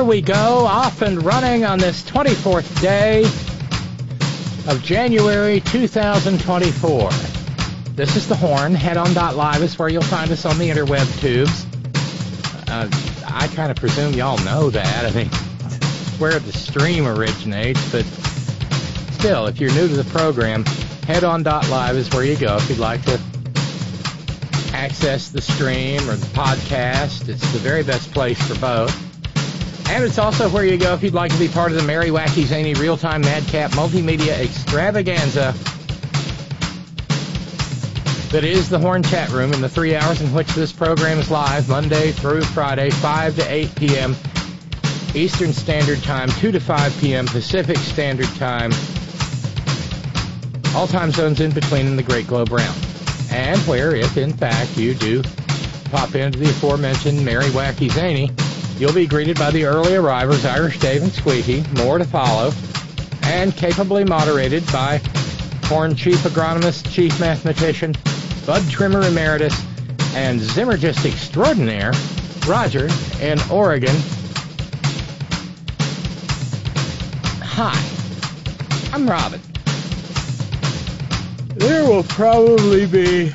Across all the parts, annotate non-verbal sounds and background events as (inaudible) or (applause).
Here we go, off and running on this 24th day of January 2024. This is the Horn. Head on Live is where you'll find us on the interweb tubes. Uh, I kind of presume y'all know that. I mean, where the stream originates, but still, if you're new to the program, head on Live is where you go if you'd like to access the stream or the podcast. It's the very best place for both. And it's also where you go if you'd like to be part of the Merry Wacky Zany Real Time Madcap Multimedia Extravaganza that is the Horn Chat Room in the three hours in which this program is live, Monday through Friday, 5 to 8 p.m. Eastern Standard Time, 2 to 5 p.m. Pacific Standard Time. All time zones in between in the Great Globe Round. And where, if in fact you do pop into the aforementioned Merry Wacky Zany, You'll be greeted by the early arrivers, Irish Dave and Squeaky, more to follow, and capably moderated by Horn Chief Agronomist, Chief Mathematician, Bud Trimmer Emeritus, and Zymurgist Extraordinaire, Roger in Oregon. Hi, I'm Robyn. There will probably be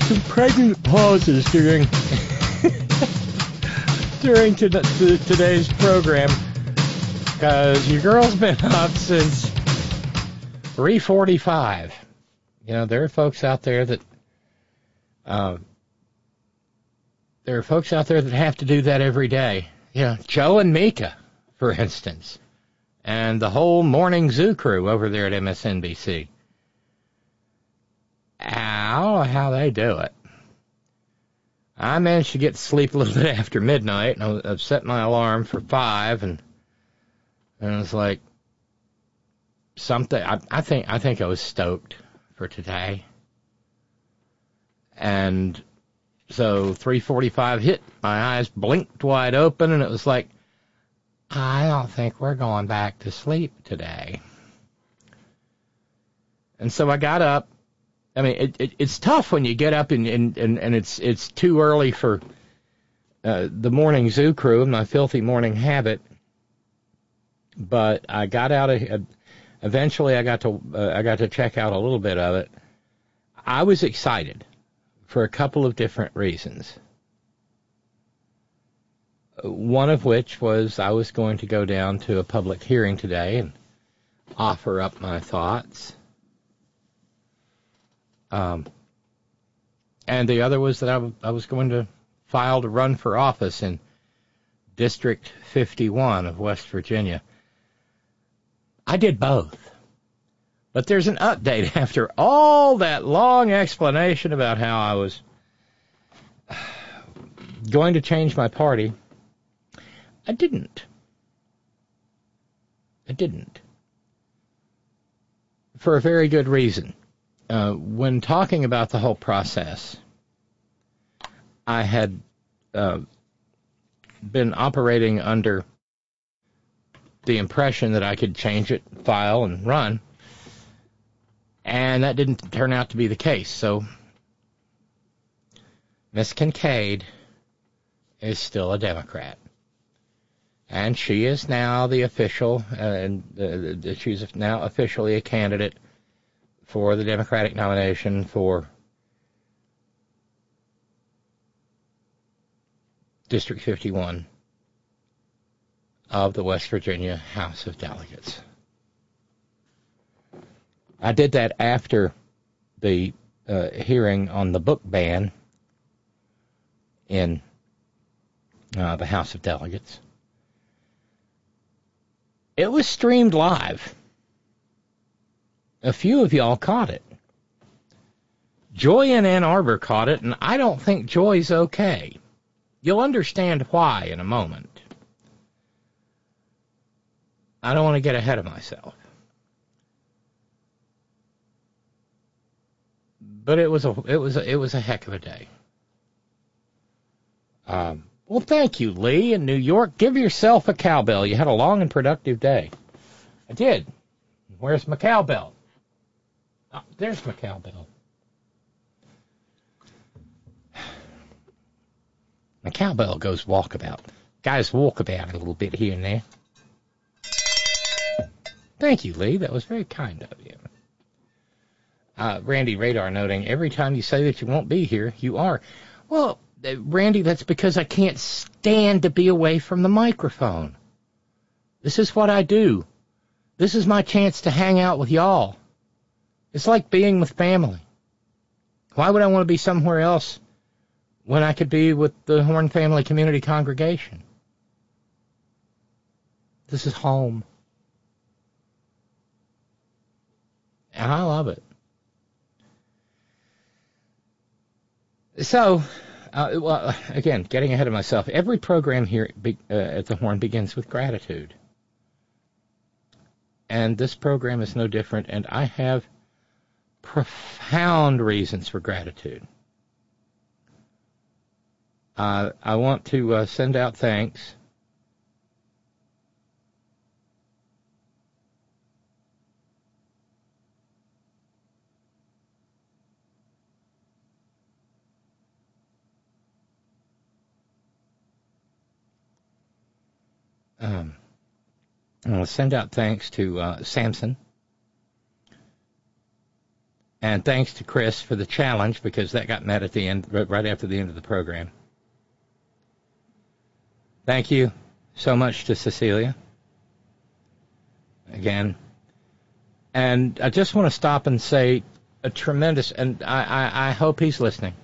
some pregnant pauses during during to, to, today's program because your girl's been up since 3:45. You know, there are folks out there that uh, there are folks out there that have to do that every day. You know, Joe and Mika, for instance, and the whole morning zoo crew over there at MSNBC. I how they do it. I managed to get to sleep a little (laughs) bit after midnight, and I, I set my alarm for five, and and it was like something. I, I think I think I was stoked for today, and so 3:45 hit. My eyes blinked wide open, and it was like, I don't think we're going back to sleep today. And so I got up I mean, it, it, it's tough when you get up and, and, and, and it's it's too early for uh, the morning zoo crew and my filthy morning habit. But I got out of uh, eventually. I got to uh, I got to check out a little bit of it. I was excited for a couple of different reasons. One of which was I was going to go down to a public hearing today and offer up my thoughts um, and the other was that I, w- I was going to file to run for office in District 51 of West Virginia. I did both. But there's an update (laughs) after all that long explanation about how I was (sighs) going to change my party. I didn't. I didn't. For a very good reason uh, when talking about the whole process, I had uh, been operating under the impression that I could change it, file, and run. And that didn't turn out to be the case. So Miss Kincaid is still a Democrat. And she is now the official, uh, and uh, she's now officially a candidate for the Democratic nomination for District 51 of the West Virginia House of Delegates. I did that after the uh, hearing on the book ban in uh, the House of Delegates. It was streamed live. A few of y'all caught it. Joy in Ann Arbor caught it, and I don't think Joy's okay. You'll understand why in a moment. I don't want to get ahead of myself. But it was a it was a, it was a heck of a day. Um, well, thank you, Lee, in New York. Give yourself a cowbell. You had a long and productive day. I did. Where's my cowbell? There's my cowbell. My cowbell goes walkabout. Guys walkabout a little bit here and there. Thank you, Lee. That was very kind of you. Uh, Randy Radar noting, every time you say that you won't be here, you are. Well, uh, Randy, that's because I can't stand to be away from the microphone. This is what I do. This is my chance to hang out with y'all. It's like being with family. Why would I want to be somewhere else when I could be with the Horn Family Community Congregation? This is home. And I love it. So, uh, well, again, getting ahead of myself. Every program here uh, at the Horn begins with gratitude. And this program is no different, and I have profound reasons for gratitude. Uh, I want to uh, send out thanks Um, I'll send out thanks to uh, Samson. And thanks to Chris for the challenge because that got met at the end, right after the end of the program. Thank you so much to Cecilia. Again. And I just want to stop and say a tremendous, and I, I, I hope he's listening.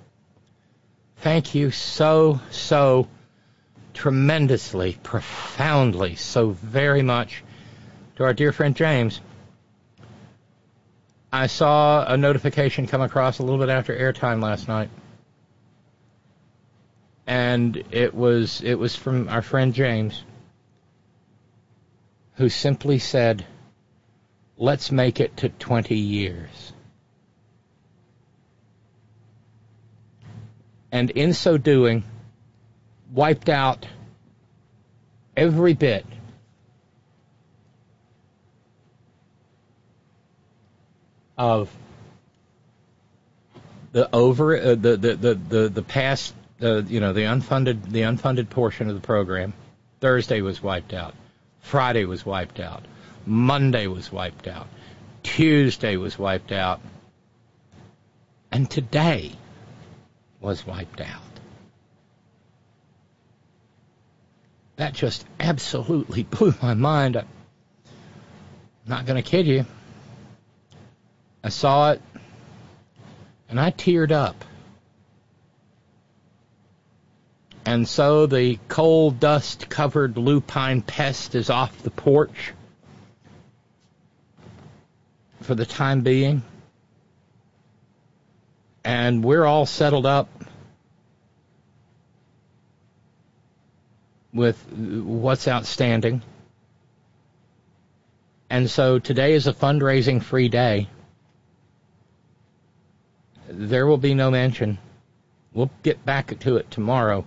Thank you so, so tremendously, profoundly, so very much to our dear friend James. I saw a notification come across a little bit after airtime last night. And it was it was from our friend James who simply said, "Let's make it to 20 years." And in so doing, wiped out every bit of the over uh, the, the, the the the past uh, you know the unfunded the unfunded portion of the program Thursday was wiped out. Friday was wiped out. Monday was wiped out. Tuesday was wiped out. And today was wiped out. That just absolutely (laughs) blew my mind. I'm not going to kid you. I saw it and I teared up. And so the coal dust covered lupine pest is off the porch for the time being. And we're all settled up with what's outstanding. And so today is a fundraising free day. There will be no mention. We'll get back to it tomorrow.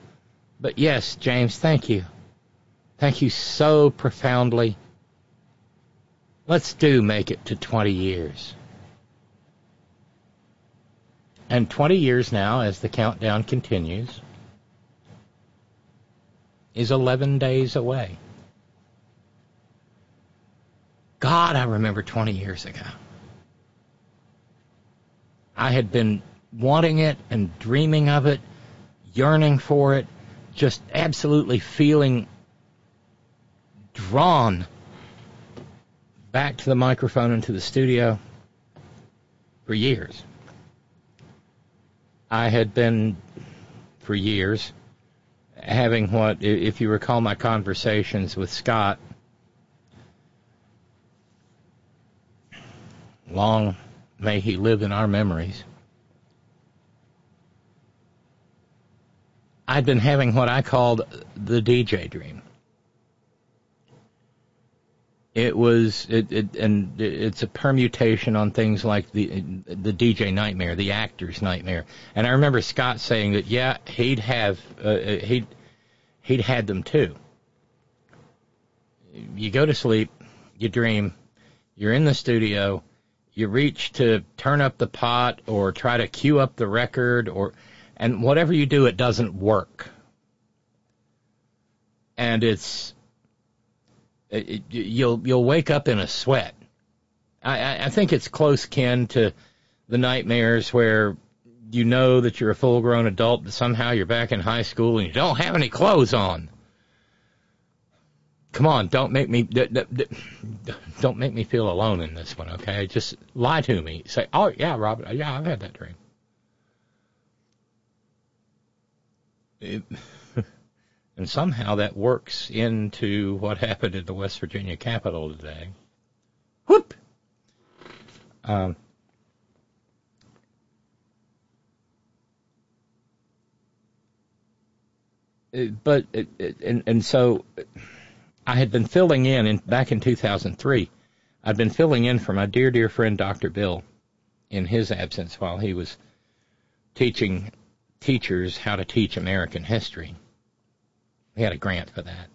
But yes, James, thank you. Thank you so profoundly. Let's do make it to 20 years. And 20 years now, as the countdown continues, is 11 days away. God, I remember 20 years ago. I had been wanting it and dreaming of it, yearning for it, just absolutely feeling drawn back to the microphone and to the studio for years. I had been, for years, having what, if you recall my conversations with Scott, long may he live in our memories. I'd been having what I called the DJ dream. It was it, it and it's a permutation on things like the the DJ nightmare, the actor's nightmare. And I remember Scott saying that yeah, he'd have uh, uh he'd he'd had them too. You go to sleep, you dream, you're in the studio, you reach to turn up the pot or try to cue up the record or and whatever you do it doesn't work. And it's it, you'll you'll wake up in a sweat. I, I think it's close kin to the nightmares where you know that you're a full grown adult, but somehow you're back in high school and you don't have any clothes on. Come on, don't make me don't make me feel alone in this one, okay? Just lie to me. Say, "Oh yeah, Robert, yeah, I've had that dream." It, (laughs) and somehow that works into what happened at the West Virginia Capitol today. Whoop! Um, but and and so I had been filling in, in back in 2003. I'd been filling in for my dear dear friend Dr. Bill in his absence while he was teaching teachers how to teach American history. We had a grant for that.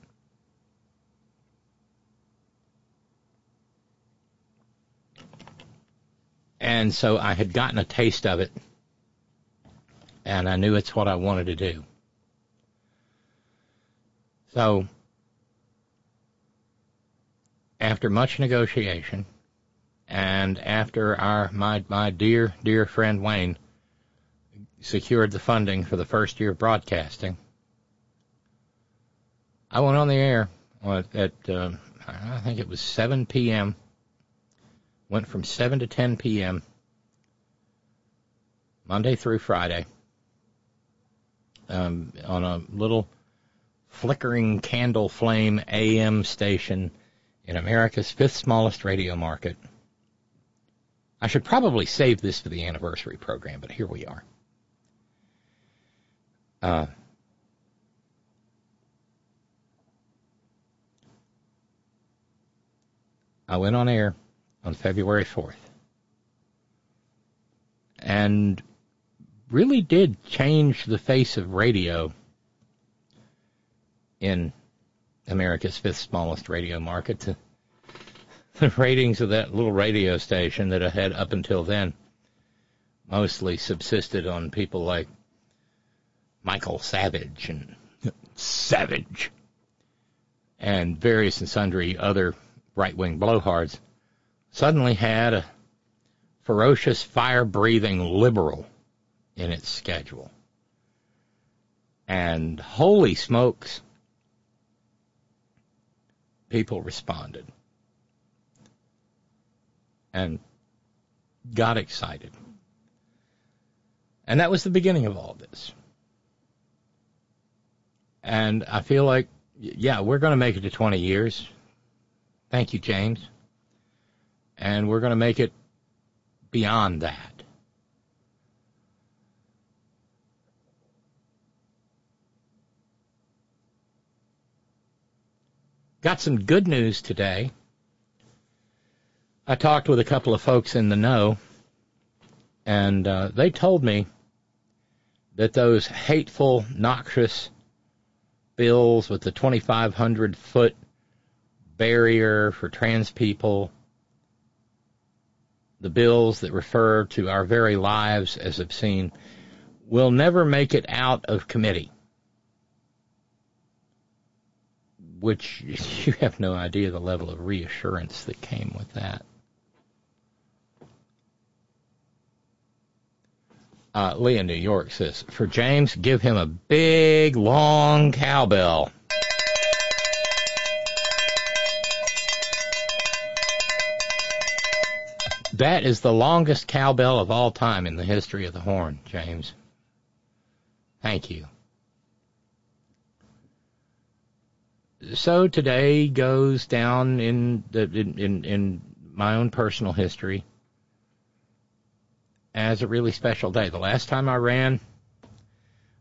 And so I had gotten a taste of it, and I knew it's what I wanted to do. So, after much negotiation, and after our my my dear dear friend Wayne secured the funding for the first year of broadcasting, I went on the air at uh, I think it was 7 p.m. Went from 7 to 10 p.m. Monday through Friday um, on a little flickering candle flame AM station in America's fifth smallest radio market. I should probably save this for the anniversary program, but here we are. Uh, I went on air on February 4th and really did change the face of radio in America's fifth smallest radio market. The ratings of that little radio station that I had up until then mostly subsisted on people like Michael Savage and Savage and various and sundry other right wing blowhards, suddenly had a ferocious, fire breathing liberal in its schedule. And holy smokes, people responded and got excited. And that was the beginning of all this. And I feel like, yeah, we're going to make it to 20 years. Thank you, James. And we're going to make it beyond that. Got some good news today. I talked with a couple of folks in the know, and uh, they told me that those hateful, noxious bills with the 2,500 foot barrier for trans people, the bills that refer to our very lives as obscene, will never make it out of committee. Which (laughs) you have no idea the level of reassurance that came with that. Uh, Lee in New York says, for James, give him a big, long cowbell. That is the longest cowbell of all time in the history of the horn, James. Thank you. So today goes down in the in, in, my own personal history as a really special day. The last time I ran,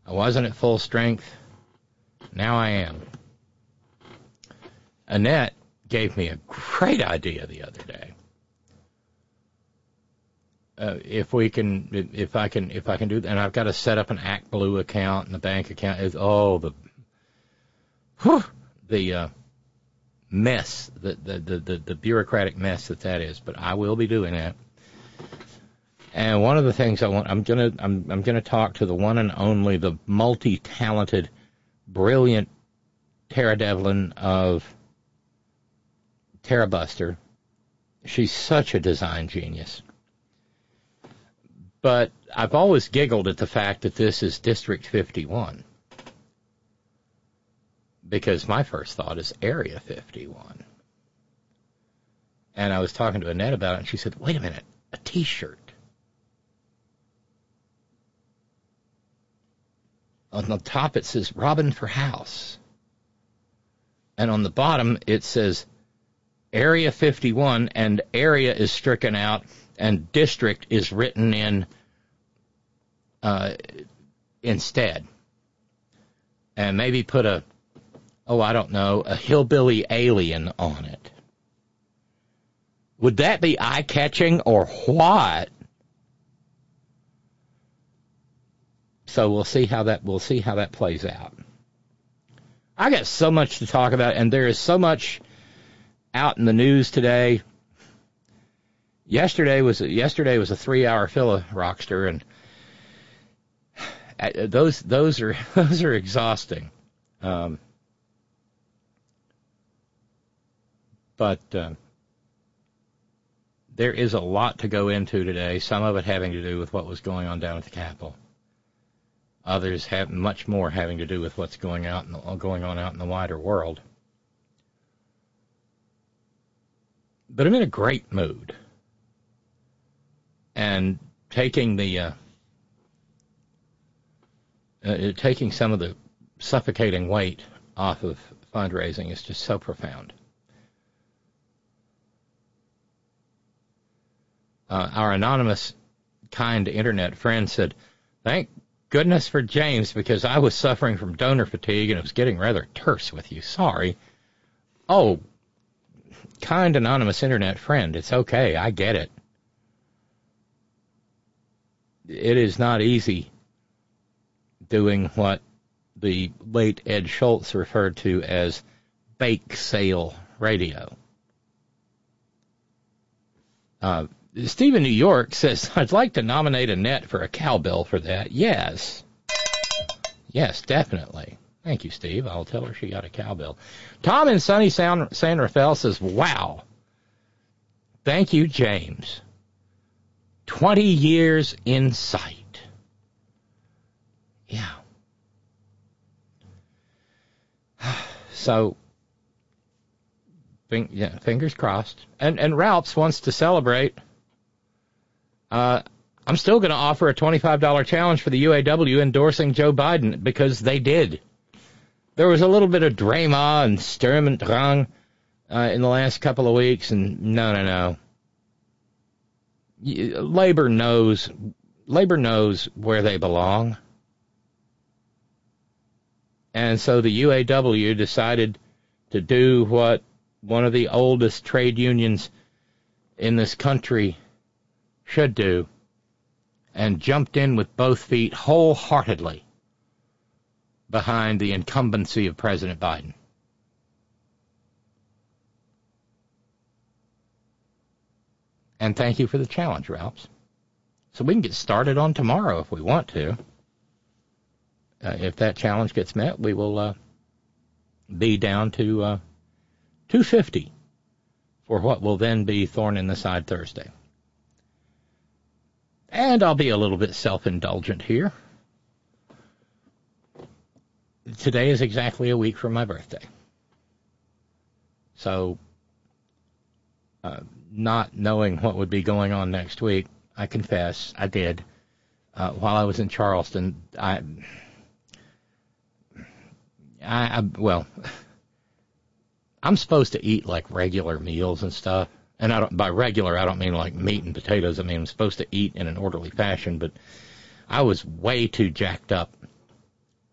I wasn't at full strength. Now I am. Annette gave me a great idea the other day. Uh, if we can, if I can, if I can do, that, and I've got to set up an Act Blue account and a bank account. Oh the, whew, the uh, mess, the, the the the bureaucratic mess that that is. But I will be doing that. And one of the things I want, I'm gonna, I'm, I'm gonna talk to the one and only, the multi-talented, brilliant Tara Devlin of Tara Buster. She's such a design genius. But I've always giggled at the fact that this is District 51. Because my first thought is Area 51. And I was talking to Annette about it, and she said, wait a minute, a t-shirt. On the top it says Robyn for House. And on the bottom it says Area 51 and area is stricken out and district is written in uh, instead. And maybe put a, oh, I don't know, a hillbilly alien on it. Would that be eye catching or what? So we'll see how that we'll see how that plays out. I got so much to talk about, and there is so much out in the news today. Yesterday was yesterday was a three-hour filler rockster, and uh, those those are (laughs) those are exhausting. Um, but uh, there is a lot to go into today. Some of it having to do with what was going on down at the Capitol. Others have much more having to do with what's going out the, going on out in the wider world. But I'm in a great mood, and taking the uh, uh, taking some of the suffocating weight off of fundraising is just so profound. Uh, our anonymous, kind internet friend said, "Thank goodness for James because I was suffering from donor fatigue and it was getting rather terse with you. Sorry. Oh, kind anonymous internet friend, it's okay. I get it. It is not easy doing what the late Ed Schultz referred to as bake sale radio. Uh, Stephen New York says, I'd like to nominate Annette for a cowbell for that. Yes. Yes, definitely. Thank you, Steve. I'll tell her she got a cowbell. Tom in sunny San, San Rafael says, wow. Thank you, James. 20 years in sight. Yeah. (sighs) So, yeah, fingers crossed. And and Ralphs wants to celebrate uh, I'm still going to offer a $25 challenge for the UAW endorsing Joe Biden because they did. There was a little bit of drama and Sturm und Drang uh, in the last couple of weeks, and no, no, no. Labor knows labor knows where they belong. And so the UAW decided to do what one of the oldest trade unions in this country should do, and jumped in with both feet wholeheartedly behind the incumbency of President Biden. And thank you for the challenge, Ralphs. So we can get started on tomorrow if we want to. Uh, if that challenge gets met, we will uh, be down to uh, 250 for what will then be Thorn in the Side Thursday. And I'll be a little bit self indulgent here. Today is exactly a week from my birthday. So, uh, not knowing what would be going on next week, I confess I did. Uh, while I was in Charleston, I, I, I well, (laughs) I'm supposed to eat like regular meals and stuff, and I don't, by regular I don't mean like meat and potatoes. I mean I'm supposed to eat in an orderly fashion, but I was way too jacked up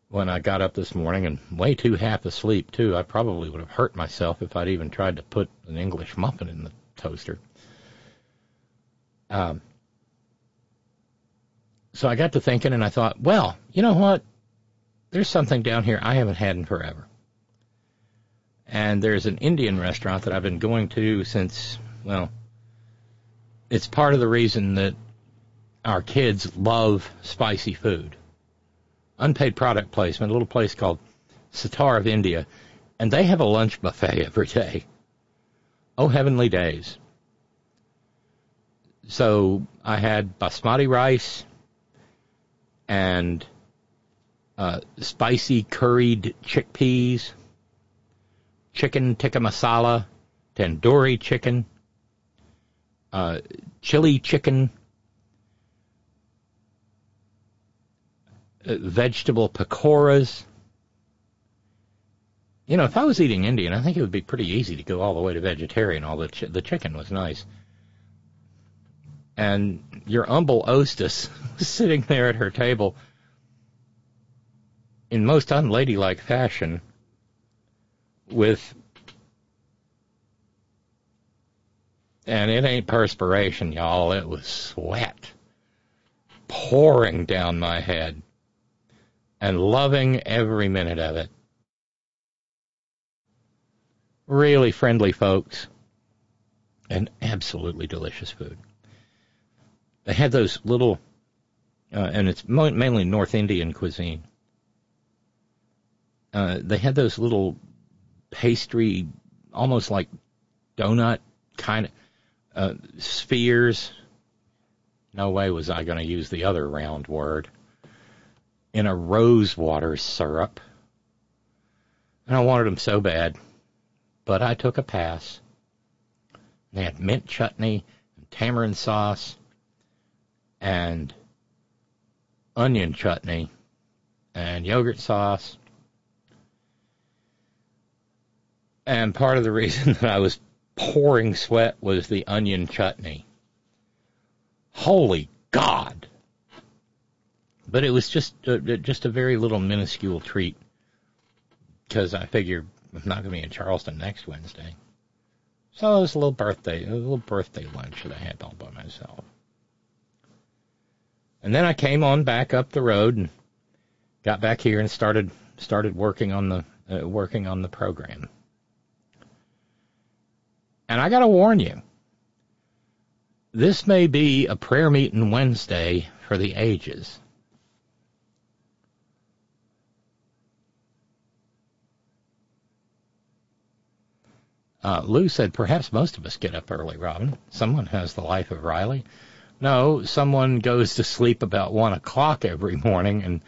when I got up this morning and way too half asleep too. I probably would have hurt myself if I'd even tried to put an English muffin in the toaster. Um, so I got to thinking and I thought, well, you know what? There's something down here I haven't had in forever. And there's an Indian restaurant that I've been going to since, well, it's part of the reason that our kids love spicy food unpaid product placement, a little place called Sitar of India, and they have a lunch buffet every day. Oh, heavenly days. So I had basmati rice and uh, spicy curried chickpeas, chicken tikka masala, tandoori chicken, uh, chili chicken, Uh, vegetable pakoras. You know, if I was eating Indian, I think it would be pretty easy to go all the way to vegetarian. All the ch- the chicken was nice, and your humble hostess was (laughs) sitting there at her table in most unladylike fashion with and it ain't perspiration, y'all. It was sweat pouring down my head and loving every minute of it. Really friendly folks and absolutely delicious food. They had those little, uh, and it's mainly North Indian cuisine. Uh, they had those little pastry, almost like donut kind of uh, spheres. No way was I going to use the other round word in a rosewater syrup. And I wanted them so bad, but I took a pass. They had mint chutney, and tamarind sauce, and onion chutney, and yogurt sauce. And part of the reason (laughs) that I was pouring sweat was the onion chutney. Holy God! But it was just uh, just a very little minuscule treat because I figure I'm not going to be in Charleston next Wednesday. So it was a little birthday, a little birthday lunch that I had all by myself. And then I came on back up the road and got back here and started started working on the uh, working on the program. And I got to warn you, this may be a prayer meeting Wednesday for the ages. Uh, Lou said, perhaps most of us get up early, Robyn. Someone has the life of Riley. No, someone goes to sleep about one o'clock every morning and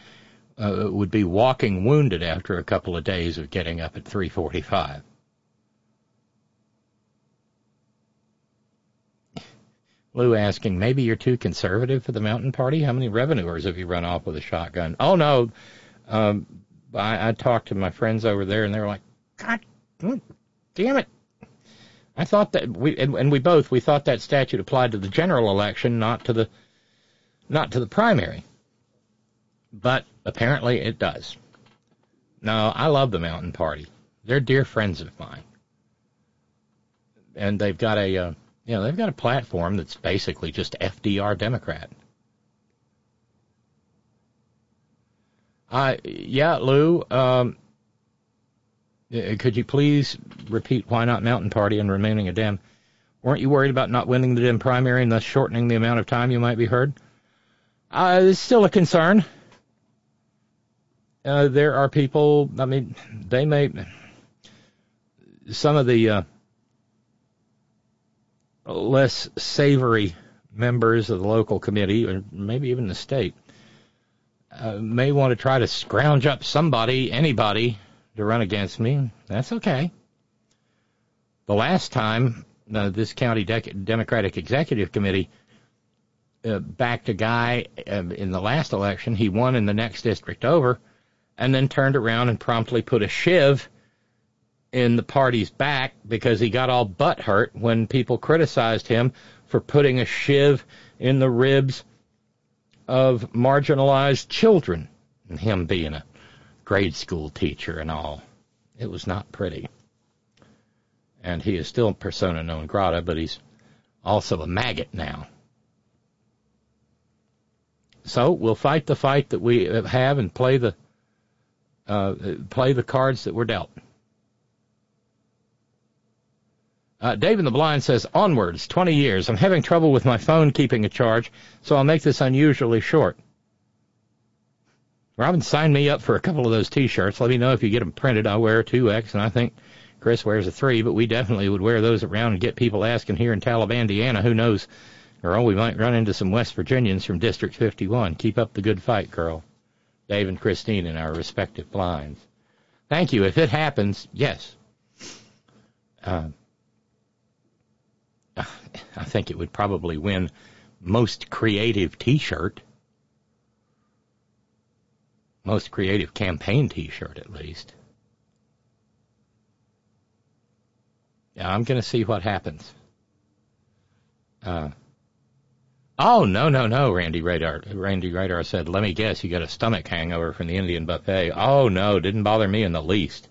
uh, would be walking wounded after a couple of days of getting up at 3:45. Lou asking, maybe you're too conservative for the mountain party? How many revenuers have you run off with a shotgun? Oh no, um, I, I talked to my friends over there, and they were like, God damn it, I thought that we and, and we both we thought that statute applied to the general election, not to the not to the primary. But apparently it does. No, I love the Mountain Party. They're dear friends of mine, and they've got a uh, you know they've got a platform that's basically just FDR Democrat. Uh, yeah, Lou. Um, uh, could you please repeat why not Mountain Party and remaining a Dem? Weren't you worried about not winning the Dem primary and thus shortening the amount of time you might be heard? Uh, it's still a concern. Uh, there are people. I mean, they may. Some of the uh, less savory members of the local committee, or maybe even the state, uh, may want to try to scrounge up somebody, anybody, to run against me. That's okay. The last time uh, this county Democratic Executive Committee uh, backed a guy uh, in the last election, he won in the next district over, and then turned around and promptly put a shiv in the party's back because he got all butt hurt when people criticized him for putting a shiv in the ribs of marginalized children, and him being a grade school teacher and all. It was not pretty. And he is still persona non grata, but he's also a maggot now. So we'll fight the fight that we have and play the uh, play the cards that were dealt. Uh, Dave in the Blind says, onwards, 20 years. I'm having trouble with my phone keeping a charge, so I'll make this unusually short. Robyn, sign me up for a couple of those T-shirts. Let me know if you get them printed. I'll wear a 2X, and I think Chris wears a 3, but we definitely would wear those around and get people asking here in Taliban, Indiana. Who knows? Oh, we might run into some West Virginians from District 51. Keep up the good fight, girl. Dave and Christine in our respective blinds. Thank you. If it happens, yes. Uh, I think it would probably win most creative T-shirt, most creative campaign T-shirt at least. Yeah, I'm going to see what happens. Uh, oh no no no! Randy Radar Randy Radar said, "Let me guess, you got a stomach hangover from the Indian buffet." Oh no, didn't bother me in the least.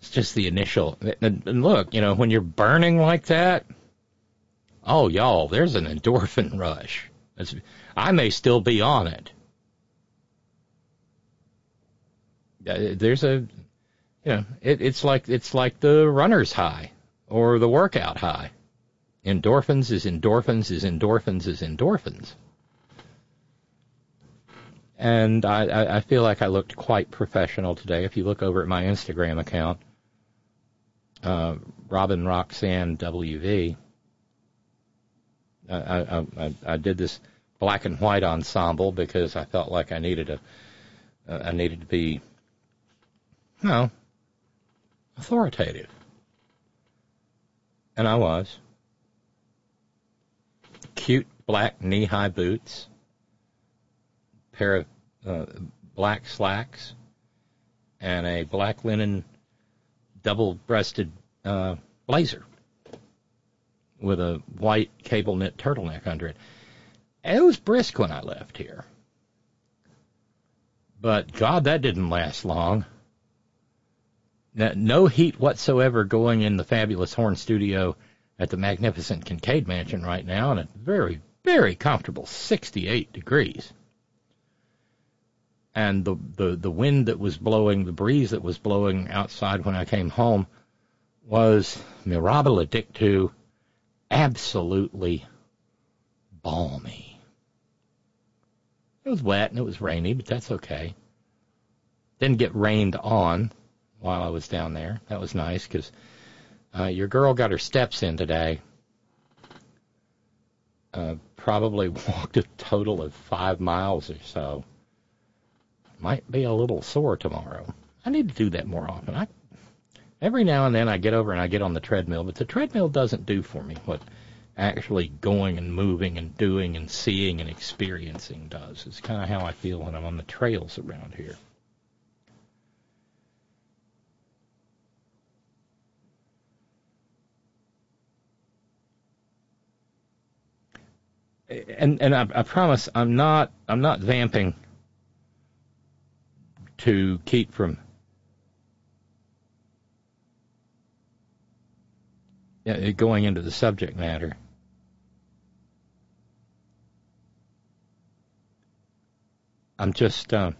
It's just the initial. And look, you know, when you're burning like that, oh, y'all, there's an endorphin rush. It's, I may still be on it. There's a, you know, it, it's like it's like the runner's high or the workout high. Endorphins is endorphins is endorphins is endorphins. And I, I feel like I looked quite professional today. If you look over at my Instagram account, uh, Robyn Roxanne WV. I, I, I, I did this black and white ensemble because I felt like I needed a, uh, I needed to be, no, authoritative. And I was. Cute black knee-high boots, pair of uh, black slacks, and a black linen double-breasted uh, blazer with a white cable knit turtleneck under it. And It was brisk when I left here. But God, that didn't last long. No heat whatsoever going in the fabulous Horn Studio at the magnificent Kincaid Mansion right now, and a very, very comfortable 68 degrees and the, the, the wind that was blowing, the breeze that was blowing outside when I came home was mirabile dictu, absolutely balmy. It was wet and it was rainy, but that's okay. Didn't get rained on while I was down there. That was nice because uh, your girl got her steps in today. Uh, probably (laughs) walked a total of five miles or so might be a little sore tomorrow. I need to do that more often. I every now and then I get over and I get on the treadmill, but the treadmill doesn't do for me what actually going and moving and doing and seeing and experiencing does. It's kind of how I feel when I'm on the trails around here. And and I, I promise I'm not I'm not vamping to keep from going into the subject matter. I'm just, uh,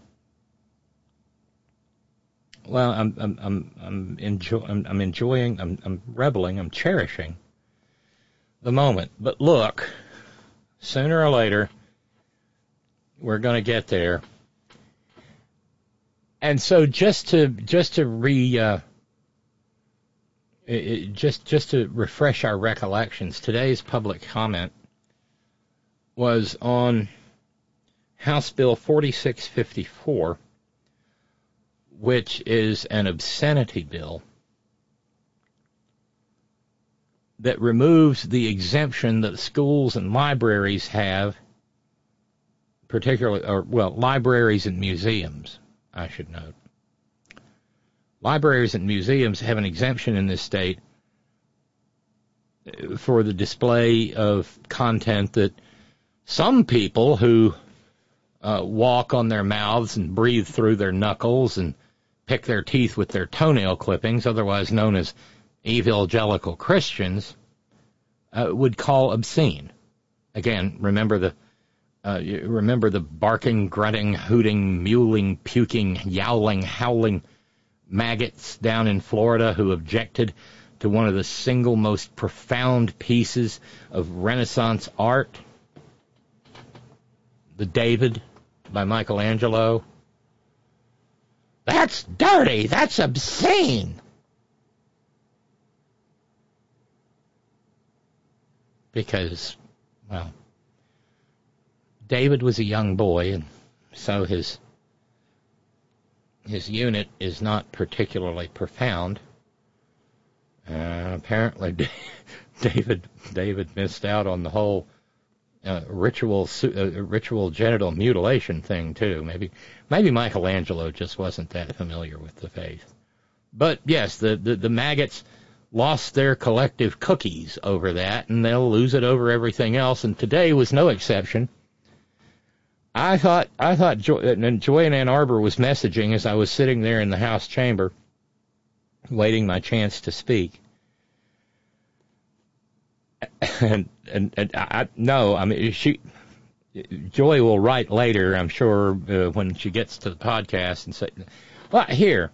well, I'm, I'm, I'm, I'm, enjoy, I'm, I'm enjoying, I'm, I'm reveling, I'm cherishing the moment. But look, sooner or later, we're going to get there. And so just to, just to re, uh, it, just, just to refresh our recollections, today's public comment was on House Bill 4654, which is an obscenity bill that removes the exemption that schools and libraries have, particularly, or well, libraries and museums, I should note. Libraries and museums have an exemption in this state for the display of content that some people who uh, walk on their mouths and breathe through their knuckles and pick their teeth with their toenail clippings, otherwise known as evangelical Christians, uh, would call obscene. Again, remember the uh, remember the barking, grunting, hooting, mewling, puking, yowling, howling maggots down in Florida who objected to one of the single most profound pieces of Renaissance art, the David by Michelangelo. That's dirty. That's obscene. Because, well, David was a young boy, and so his his unit is not particularly profound. Uh, apparently, (laughs) David David missed out on the whole uh, ritual uh, ritual genital mutilation thing too. Maybe maybe Michelangelo just wasn't that familiar with the faith. But yes, the, the, the maggots lost their collective cookies over that, and they'll lose it over everything else. And today was no exception. I thought I thought Joy, Joy in Ann Arbor was messaging as I was sitting there in the House chamber, waiting my chance to speak. (laughs) And and, and I no, I mean she. Joy will write later, I'm sure, uh, when she gets to the podcast and say, "Well, here,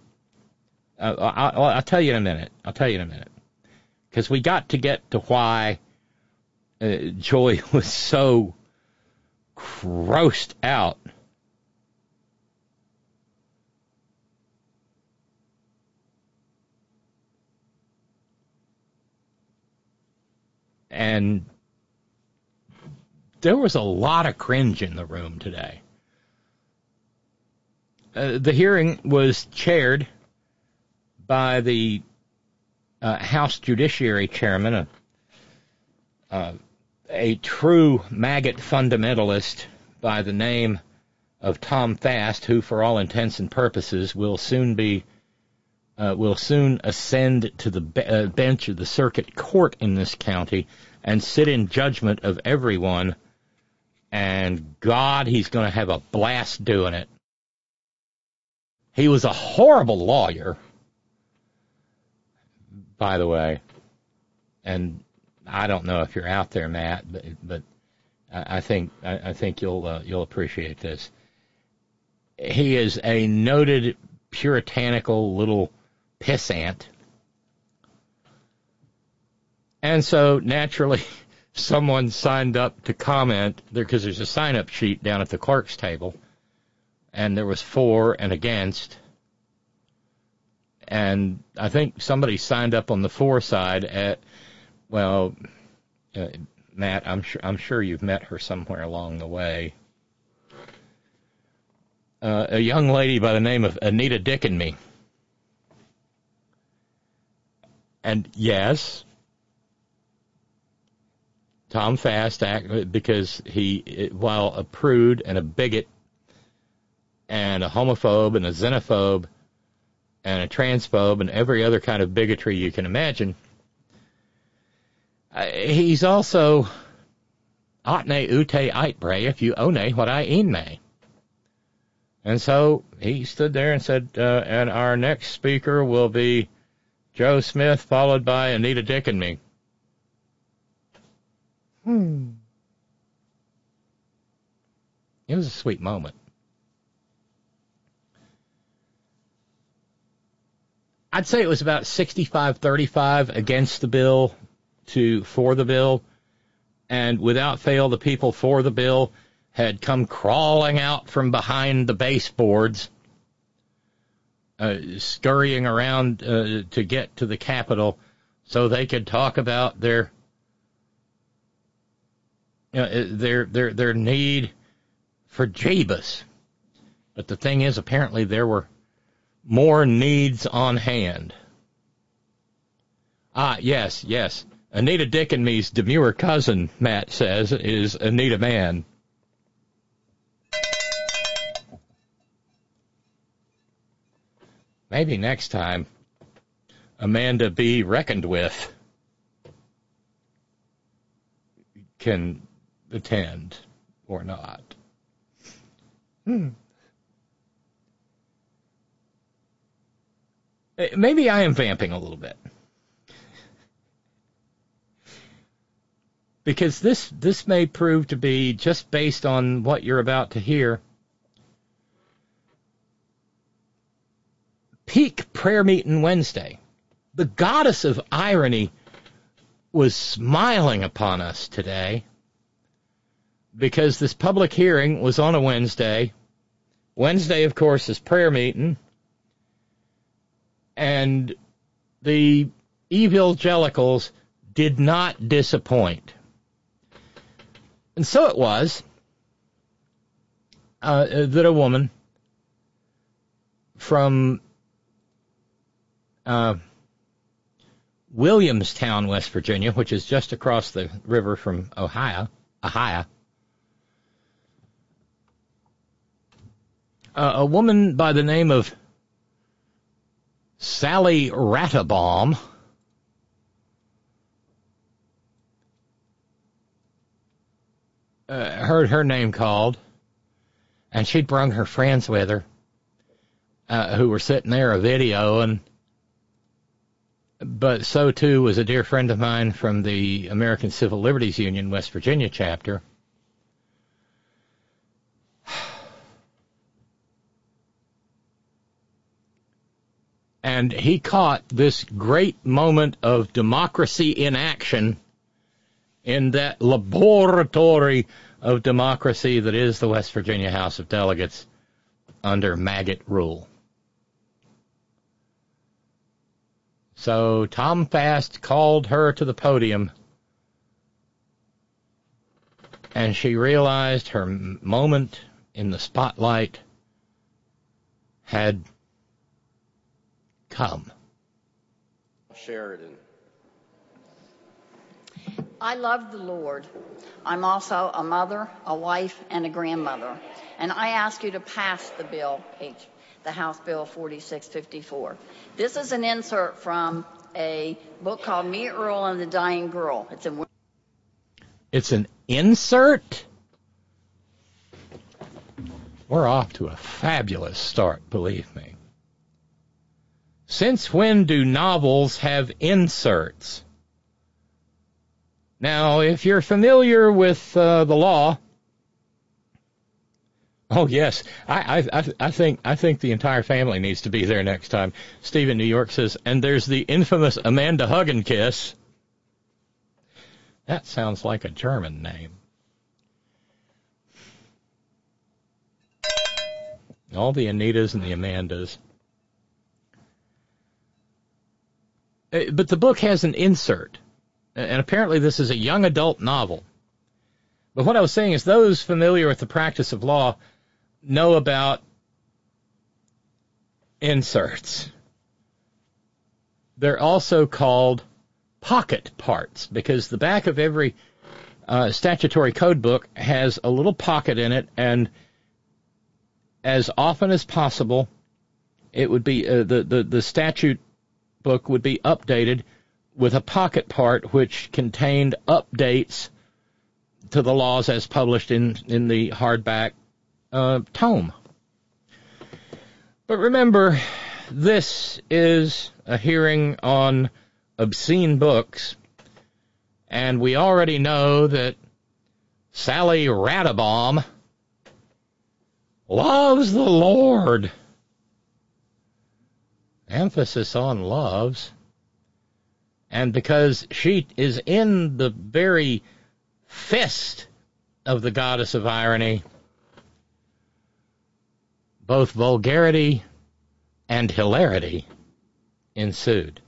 uh, I'll, I'll tell you in a minute. I'll tell you in a minute, because we got to get to why uh, Joy (laughs) was so grossed out. And there was a lot of cringe in the room today. Uh, the hearing was chaired by the uh, House Judiciary Chairman, a, uh, a true maggot fundamentalist by the name of Tom Fast, who, for all intents and purposes, will soon be uh, will soon ascend to the be- uh, bench of the circuit court in this county and sit in judgment of everyone. And God, he's going to have a blast doing it. He was a horrible lawyer, by the way, and I don't know if you're out there, Matt, but but I think I, think you'll uh, you'll appreciate this. He is a noted puritanical little pissant, and so naturally, (laughs) someone signed up to comment because there's a sign up sheet down at the clerk's table, and there was for and against. And I think somebody signed up on the for side at well, uh, Matt, I'm sure I'm sure you've met her somewhere along the way. Uh, a young lady by the name of Anita Dick and me. And yes, Tom Fast act because he, while a prude and a bigot and a homophobe and a xenophobe and a transphobe and every other kind of bigotry you can imagine, uh, he's also Atne Ute Itbre, if you one what I ene. And so he stood there and said, uh, and our next speaker will be Joe Smith, followed by Anita Dick and me. Hmm. It was a sweet moment. I'd say it was about 65 35 against the bill, to for the bill, and without fail, the people for the bill had come crawling out from behind the baseboards, uh, scurrying around uh, to get to the Capitol so they could talk about their you know, their their their need for Jebus. But the thing is, apparently there were more needs on hand. Ah, yes, yes. Anita Dick and me's demure cousin, Matt says, is Anita Mann. Maybe next time, Amanda be reckoned with can attend or not. Hmm. Eh, maybe I am vamping a little bit. Because this this may prove to be just based on what you're about to hear. Peak prayer meeting Wednesday. The goddess of irony was smiling upon us today because this public hearing was on a Wednesday. Wednesday, of course, is prayer meeting and the evangelicals did not disappoint. And so it was uh, that a woman from uh, Williamstown, West Virginia, which is just across the river from Ohio, Ohio, uh, a woman by the name of Sally Rattebaum uh, heard her name called, and she'd brung her friends with her, uh, who were sitting there a video, and but so too was a dear friend of mine from the American Civil Liberties Union West Virginia chapter. And he caught this great moment of democracy in action in that laboratory of democracy that is the West Virginia House of Delegates under maggot rule. So Tom Fast called her to the podium and she realized her moment in the spotlight had come. Sheridan. I love the Lord. I'm also a mother, a wife, and a grandmother. And I ask you to pass the bill, the House Bill 4654. This is an insert from a book called Me, Earl, and the Dying Girl. It's in. It's an insert? We're off to a fabulous start, believe me. Since when do novels have inserts? Now, if you're familiar with uh, the law, oh yes, I, I I think I think the entire family needs to be there next time. Stephen New York says, and there's the infamous Amanda Hug and Kiss. That sounds like a German name. All the Anitas and the Amandas. Uh, but the book has an insert, and apparently this is a young adult novel. But what I was saying is those familiar with the practice of law know about inserts. They're also called pocket parts because the back of every uh, statutory code book has a little pocket in it, and as often as possible, it would be uh, the, the the statute book would be updated with a pocket part which contained updates to the laws as published in, in the hardback uh, tome. But remember, this is a hearing on obscene books, and we already know that Sally Rattebaum loves the Lord. emphasis on loves. And because she is in the very fist of the goddess of irony, both vulgarity and hilarity ensued.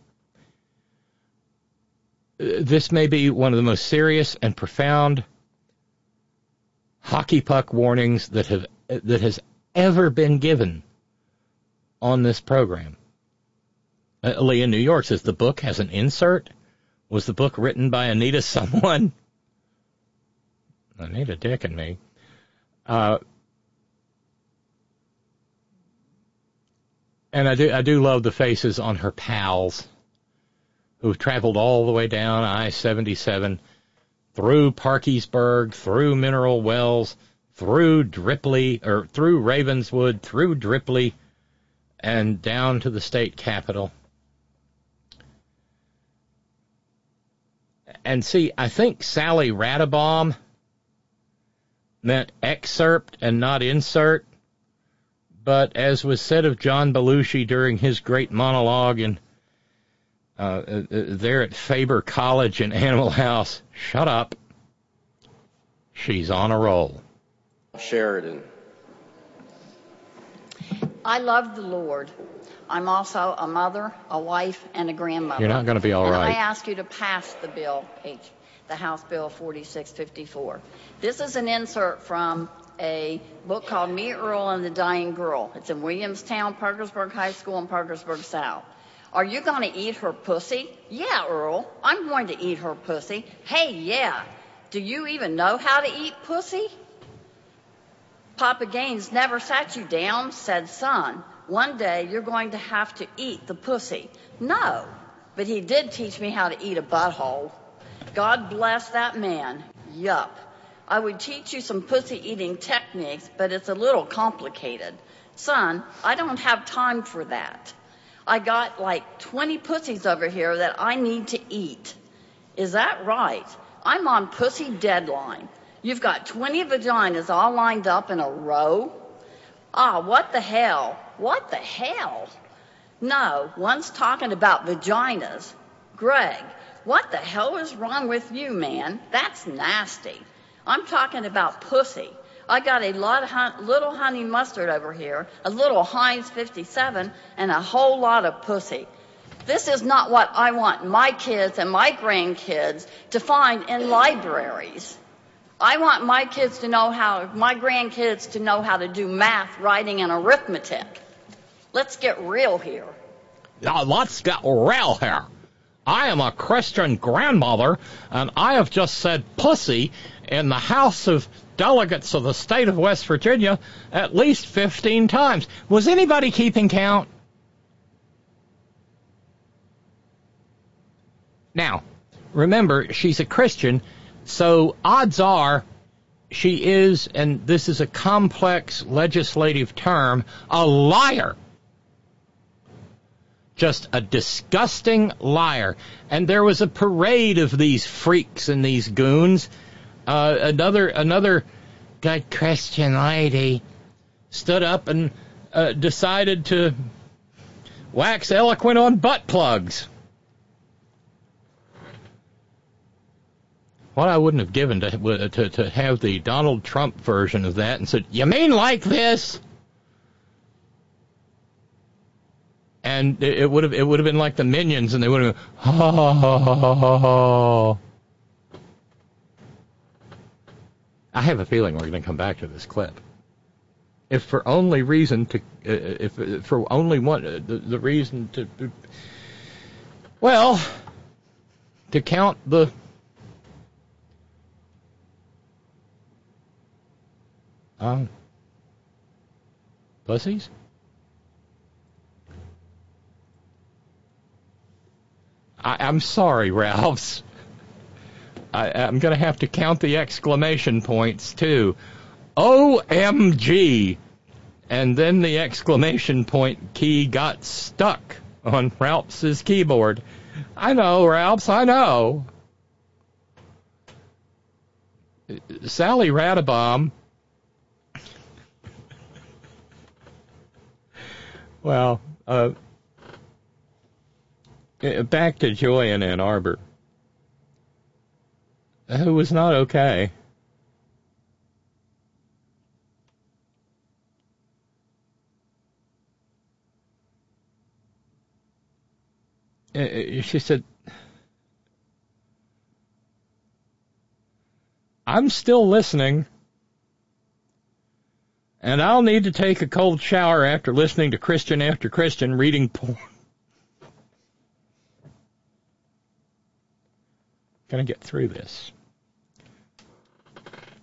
This may be one of the most serious and profound hockey puck warnings that have that has ever been given on this program. Uh, Lee in New York says the book has an insert. Was the book written by Anita someone? Anita Dick and me. Uh, and I do I do love the faces on her pals who've traveled all the way down I-77 through Parkersburg, through Mineral Wells, through Ripley or through Ravenswood, through Ripley, and down to the state capitol. And see, I think Sally Radabaum meant excerpt and not insert. But as was said of John Belushi during his great monologue in uh, uh, there at Faber College in Animal House, shut up. She's on a roll. Sheridan. I love the Lord. I'm also a mother, a wife, and a grandmother. You're not going to be all and right. I ask you to pass the bill, H, the House Bill 4654. This is an insert from a book called Me, Earl, and the Dying Girl. It's in Williamstown, Parkersburg High School, and Parkersburg South. Are you going to eat her pussy? Yeah, Earl. I'm going to eat her pussy. Hey, yeah. Do you even know how to eat pussy? Papa Gaines never sat you down, said, son, one day you're going to have to eat the pussy. No, but he did teach me how to eat a butthole. God bless that man. Yup. I would teach you some pussy eating techniques, but it's a little complicated. Son, I don't have time for that. I got like 20 pussies over here that I need to eat. Is that right? I'm on pussy deadline. You've got 20 vaginas all lined up in a row? Ah, what the hell? What the hell? No, one's talking about vaginas. Greg, what the hell is wrong with you, man? That's nasty. I'm talking about pussy. I got a lot of little honey mustard over here, a little Heinz 57, and a whole lot of pussy. This is not what I want my kids and my grandkids to find in libraries. I want my kids to know how, my grandkids to know how to do math, writing, and arithmetic. Let's get real here. Now, let's get real here. I am a Christian grandmother, and I have just said pussy in the House of Delegates of the state of West Virginia at least 15 times. Was anybody keeping count? Now, remember, she's a Christian, so odds are she is, and this is a complex legislative term, a liar. Just a disgusting liar. And there was a parade of these freaks and these goons. Uh, another another good Christian lady stood up and uh, decided to wax eloquent on butt plugs. What I wouldn't have given to, to to have the Donald Trump version of that and said, "You mean like this?" And it would have it would have been like the minions, and they would have ha. I have a feeling we're going to come back to this clip. If for only reason to, uh, if, if for only one, uh, the, the reason to, well, to count the um, pussies. I, I'm sorry, Ralphs. I, I'm going to have to count the exclamation points too. OMG! And then the exclamation point key got stuck on Ralph's keyboard. I know, Ralphs, I know. Sally Radabaum. well, Uh, Back to Joy in Ann Arbor, who was not okay. Uh, uh, She said, I'm still listening, and I'll need to take a cold shower after listening to Christian after Christian reading porn. Gonna get through this.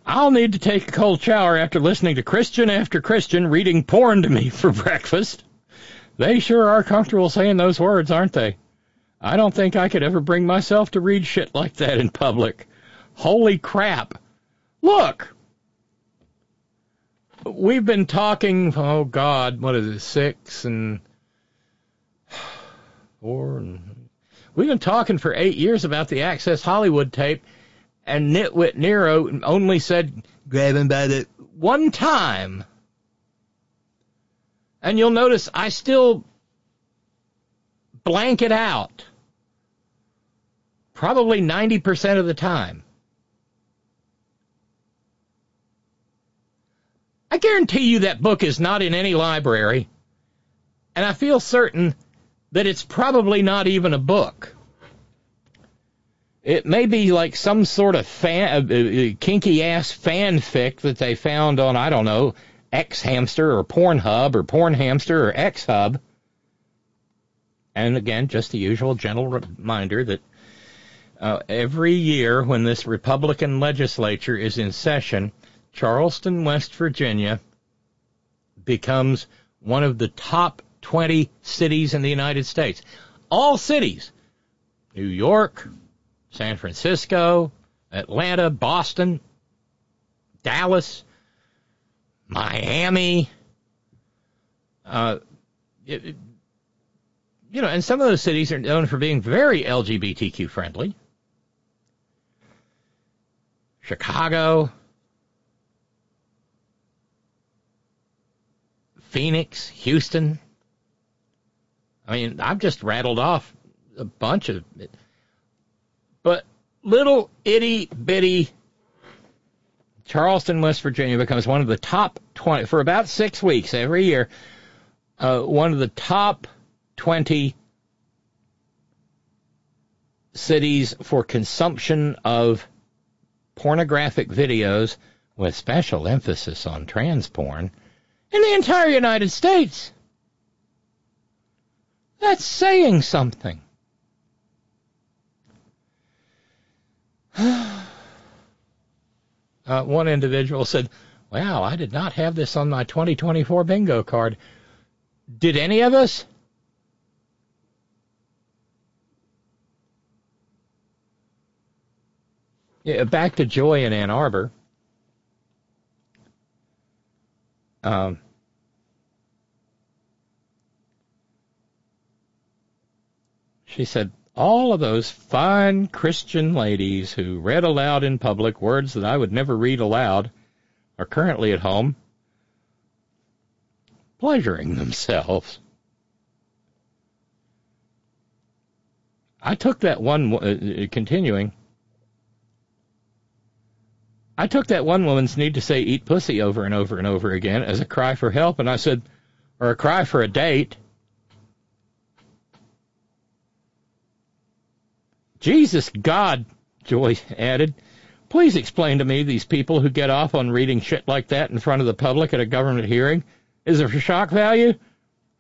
I'll need to take a cold shower after listening to Christian after Christian reading porn to me for (laughs) breakfast. They sure are comfortable saying those words, aren't they? I don't think I could ever bring myself to read shit like that in public. Holy crap. Look! We've been talking, oh God, what is it, six and (sighs) four and we've been talking for eight years about the Access Hollywood tape and Nitwit Nero only said, grab him by the one time. And you'll notice I still blank it out. Probably 90% of the time. I guarantee you that book is not in any library, and I feel certain that it's probably not even a book. It may be like some sort of fan, uh, uh, kinky ass fanfic that they found on, I don't know, X Hamster or Pornhub or Porn Hamster or X Hub. And again, just the usual gentle reminder that uh, every year when this Republican legislature is in session, Charleston, West Virginia becomes one of the top 20 cities in the United States. All cities. New York, San Francisco, Atlanta, Boston, Dallas, Miami. Uh, it, you know, and some of those cities are known for being very LGBTQ friendly. Chicago, Phoenix, Houston. I mean, I've just rattled off a bunch of it. But little itty bitty Charleston, West Virginia becomes one of the top 20 for about six weeks every year. Uh, one of the top 20 cities for consumption of pornographic videos with special emphasis on trans porn in the entire United States. That's saying something. (sighs) Uh, one individual said, Wow, I did not have this on my 2024 bingo card. Did any of us? Yeah, back to Joy in Ann Arbor. Um, she said, all of those fine Christian ladies who read aloud in public words that I would never read aloud are currently at home pleasuring themselves. I took that one, uh, continuing, I took that one woman's need to say eat pussy over and over and over again as a cry for help, and I said, or a cry for a date. Jesus God, Joy added, please explain to me these people who get off on reading shit like that in front of the public at a government hearing. Is it for shock value?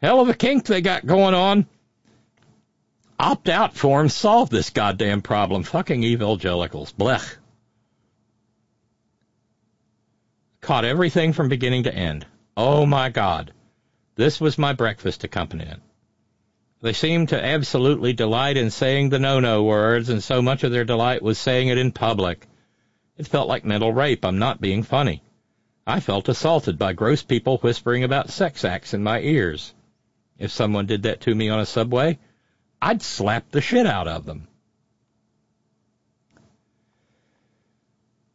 Hell of a kink they got going on. Opt out forms solve this goddamn problem. Fucking evangelicals. Blech. Caught everything from beginning to end. Oh my God. This was my breakfast accompaniment. They seemed to absolutely delight in saying the no-no words, and so much of their delight was saying it in public. It felt like mental rape. I'm not being funny. I felt assaulted by gross people whispering about sex acts in my ears. If someone did that to me on a subway, I'd slap the shit out of them.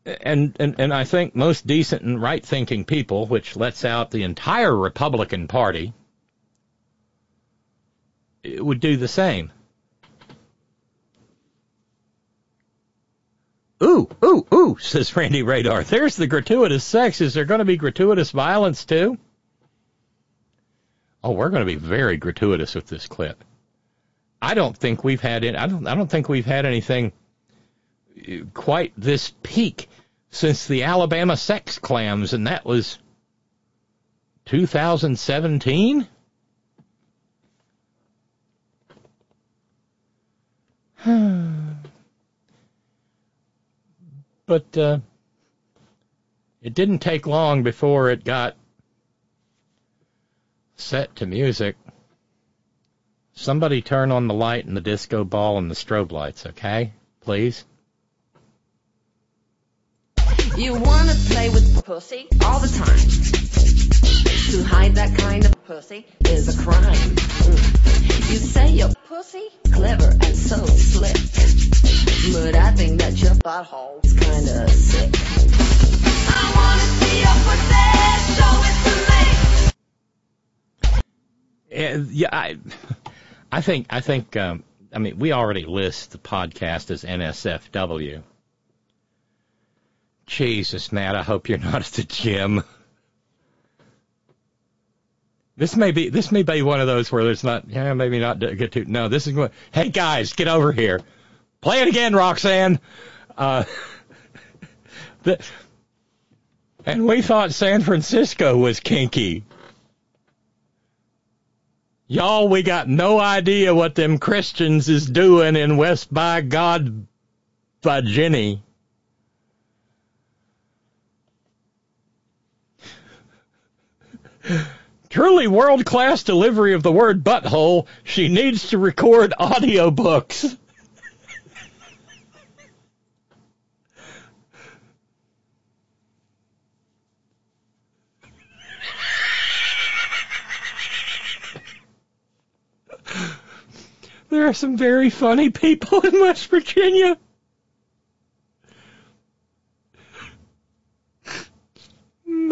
And, and, and I think most decent and right thinking people, which lets out the entire Republican Party, it would do the same. Ooh, ooh, ooh, (laughs) says Randy Radar. There's the gratuitous sex. Is there going to be gratuitous violence too? Oh, we're going to be very gratuitous with this clip. I don't think we've had it. I don't. I don't think we've had anything uh, quite this peak since the Alabama sex clams, and that was 2017. (sighs) but uh, it didn't take long before it got set to music. Somebody turn on the light and the disco ball and the strobe lights, okay? Please. You wanna play with Pussy, all the time. To hide that kind of pussy, is a crime. Mm. You say you're pussy, clever and so slick, but I think that your butthole. butthole's kinda sick. I wanna see your pussy, show it to me. Yeah, I, I think I think um, I mean we already list the podcast as NSFW. Jesus, Matt, I hope you're not at the gym. (laughs) This may be this may be one of those where there's not yeah maybe not get to no this is going hey guys get over here. Play it again Roxanne. Uh, (laughs) the, and we thought San Francisco was kinky. Y'all we got no idea what them Christians is doing in West by God Virginia (laughs) Truly world class delivery of the word butthole. She needs to record audiobooks. There are some very funny people in West Virginia.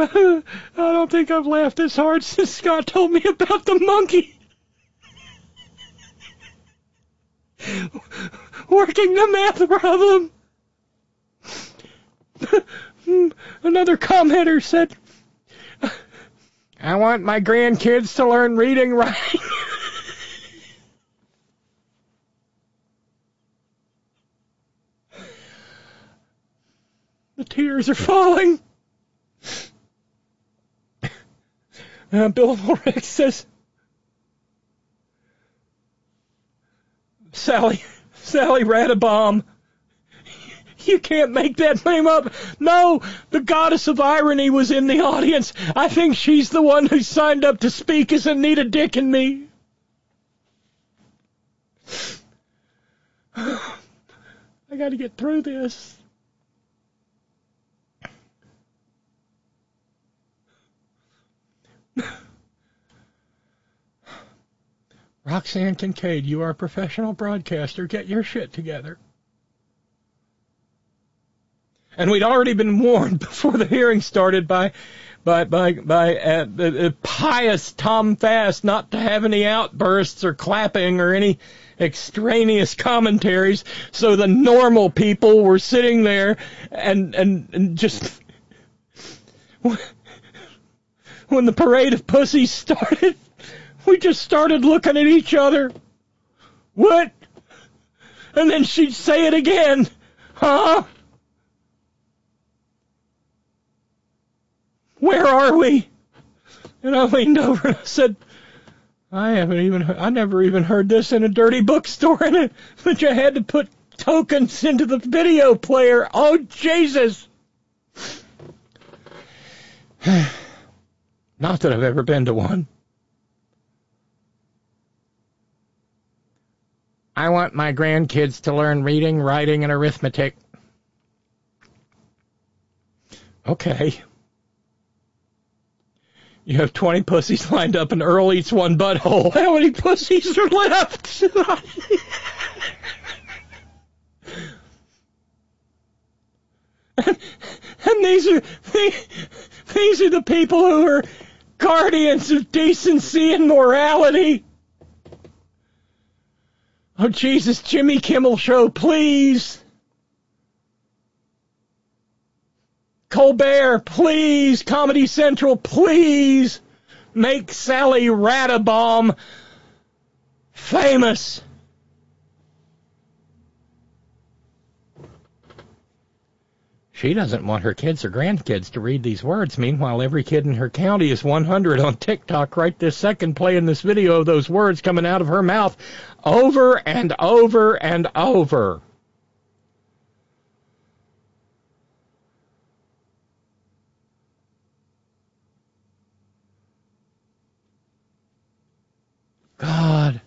(laughs) I don't think I've laughed this hard (laughs) since Scott told me about the monkey. (laughs) Working the math problem. Another commenter said, I want my grandkids to learn reading writing. the tears are falling. Uh, Bill Ulrich (laughs) says, Sally, Sally Radabomb. (laughs) You can't make that name up. No, the goddess of irony was in the audience. I think she's the one who signed up to speak as Anita Dick and me. (sighs) I gotta get through this. (sighs) Roxanne Kincaid, you are a professional broadcaster. Get your shit together. And we'd already been warned (laughs) before the hearing started by by by by uh, uh, pious Tom Fast not to have any outbursts or clapping or any extraneous commentaries. So the normal people were sitting there and and, and just (laughs) when the parade of pussies started, (laughs) we just started looking at each other. What? And then she'd say it again. Huh? Where are we? And I leaned over and I said, I haven't even, heard, I never even heard this in a dirty bookstore, (laughs) and it, but you had to put tokens into the video player. Oh, Jesus! (sighs) (sighs) Not that I've ever been to one. I want my grandkids to learn reading, writing, and arithmetic. Okay. You have 20 pussies lined up and Earl eats one butthole. (laughs) How many pussies are left? and, (laughs) and these are these are the people who are guardians of decency and morality. Oh, Jesus, Jimmy Kimmel Show, please. Colbert, please, Comedy Central, please make Sally Radabaum famous. She doesn't want her kids or grandkids to read these words. Meanwhile, every kid in her county is 100 on TikTok right this second playing this video of those words coming out of her mouth over and over and over. God.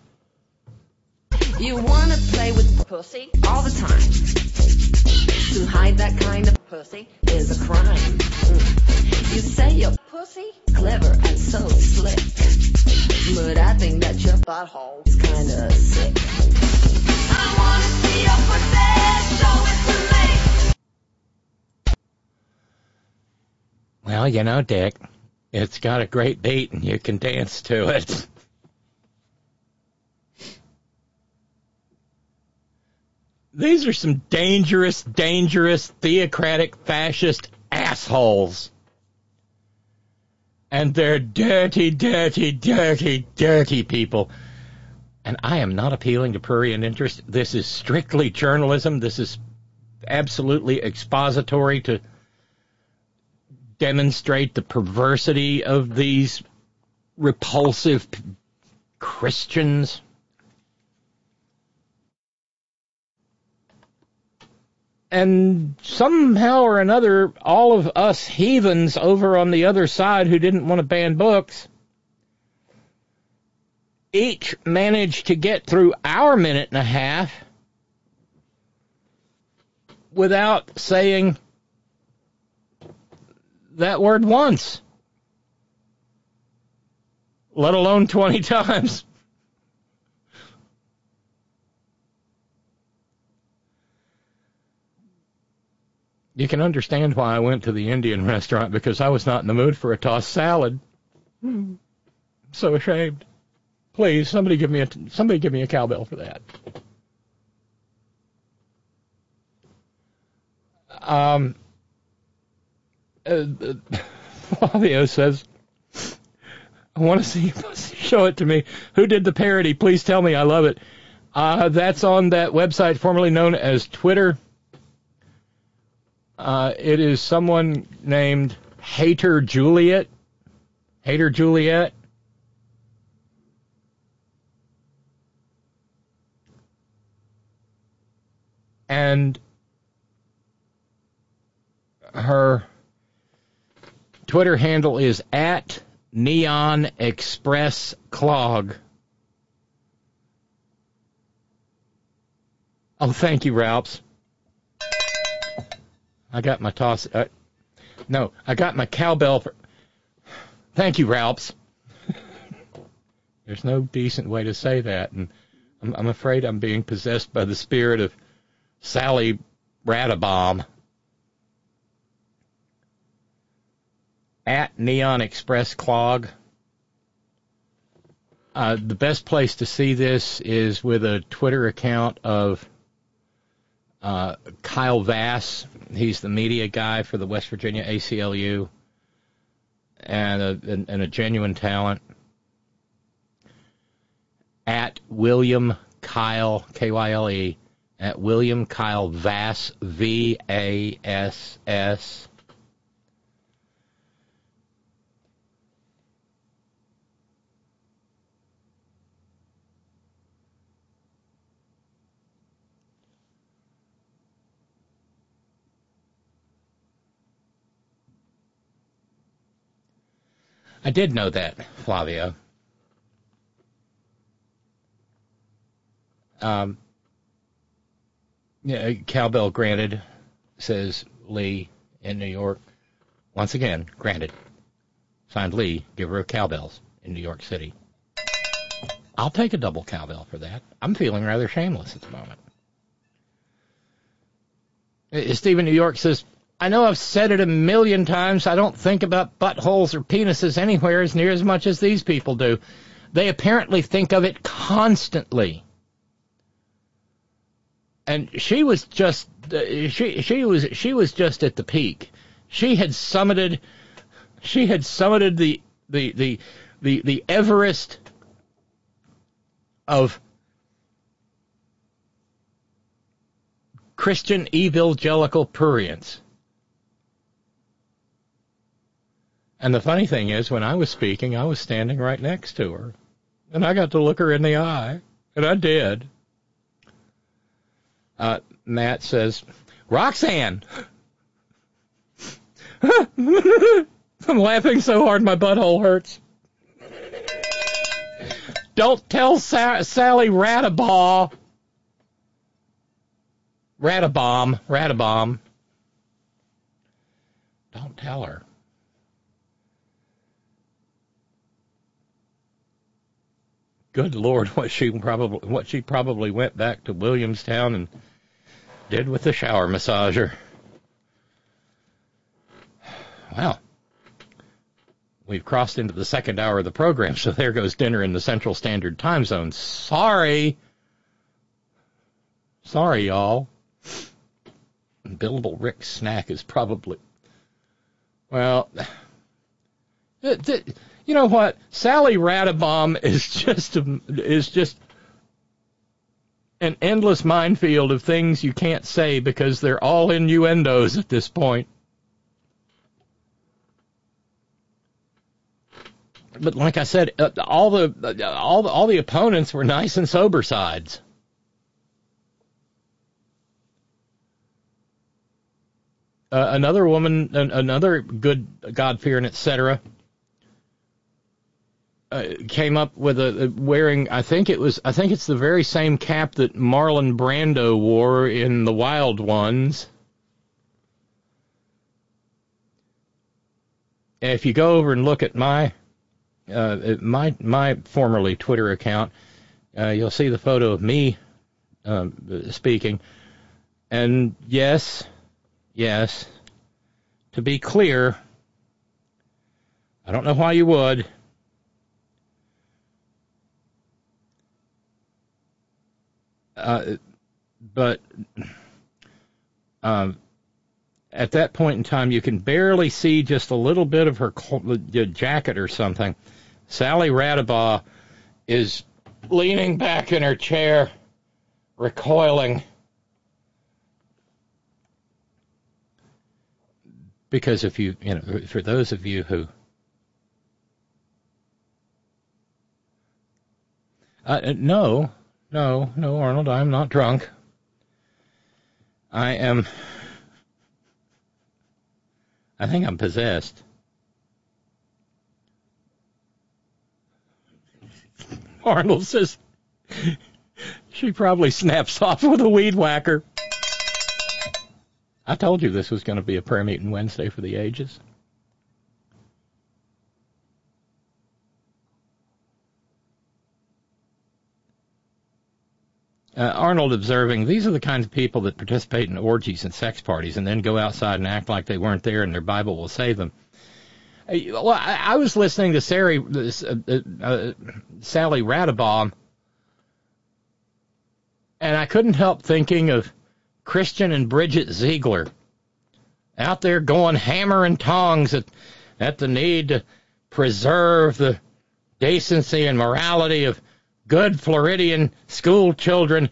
You wanna play with Pussy, all the time. To hide that kind of pussy, is a crime. Mm. You say you're pussy, clever and so slick, but I think that your butthole. butt's kinda sick. I wanna see your pussy, show it to me. Well, you know, Dick, it's got a great beat and you can dance to it. (laughs) These are some dangerous, dangerous, theocratic, fascist assholes. And they're dirty, dirty, dirty, dirty people. And I am not appealing to prurient interest. This is strictly journalism. This is absolutely expository to demonstrate the perversity of these repulsive Christians. And somehow or another, all of us heathens over on the other side who didn't want to ban books each managed to get through our minute and a half without saying that word once, let alone 20 (laughs) times. You can understand why I went to the Indian restaurant because I was not in the mood for a tossed salad. Hmm. So ashamed. Please, somebody give me a somebody give me a cowbell for that. Um, uh, (laughs) Flavio says, I want to see, (laughs) show it to me. Who did the parody? Please tell me. I love it. Uh, that's on that website formerly known as Twitter. Uh, it is someone named Hater Juliet. Hater Juliet. And her Twitter handle is at Neon Express Clog. Oh, thank you, Ralphs. I got my toss. Uh, no, I got my cowbell for. Thank you, Ralphs. There's no decent way to say that, and I'm, I'm afraid I'm being possessed by the spirit of Sally Radabaum. At Neon Express Clog. Uh, the best place to see this is with a Twitter account of uh, Kyle Vass. He's the media guy for the West Virginia ACLU and a, and, and a genuine talent. At William Kyle, K Y L E, at William Kyle Vass, V A S S. I did know that, Flavio. Um, yeah, cowbell granted, says Lee in New York. Once again, granted. Signed Lee, giver of cowbells in New York City. I'll take a double cowbell for that. I'm feeling rather shameless at the moment. Uh, Stephen New York says, I know I've said it a million times. I don't think about buttholes or penises anywhere as near as much as these people do. They apparently think of it constantly. And she was just uh, she she was she was just at the peak. she had summited she had summited the the the the, the Everest of Christian evangelical prurience. And the funny thing is, when I was speaking, I was standing right next to her. And I got to look her in the eye. And I did. Uh, Matt says, Roxanne! (laughs) I'm laughing so hard my butthole hurts. Don't tell Sa- Sally Ratabaugh. Ratabomb. Ratabomb. Don't tell her. Good Lord, what she probably what she probably went back to Williamstown and did with the shower massager. Well, we've crossed into the second hour of the program, so there goes dinner in the Central Standard Time Zone. Sorry. Sorry, y'all. Billable Rick snack is probably. Well, th- th- you know what? Sally Ratabaum is (laughs) just a, is just an endless minefield of things you can't say because they're all innuendos at this point. But like I said, uh, all the uh, all the, all the opponents were nice and sober sides. Uh, another woman, an, another good God fearing, etc. Uh, came up with a, a wearing. I think it was. I think it's the very same cap that Marlon Brando wore in The Wild Ones. And if you go over and look at my uh, my my formerly Twitter account, uh, you'll see the photo of me um, speaking. And yes, yes, to be clear, I don't know why you would. Uh, but um, at that point in time, you can barely see just a little bit of her jacket or something. Sally Radabaugh is leaning back in her chair, recoiling. Because if you, you know, for those of you who Uh, no, no, no, Arnold, I'm not drunk. I am. I think I'm possessed. Arnold says she probably snaps off with a weed whacker. I told you this was going to be a prayer meeting Wednesday for the ages. Uh, Arnold observing, these are the kinds of people that participate in orgies and sex parties and then go outside and act like they weren't there and their Bible will save them. Uh, Well, I, I was listening to Sari, uh, uh, uh, Sally Radabaugh, and I couldn't help thinking of Christian and Bridget Ziegler out there going hammer and tongs at, at the need to preserve the decency and morality of good Floridian school children.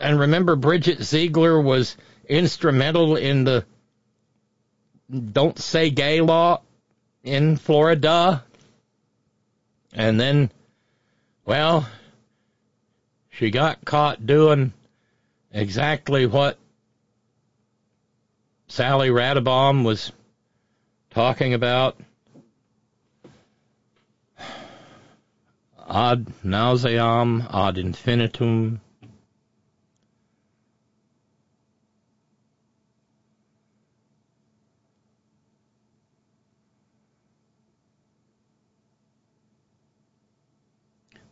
And remember, Bridget Ziegler was instrumental in the don't say gay law in Florida. And then, well, she got caught doing exactly what Sally Radabaum was talking about. Ad nauseam, ad infinitum.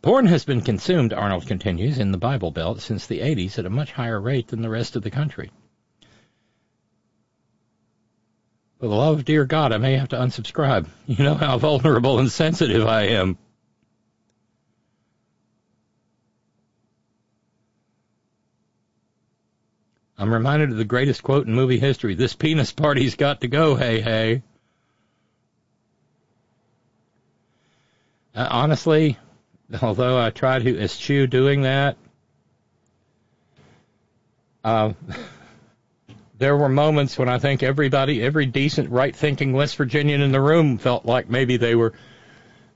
Porn has been consumed, Arnold continues, in the Bible Belt since the 80s at a much higher rate than the rest of the country. For the love of dear God, I may have to unsubscribe. You know how (laughs) vulnerable and sensitive I am. I'm reminded of the greatest quote in movie history this penis party's got to go, hey, hey. Uh, honestly, although I try to eschew doing that, uh, (laughs) there were moments when I think everybody, every decent, right-thinking West Virginian in the room felt like maybe they were,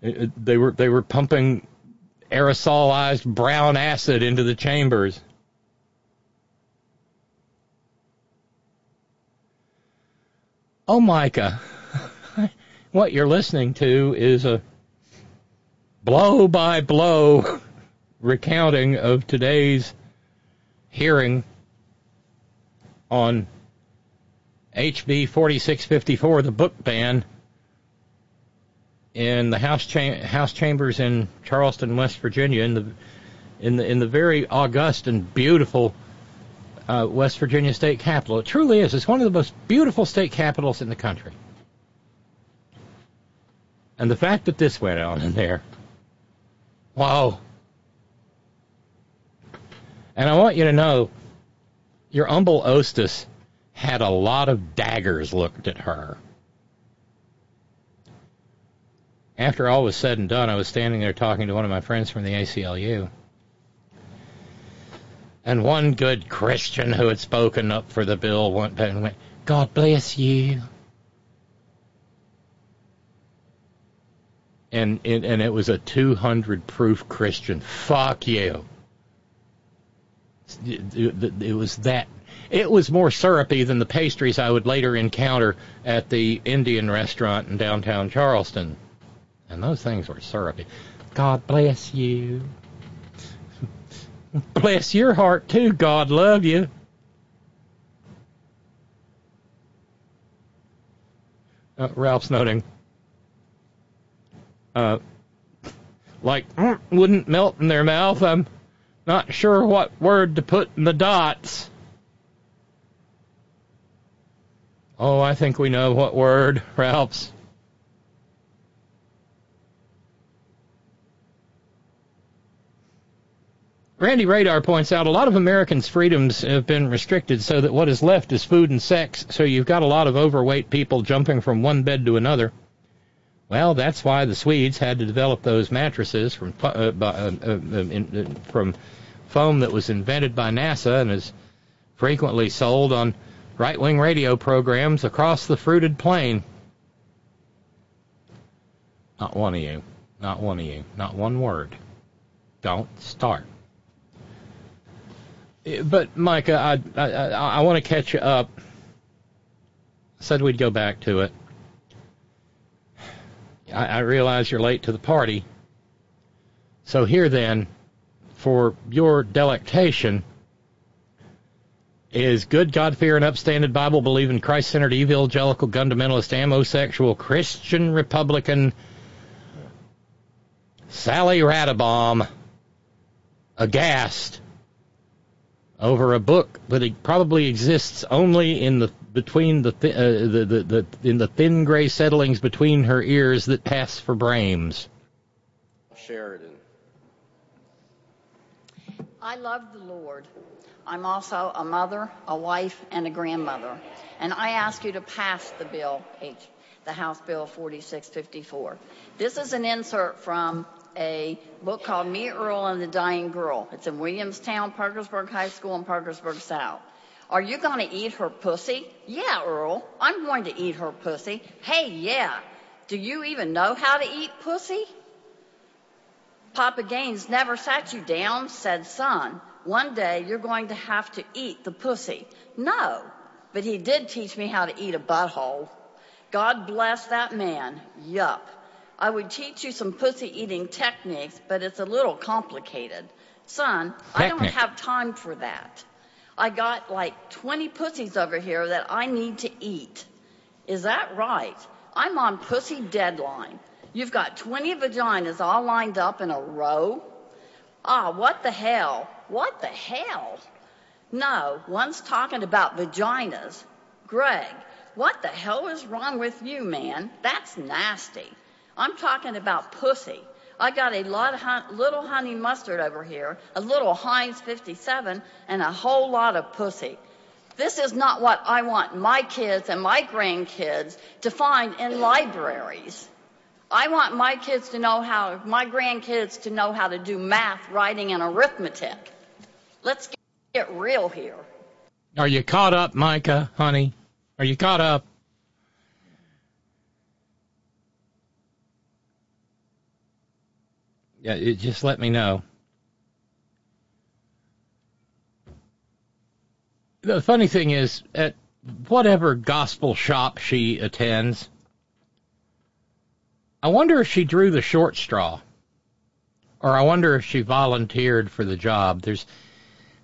uh, they were, they were pumping aerosolized brown acid into the chambers. Oh, Micah, (laughs) what you're listening to is a blow by blow recounting of today's hearing on HB 4654, the book ban, in the House, cha- House chambers in Charleston, West Virginia, in the in the in the very august and beautiful uh, West Virginia state capitol. It truly is. It's one of the most beautiful state capitals in the country. And the fact that this went on in there, wow. And I want you to know, your humble hostess had a lot of daggers looked at her. After all was said and done, I was standing there talking to one of my friends from the ACLU. And one good Christian who had spoken up for the bill went and went, God bless you. And it, and it was a 200 proof Christian. Fuck you. It was that. It was more syrupy than the pastries I would later encounter at the Indian restaurant in downtown Charleston. And those things were syrupy. God bless you. Bless your heart too. God love you. Uh, Ralph's noting. Uh, like mm, (clears throat) wouldn't melt in their mouth. I'm not sure what word to put in the dots. Oh, I think we know what word, Ralph's. Randy Radar points out a lot of Americans' freedoms have been restricted so that what is left is food and sex, so you've got a lot of overweight people jumping from one bed to another. Well, that's why the Swedes had to develop those mattresses from uh, by, uh, uh, in, uh, from foam that was invented by NASA and is frequently sold on right-wing radio programs across the fruited plain. Not one of you. Not one of you. Not one word. Don't start. But Micah, I I, I, want to catch you up. Said we'd go back to it. I, I realize you're late to the party. So here then, for your delectation, is good, God-fearing, upstanding, Bible-believing, Christ-centered, evangelical, fundamentalist, amosexual, Christian Republican Sally Radabaum aghast over a book but it probably exists only in the between the, thi- uh, the, the the in the thin gray settlings between her ears that pass for brains. Sheridan. I love the Lord. I'm also a mother, a wife, and a grandmother. And I ask you to pass the bill, H, the House Bill 4654. This is an insert from a book called Me, Earl, and the Dying Girl. It's in Williamstown, Parkersburg High School, and Parkersburg South. Are you going to eat her pussy? Yeah, Earl. I'm going to eat her pussy. Hey, yeah. Do you even know how to eat pussy? Papa Gaines never sat you down, said, son, one day you're going to have to eat the pussy. No, but he did teach me how to eat a butthole. God bless that man. Yup. I would teach you some pussy eating techniques, but it's a little complicated. Son, I don't have time for that. I got like 20 pussies over here that I need to eat. Is that right? I'm on pussy deadline. You've got 20 vaginas all lined up in a row? Ah, what the hell? What the hell? No, one's talking about vaginas. Greg, what the hell is wrong with you, man? That's nasty. I'm talking about pussy. I got a lot of little honey mustard over here, a little Heinz 57, and a whole lot of pussy. This is not what I want my kids and my grandkids to find in libraries. I want my kids to know how, my grandkids to know how to do math, writing, and arithmetic. Let's get real here. Are you caught up, Micah, honey? Are you caught up? Yeah, it, just let me know. The funny thing is, at whatever gospel shop she attends, I wonder if she drew the short straw, or I wonder if she volunteered for the job. There's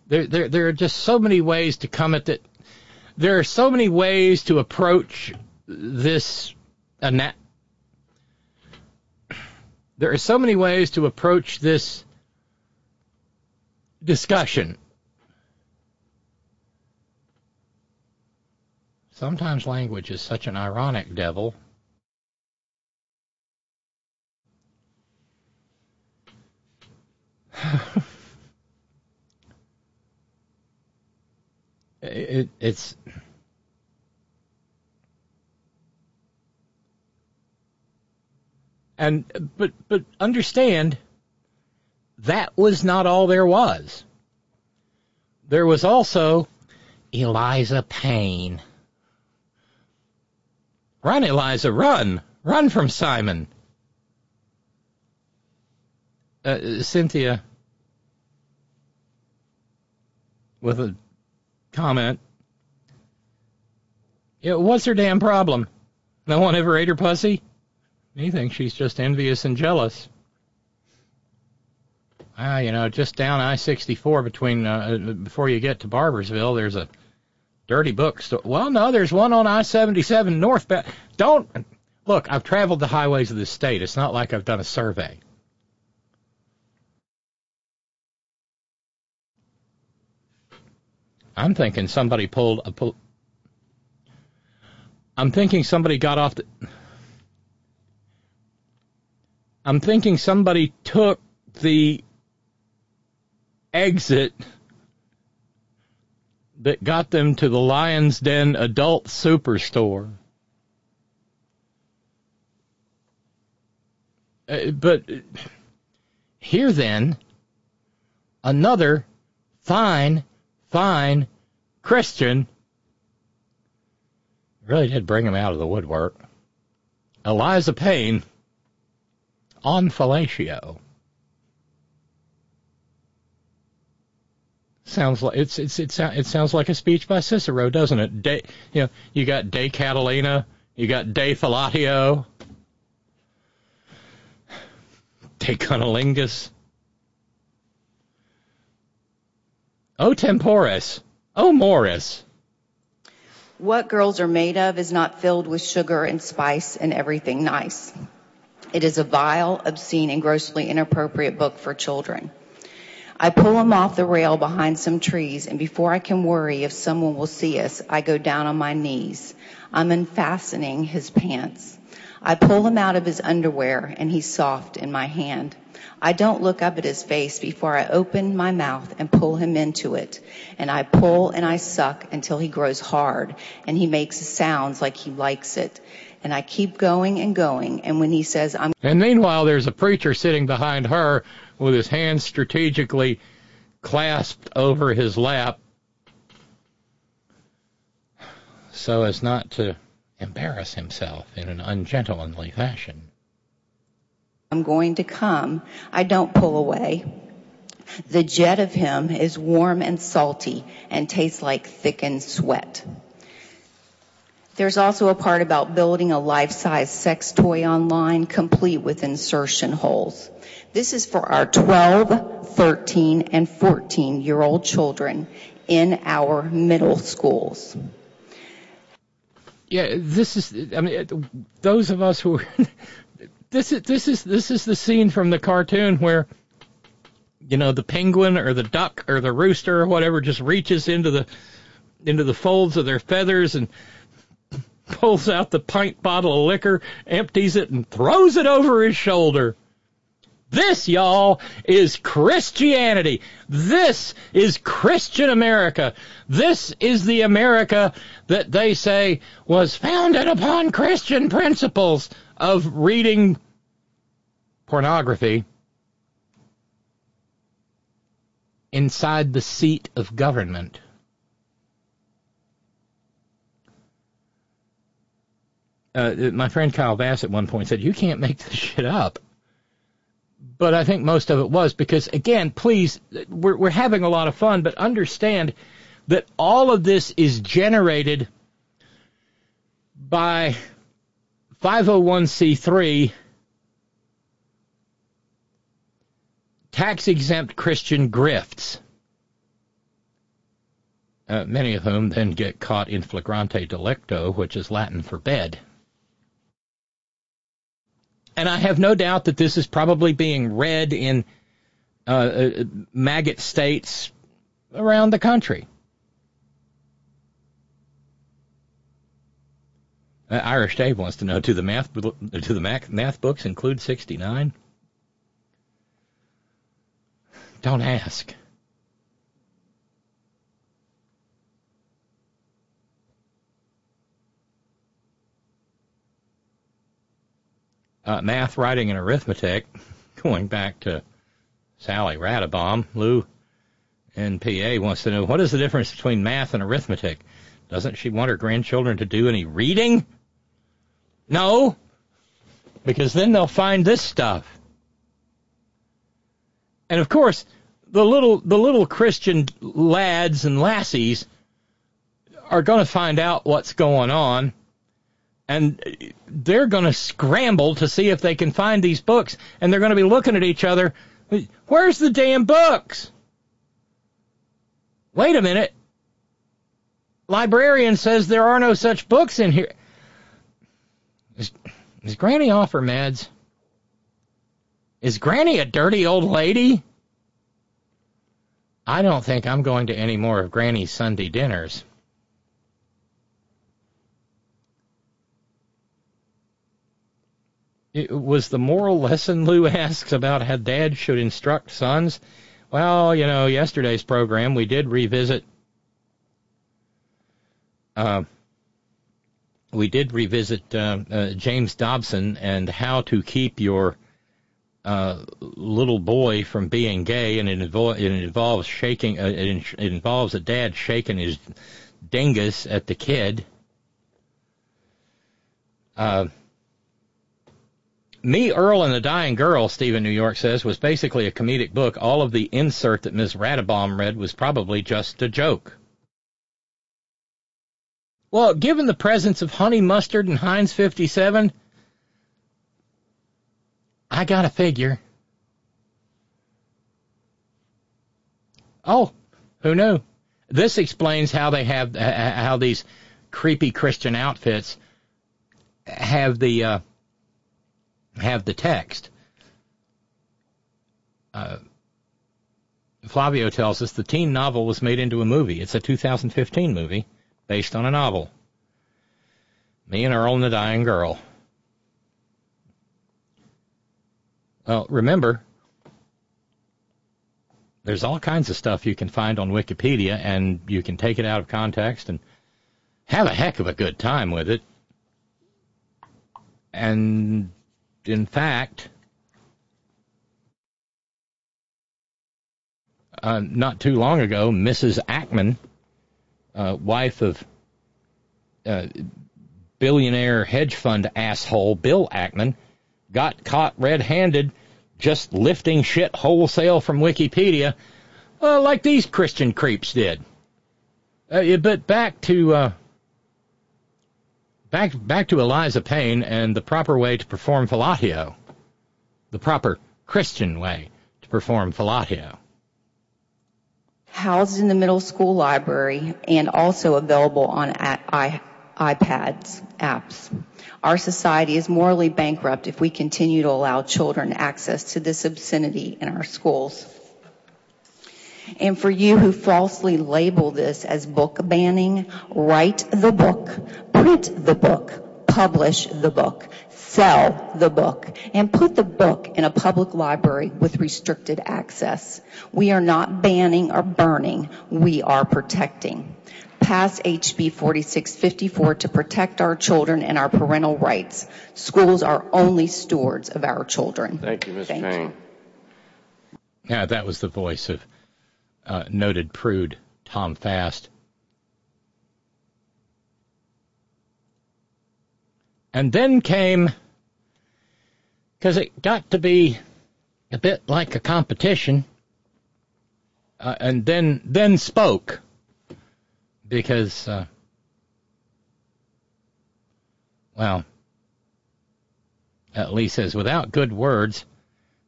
there, there, there are just so many ways to come at it. There are so many ways to approach this. There are so many ways to approach this discussion. Sometimes language is such an ironic devil. (sighs) it, it's and but but understand that was not all there was. There was also Eliza Payne. Run, Eliza, run! Run from Simon. Uh, Cynthia, with a comment. What's her damn problem? No one ever ate her pussy? He thinks she's just envious and jealous. Ah, you know, just down I-64 between uh, before you get to Barboursville, there's a dirty bookstore. Well, no, there's one on I-77 north. northbound. Don't look. I've traveled the highways of this state. It's not like I've done a survey. I'm thinking somebody pulled a pull. I'm thinking somebody got off the. I'm thinking somebody took the exit that got them to the Lion's Den adult superstore. Uh, but here then, another fine fine Christian really did bring him out of the woodwork. Eliza Payne on fellatio. Sounds like it's it's it sounds like a speech by Cicero, doesn't it? De, you know, you got De Catalina, you got De Fellatio, De Cunnilingus. O temporis. Oh, o moris. What girls are made of is not filled with sugar and spice and everything nice. It is a vile, obscene, and grossly inappropriate book for children. I pull him off the rail behind some trees, and before I can worry if someone will see us, I go down on my knees. I'm unfastening his pants. I pull him out of his underwear, and he's soft in my hand. I don't look up at his face before I open my mouth and pull him into it. And I pull and I suck until he grows hard and he makes sounds like he likes it. And I keep going and going. And when he says, I'm And meanwhile, there's a preacher sitting behind her with his hands strategically clasped over his lap so as not to embarrass himself in an ungentlemanly fashion. I'm going to come, I don't pull away. The jet of him is warm and salty and tastes like thickened sweat. There's also a part about building a life-size sex toy online complete with insertion holes. This is for our 12, 13, and 14 year old children in our middle schools. Yeah, this is. I mean, those of us who, this is this is this is the scene from the cartoon where, you know, the penguin or the duck or the rooster or whatever just reaches into the into the folds of their feathers and pulls out the pint bottle of liquor, empties it, and throws it over his shoulder. This, y'all, is Christianity. This is Christian America. This is the America that they say was founded upon Christian principles of reading pornography inside the seat of government. Uh, my friend Kyle Bass at one point said, "You can't make this shit up." But I think most of it was because, again, please, we're we're having a lot of fun, but understand that all of this is generated by 501c3 tax exempt Christian grifts, uh, many of whom then get caught in flagrante delicto, which is Latin for bed. And I have no doubt that this is probably being read in uh, uh, maggot states around the country. Uh, Irish Dave wants to know: Do the math do the math, math books include sixty nine? Don't ask. Uh, math, writing, and arithmetic, going back to Sally Radabaum, Lou in PA wants to know what is the difference between math and arithmetic? Doesn't she want her grandchildren to do any reading? No, because then they'll find this stuff. And of course, the little the little Christian lads and lassies are going to find out what's going on and they're going to scramble to see if they can find these books and they're going to be looking at each other where's the damn books? Wait a minute. Librarian says there are no such books in here. Is, is granny off her meds? Is granny a dirty old lady? I don't think i'm going to any more of granny's sunday dinners It was the moral (laughs) lesson Lou asks about how dads should instruct sons. Well, you know, yesterday's program we did revisit. Uh, we did revisit uh, uh, James Dobson and how to keep your uh, little boy from being gay, and it, invo- it involves shaking. Uh, it, in- it involves a dad shaking his dingus at the kid. Uh, me, Earl, and the Dying Girl, Stephen New York says, was basically a comedic book. All of the insert that Ms. Radabaum read was probably just a joke. Well, given the presence of honey mustard and Heinz 57, I gotta figure. Oh, who knew? This explains how they have how these creepy Christian outfits have the uh, have the text. Uh, Flavio tells us the teen novel was made into a movie. It's a 2015 movie based on a novel. Me and Earl and the Dying Girl. Well, remember, there's all kinds of stuff you can find on Wikipedia, and you can take it out of context and have a heck of a good time with it. And in fact, uh, not too long ago, Mrs. Ackman, uh, wife of uh, billionaire hedge fund asshole Bill Ackman, got caught red-handed just lifting shit wholesale from Wikipedia, uh, like these Christian creeps did. Uh, but back to uh, back back to Eliza Payne and the proper way to perform fellatio, the proper Christian way to perform fellatio. Housed in the middle school library and also available on i- iPads apps. Our society is morally bankrupt if we continue to allow children access to this obscenity in our schools. And for you who falsely label this as book banning, write the book, print the book, publish the book, sell the book, and put the book in a public library with restricted access. We are not banning or burning, we are protecting. Pass HB 4654 to protect our children and our parental rights. Schools are only stewards of our children. Thank you, Ms. Thank Payne. Yeah, that was the voice of uh, noted prude Tom Fast. And then came, because it got to be a bit like a competition, uh, and then then spoke, because, uh, well, uh, Lee says, without good words,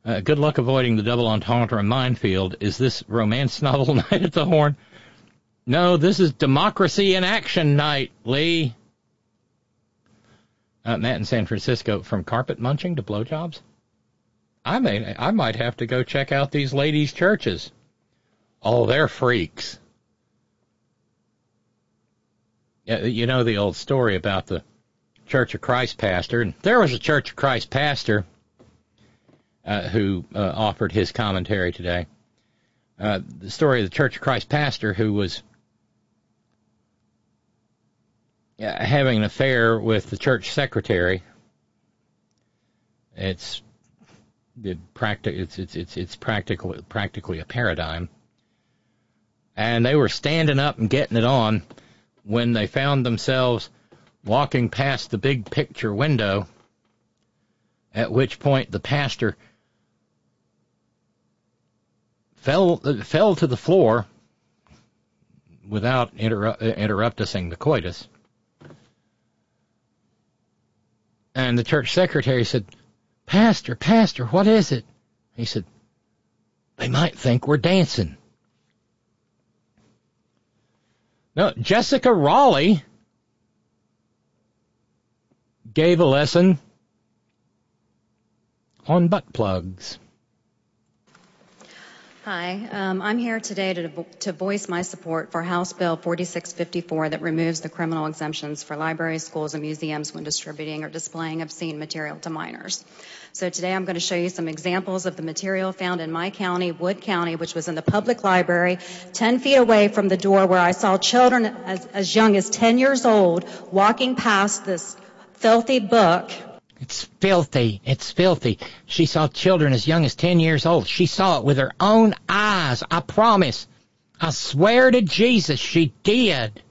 uh, good luck avoiding the double entendre minefield. Is this romance novel (laughs) night at the Horn? No, this is democracy in action night, Lee. Uh, Matt in San Francisco, from carpet munching to blowjobs. I may, I might have to go check out these ladies' churches. Oh, they're freaks. Yeah, you know the old story about the Church of Christ pastor. And there was a Church of Christ pastor uh, who uh, offered his commentary today. Uh, the story of the Church of Christ pastor who was uh, Uh, having an affair with the church secretary. It's it it's it's it's it's practically practically a paradigm. And they were standing up and getting it on when they found themselves walking past the big picture window. At which point the pastor fell fell to the floor without interru- interrupting the coitus. And the church secretary said, Pastor, Pastor, what is it? He said, They might think we're dancing. No, Jessica Raleigh gave a lesson on butt plugs. Hi, um, I'm here today to, to voice my support for House Bill 4654 that removes the criminal exemptions for libraries, schools, and museums when distributing or displaying obscene material to minors. So today I'm going to show you some examples of the material found in my county, Wood County, which was in the public library, 10 feet away from the door where I saw children as, as young as 10 years old walking past this filthy book It's filthy. It's filthy. She saw children as young as 10 years old. She saw it with her own eyes. I promise. I swear to Jesus, she did.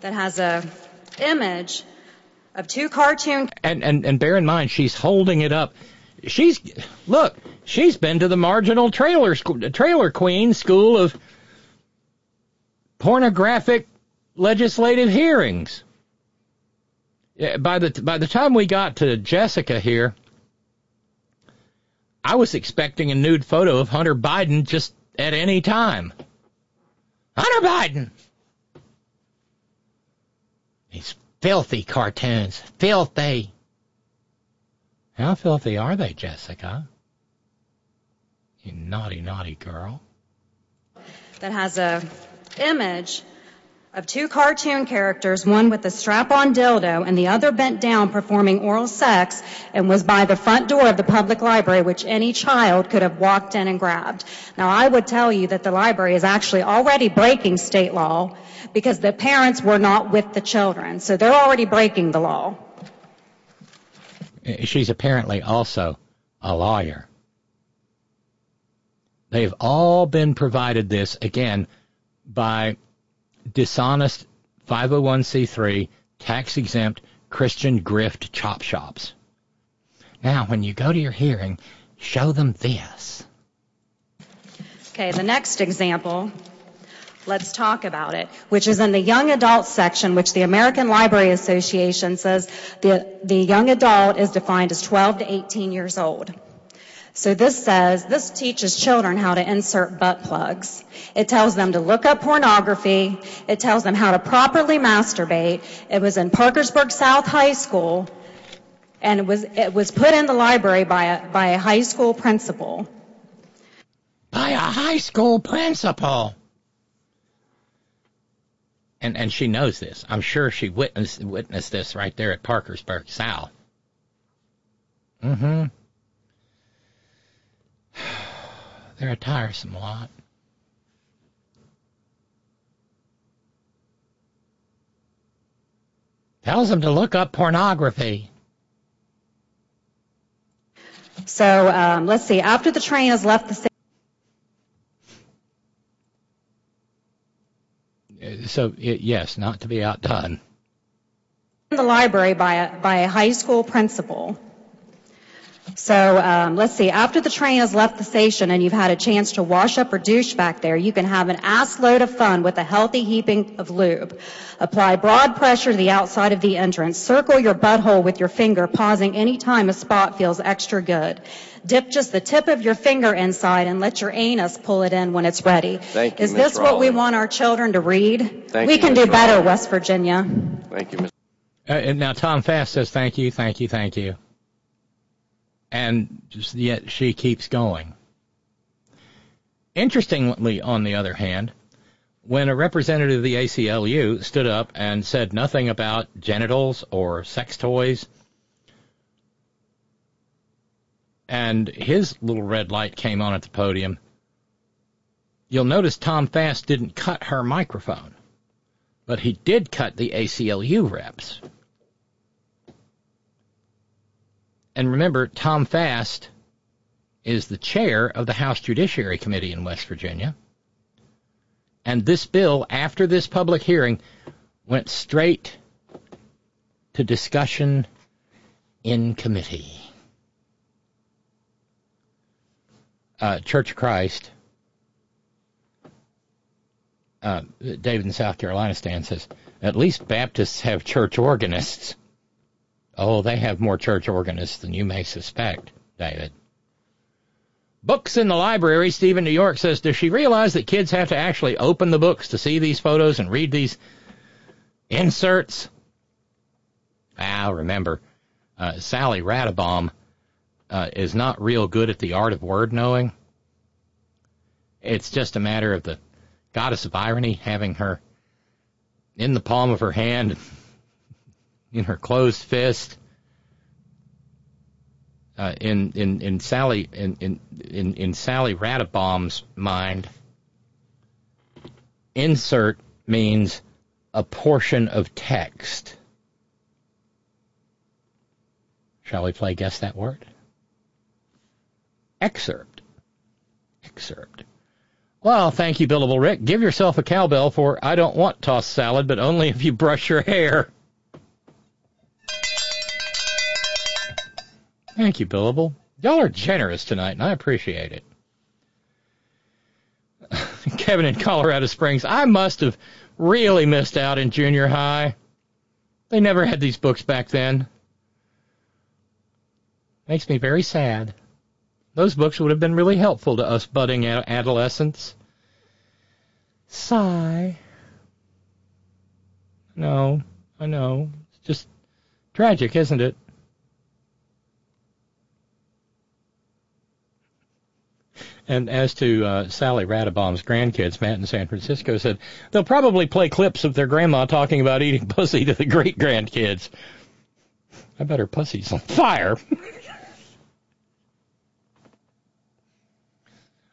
that has a image of two cartoon And, and, and bear in mind, she's holding it up. She's, look, she's been to the Marjorie Taylor, school, Taylor Greene school of pornographic legislative hearings. By the by the time we got to Jessica here, I was expecting a nude photo of Hunter Biden just at any time. Hunter Biden. These filthy cartoons, filthy. How filthy are they, Jessica? You naughty, naughty girl. that has a image of two cartoon characters, one with a strap-on dildo and the other bent down performing oral sex and was by the front door of the public library, which any child could have walked in and grabbed. Now I would tell you that the library is actually already breaking state law because the parents were not with the children. So they're already breaking the law. Uh, she's apparently also a lawyer. They've all been provided this, again, by dishonest 501c3 tax exempt Christian grift chop shops. Now, when you go to your hearing, show them this. Okay, the next example, let's talk about it, which is in the young adult section, which the American Library Association says the, the young adult is defined as 12 to 18 years old. So this says, this teaches children how to insert butt plugs. It tells them to look up pornography. It tells them how to properly masturbate. It was in Parkersburg South High School, and it was, it was put in the library by a, by a high school principal. By a high school principal. and and she knows this. I'm sure she witnessed witnessed this right there at Parkersburg South. Mm-hmm. They're a tiresome lot. Tells them to look up pornography. So um, let's see. After the train has left the station, So it, yes, not to be outdone. in the library by a, by a high school principal. So um, let's see. After the train has left the station and you've had a chance to wash up or douche back there, you can have an ass load of fun with a healthy heaping of lube. Apply broad pressure to the outside of the entrance. Circle your butthole with your finger, pausing any time a spot feels extra good. Dip just the tip of your finger inside and let your anus pull it in when it's ready. Thank you, Is Miss this what we want our children to read? Thank we you, can Miss do better, Raleigh. West Virginia. Thank you, Mr. Uh, and now Tom Fast says thank you, thank you, thank you, and yet she keeps going. Interestingly, on the other hand, when a representative of the ACLU stood up and said nothing about genitals or sex toys, and his little red light came on at the podium, you'll notice Tom Fast didn't cut her microphone, but he did cut the ACLU reps. And remember, Tom Fast is the chair of the House Judiciary Committee in West Virginia. And this bill, after this public hearing, went straight to discussion in committee. Uh, Church of Christ, uh, David in South Carolina Stan says, at least Baptists have church organists. Oh, they have more church organists than you may suspect, David. Books in the library, Stephen New York says, does she realize that kids have to actually open the books to see these photos and read these inserts? Ah, remember, uh, Sally Radabaum uh, is not real good at the art of word knowing. It's just a matter of the goddess of irony having her in the palm of her hand, in her closed fist. Uh, in in in Sally in in in, Sally Radabaum's mind, insert means a portion of text. Shall we play guess that word? Excerpt. Excerpt. Well, thank you, Billable Rick. Give yourself a cowbell for I don't want tossed salad, but only if you brush your hair. Thank you, Billable. Y'all are generous tonight, and I appreciate it. (laughs) Kevin in Colorado Springs, I must have really missed out in junior high. They never had these books back then. Makes me very sad. Those books would have been really helpful to us budding adolescents. Sigh. No, I know. It's just tragic, isn't it? And as to uh, Sally Radabaum's grandkids, Matt in San Francisco said they'll probably play clips of their grandma talking about eating (laughs) pussy to the great grandkids. I bet her pussy's on fire. (laughs)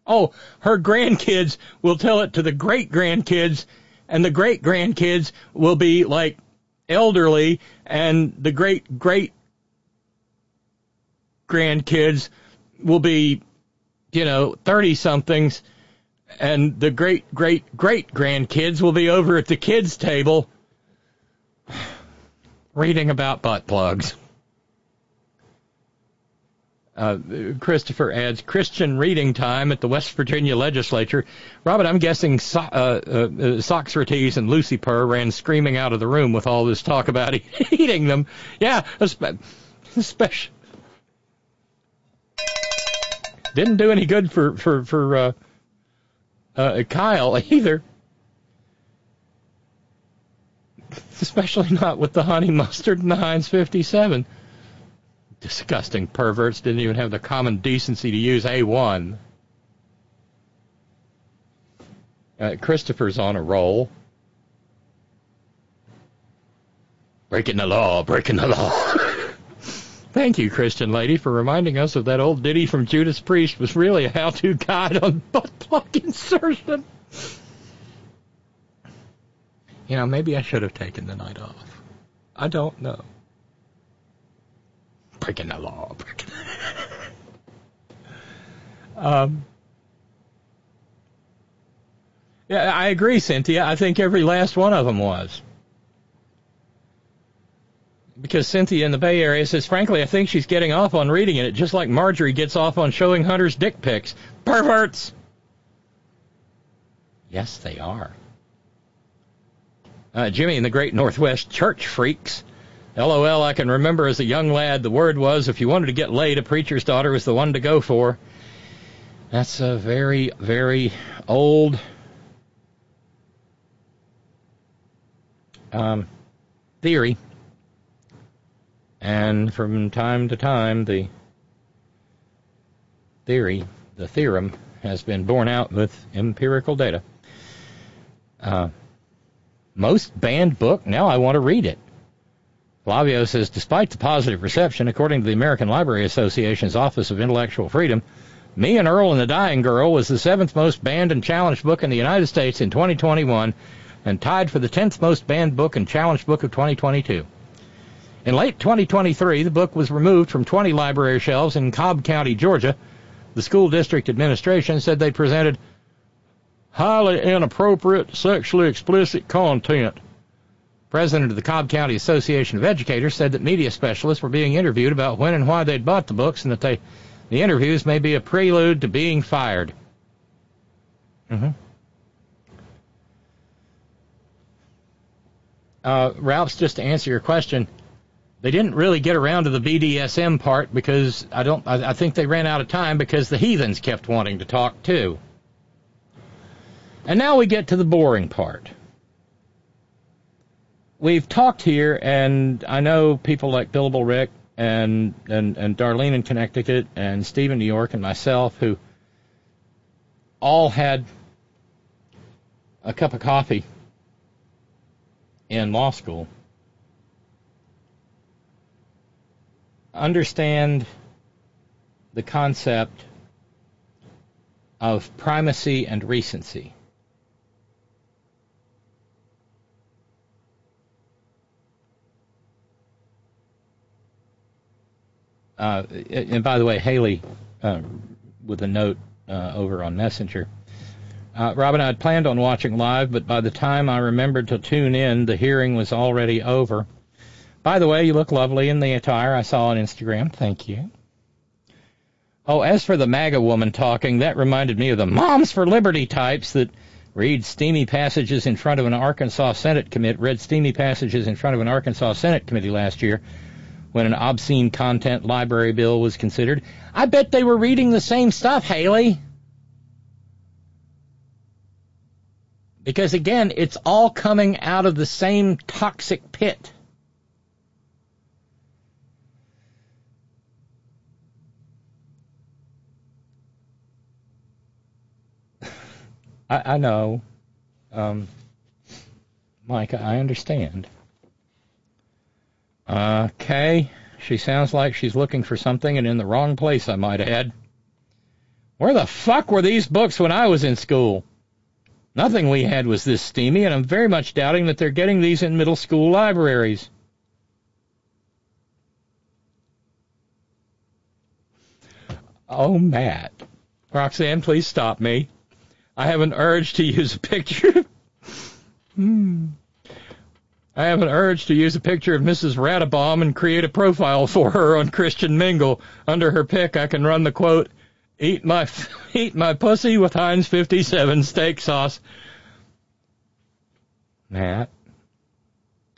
oh, her grandkids will tell it to the great grandkids, and the great grandkids will be like elderly, and the great great grandkids will be, you know, 30 somethings, and the great great great grandkids will be over at the kids' table reading about butt plugs. Uh, Christopher adds Christian reading time at the West Virginia legislature. Robert, I'm guessing so- uh, uh, Socrates and Lucy Purr ran screaming out of the room with all this talk about (laughs) eating them. Yeah, especially didn't do any good for for for uh, uh, Kyle (laughs) either. Especially not with the honey mustard and the Heinz 57 disgusting perverts didn't even have the common decency to use A1. Uh, Christopher's on a roll. breaking the law, breaking the law. (laughs) Thank you, Christian lady, for reminding us of that old ditty from Judas Priest was really a how-to guide on butt plug insertion. You know, maybe I should have taken the night off. I don't know. Breaking the law, breaking um, yeah, I agree, Cynthia. I think every last one of them was. Because Cynthia in the Bay Area says, frankly, I think she's getting off on reading it, just like Marjorie gets off on showing Hunter's dick pics. Perverts! Yes, they are. Uh, Jimmy in the Great Northwest Church Freaks. LOL, I can remember as a young lad, the word was if you wanted to get laid, a preacher's daughter was the one to go for. That's a very, very old um, theory. And from time to time, the theory, the theorem, has been borne out with empirical data. Uh, most banned book, now I want to read it. Flavio says, despite the positive reception, according to the American Library Association's Office of Intellectual Freedom, Me and Earl and the Dying Girl was the seventh most banned and challenged book in the United States in 2021 and tied for the 10th most banned book and challenged book of 2022. In late 2023, the book was removed from 20 library shelves in Cobb County, Georgia. The school district administration said they presented highly inappropriate, sexually explicit content. President of the Cobb County Association of Educators said that media specialists were being interviewed about when and why they'd bought the books and that they, the interviews may be a prelude to being fired. Mm-hmm. Uh, Ralph's just to answer your question. They didn't really get around to the BDSM part because I don't. I, I think they ran out of time because the heathens kept wanting to talk too. And now we get to the boring part. We've talked here, and I know people like Billable Rick and, and, and Darlene in Connecticut and Steve in New York and myself who all had a cup of coffee in law school understand the concept of primacy and recency. Uh, and by the way, Haley, uh, with a note uh, over on Messenger. Uh, Robyn, I had planned on watching live, but by the time I remembered to tune in, the hearing was already over. By the way, you look lovely in the attire I saw on Instagram. Thank you. Oh, as for the MAGA woman talking, that reminded me of the Moms for Liberty types that read steamy passages in front of an Arkansas Senate commit read steamy passages in front of an Arkansas Senate committee last year when an obscene content library bill was considered. I bet they were reading the same stuff, Haley. Because again, it's all coming out of the same toxic pit. I, know. Um, Micah, I understand. Okay. She sounds like she's looking for something and in the wrong place, I might add. Where the fuck were these books when I was in school? Nothing we had was this steamy, and I'm very much doubting that they're getting these in middle school libraries. Oh, Matt. Roxanne, please stop me. I have an urge to use a picture. hmm. I have an urge to use a picture of Mrs. Radabaum and create a profile for her on Christian Mingle. Under her pic, I can run the quote, "Eat my (laughs) eat my pussy with Heinz 57 steak sauce." Matt,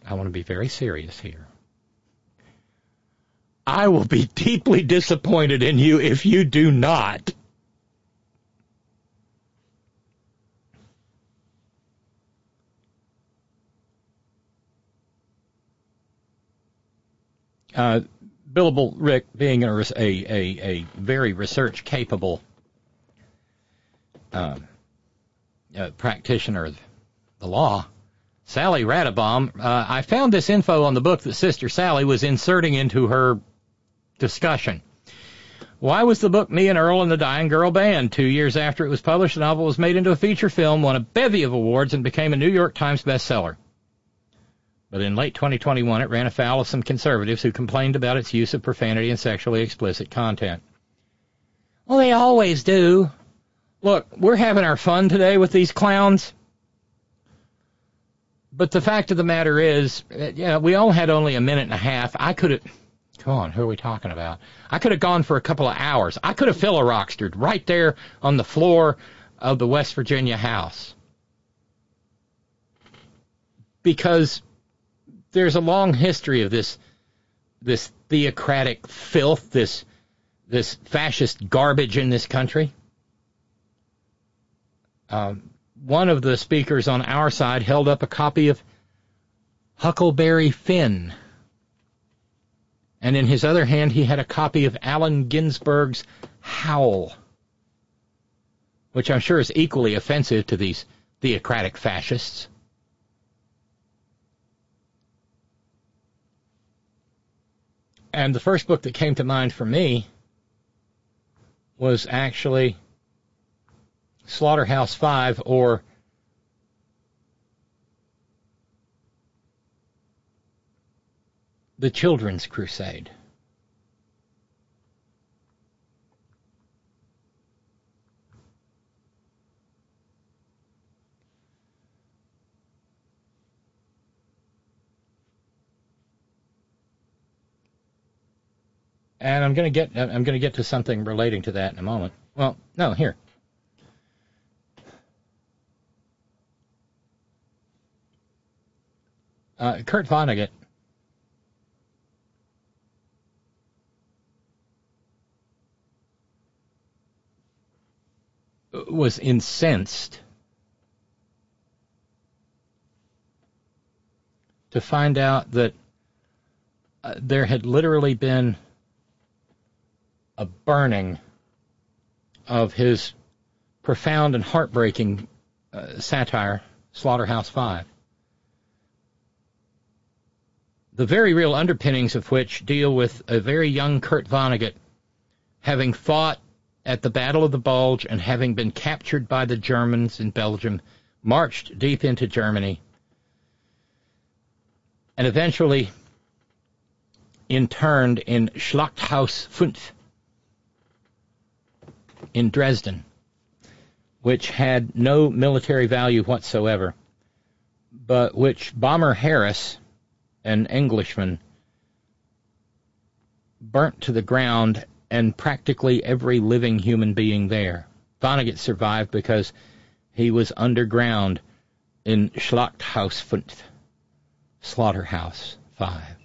I want to be very serious here. I will be deeply disappointed in you if you do not. Uh, billable Rick being a, a, a, very research capable uh, uh, practitioner of the law, Sally Radabaum. Uh, I found this info on the book that Sister Sally was inserting into her discussion. Why was the book Me and Earl and the Dying Girl banned? Two years after it was published, the novel was made into a feature film, won a bevy of awards, and became a New York Times bestseller. But in late 2021, it ran afoul of some conservatives who complained about its use of profanity and sexually explicit content. Well, they always do. Look, we're having our fun today with these clowns. But the fact of the matter is, uh, yeah, we all had only a minute and a half. I could have. Come on, who are we talking about? I could have gone for a couple of hours. I could have filibustered right there on the floor of the West Virginia House. Because there's a long history of this this theocratic filth, this this fascist garbage in this country. Um, one of the speakers on our side held up a copy of Huckleberry Finn. And in his other hand, he had a copy of Allen Ginsberg's Howl, which I'm sure is equally offensive to these theocratic fascists. And the first book that came to mind for me was actually Slaughterhouse Five or The Children's Crusade. And I'm going to get I'm going to get to something relating to that in a moment. Well, no, here. Uh, Kurt Vonnegut was incensed to find out that uh, there had literally been a burning of his profound and heartbreaking uh, satire, Slaughterhouse Five. The very real underpinnings of which deal with a very young Kurt Vonnegut having fought at the Battle of the Bulge and having been captured by the Germans in Belgium, marched deep into Germany, and eventually interned in Schlachthaus 5 in Dresden, which had no military value whatsoever, but which Bomber Harris, an Englishman, burnt to the ground and practically every living human being there. Vonnegut survived because he was underground in Schlachthaus 5, Slaughterhouse 5.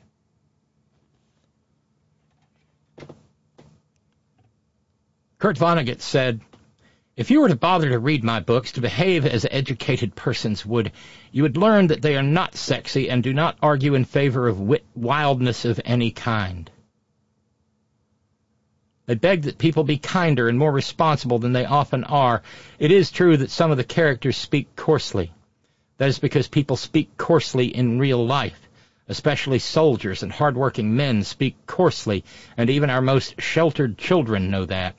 Kurt Vonnegut said, If you were to bother to read my books, to behave as educated persons would, you would learn that they are not sexy and do not argue in favor of wit, wildness of any kind. I beg that people be kinder and more responsible than they often are. It is true that some of the characters speak coarsely. That is because people speak coarsely in real life. Especially soldiers and hard-working men speak coarsely, and even our most sheltered children know that.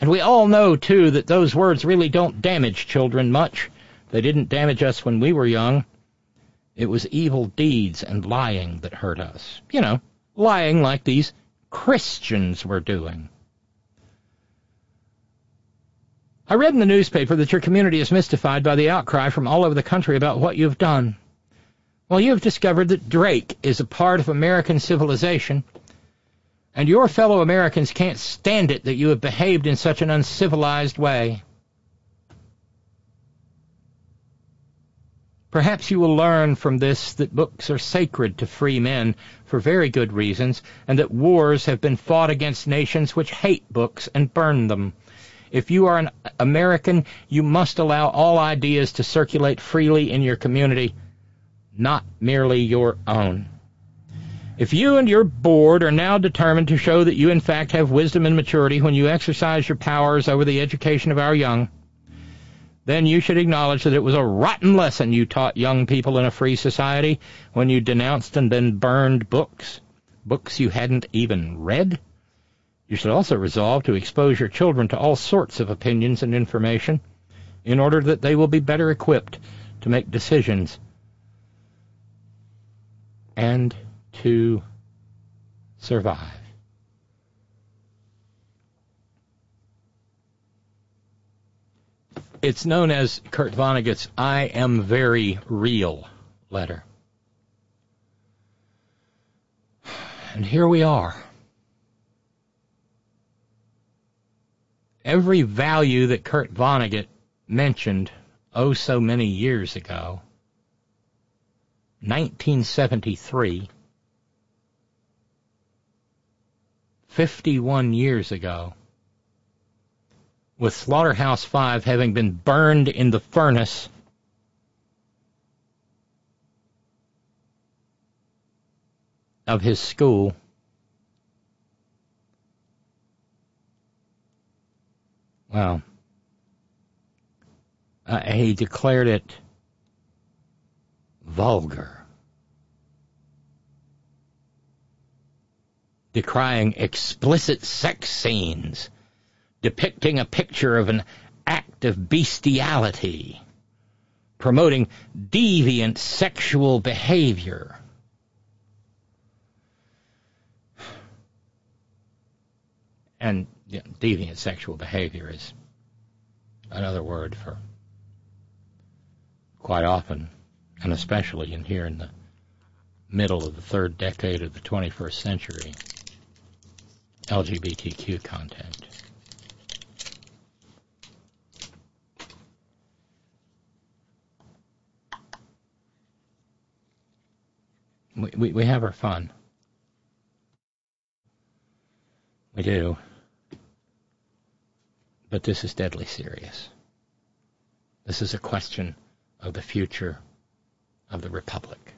And we all know, too, that those words really don't damage children much. They didn't damage us when we were young. It was evil deeds and lying that hurt us. You know, lying like these Christians were doing. I read in the newspaper that your community is mystified by the outcry from all over the country about what you've done. Well, you have discovered that Drake is a part of American civilization, and your fellow Americans can't stand it that you have behaved in such an uncivilized way. Perhaps you will learn from this that books are sacred to free men for very good reasons, and that wars have been fought against nations which hate books and burn them. If you are an American, you must allow all ideas to circulate freely in your community, not merely your own. If you and your board are now determined to show that you in fact have wisdom and maturity when you exercise your powers over the education of our young, then you should acknowledge that it was a rotten lesson you taught young people in a free society when you denounced and then burned books, books you hadn't even read. You should also resolve to expose your children to all sorts of opinions and information in order that they will be better equipped to make decisions and to survive. It's known as Kurt Vonnegut's I Am Very Real letter. And here we are. Every value that Kurt Vonnegut mentioned oh so many years ago, 1973, 51 years ago, with Slaughterhouse 5 having been burned in the furnace of his school. Well, uh, he declared it vulgar, decrying explicit sex scenes, depicting a picture of an act of bestiality, promoting deviant sexual behavior. And deviant sexual behavior is another word for quite often, and especially in here in the middle of the third decade of the 21st century, LGBTQ content. We, we, we have our fun. We do. But this is deadly serious. This is a question of the future of the Republic.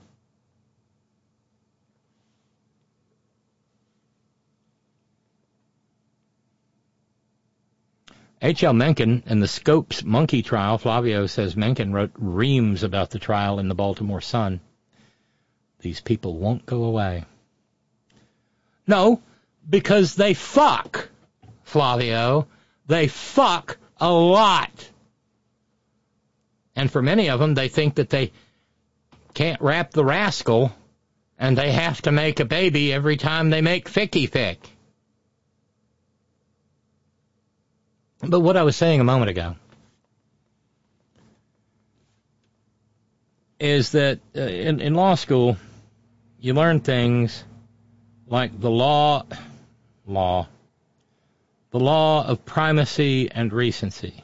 H.L. Mencken in the Scopes monkey trial, Flavio says Mencken wrote reams about the trial in the Baltimore Sun. These people won't go away. No, because they fuck, Flavio. They fuck a lot. And for many of them, they think that they can't wrap the rascal and they have to make a baby every time they make Ficky Fick. But what I was saying a moment ago is that uh, in, in law school, you learn things like the law, law, the law of primacy and recency.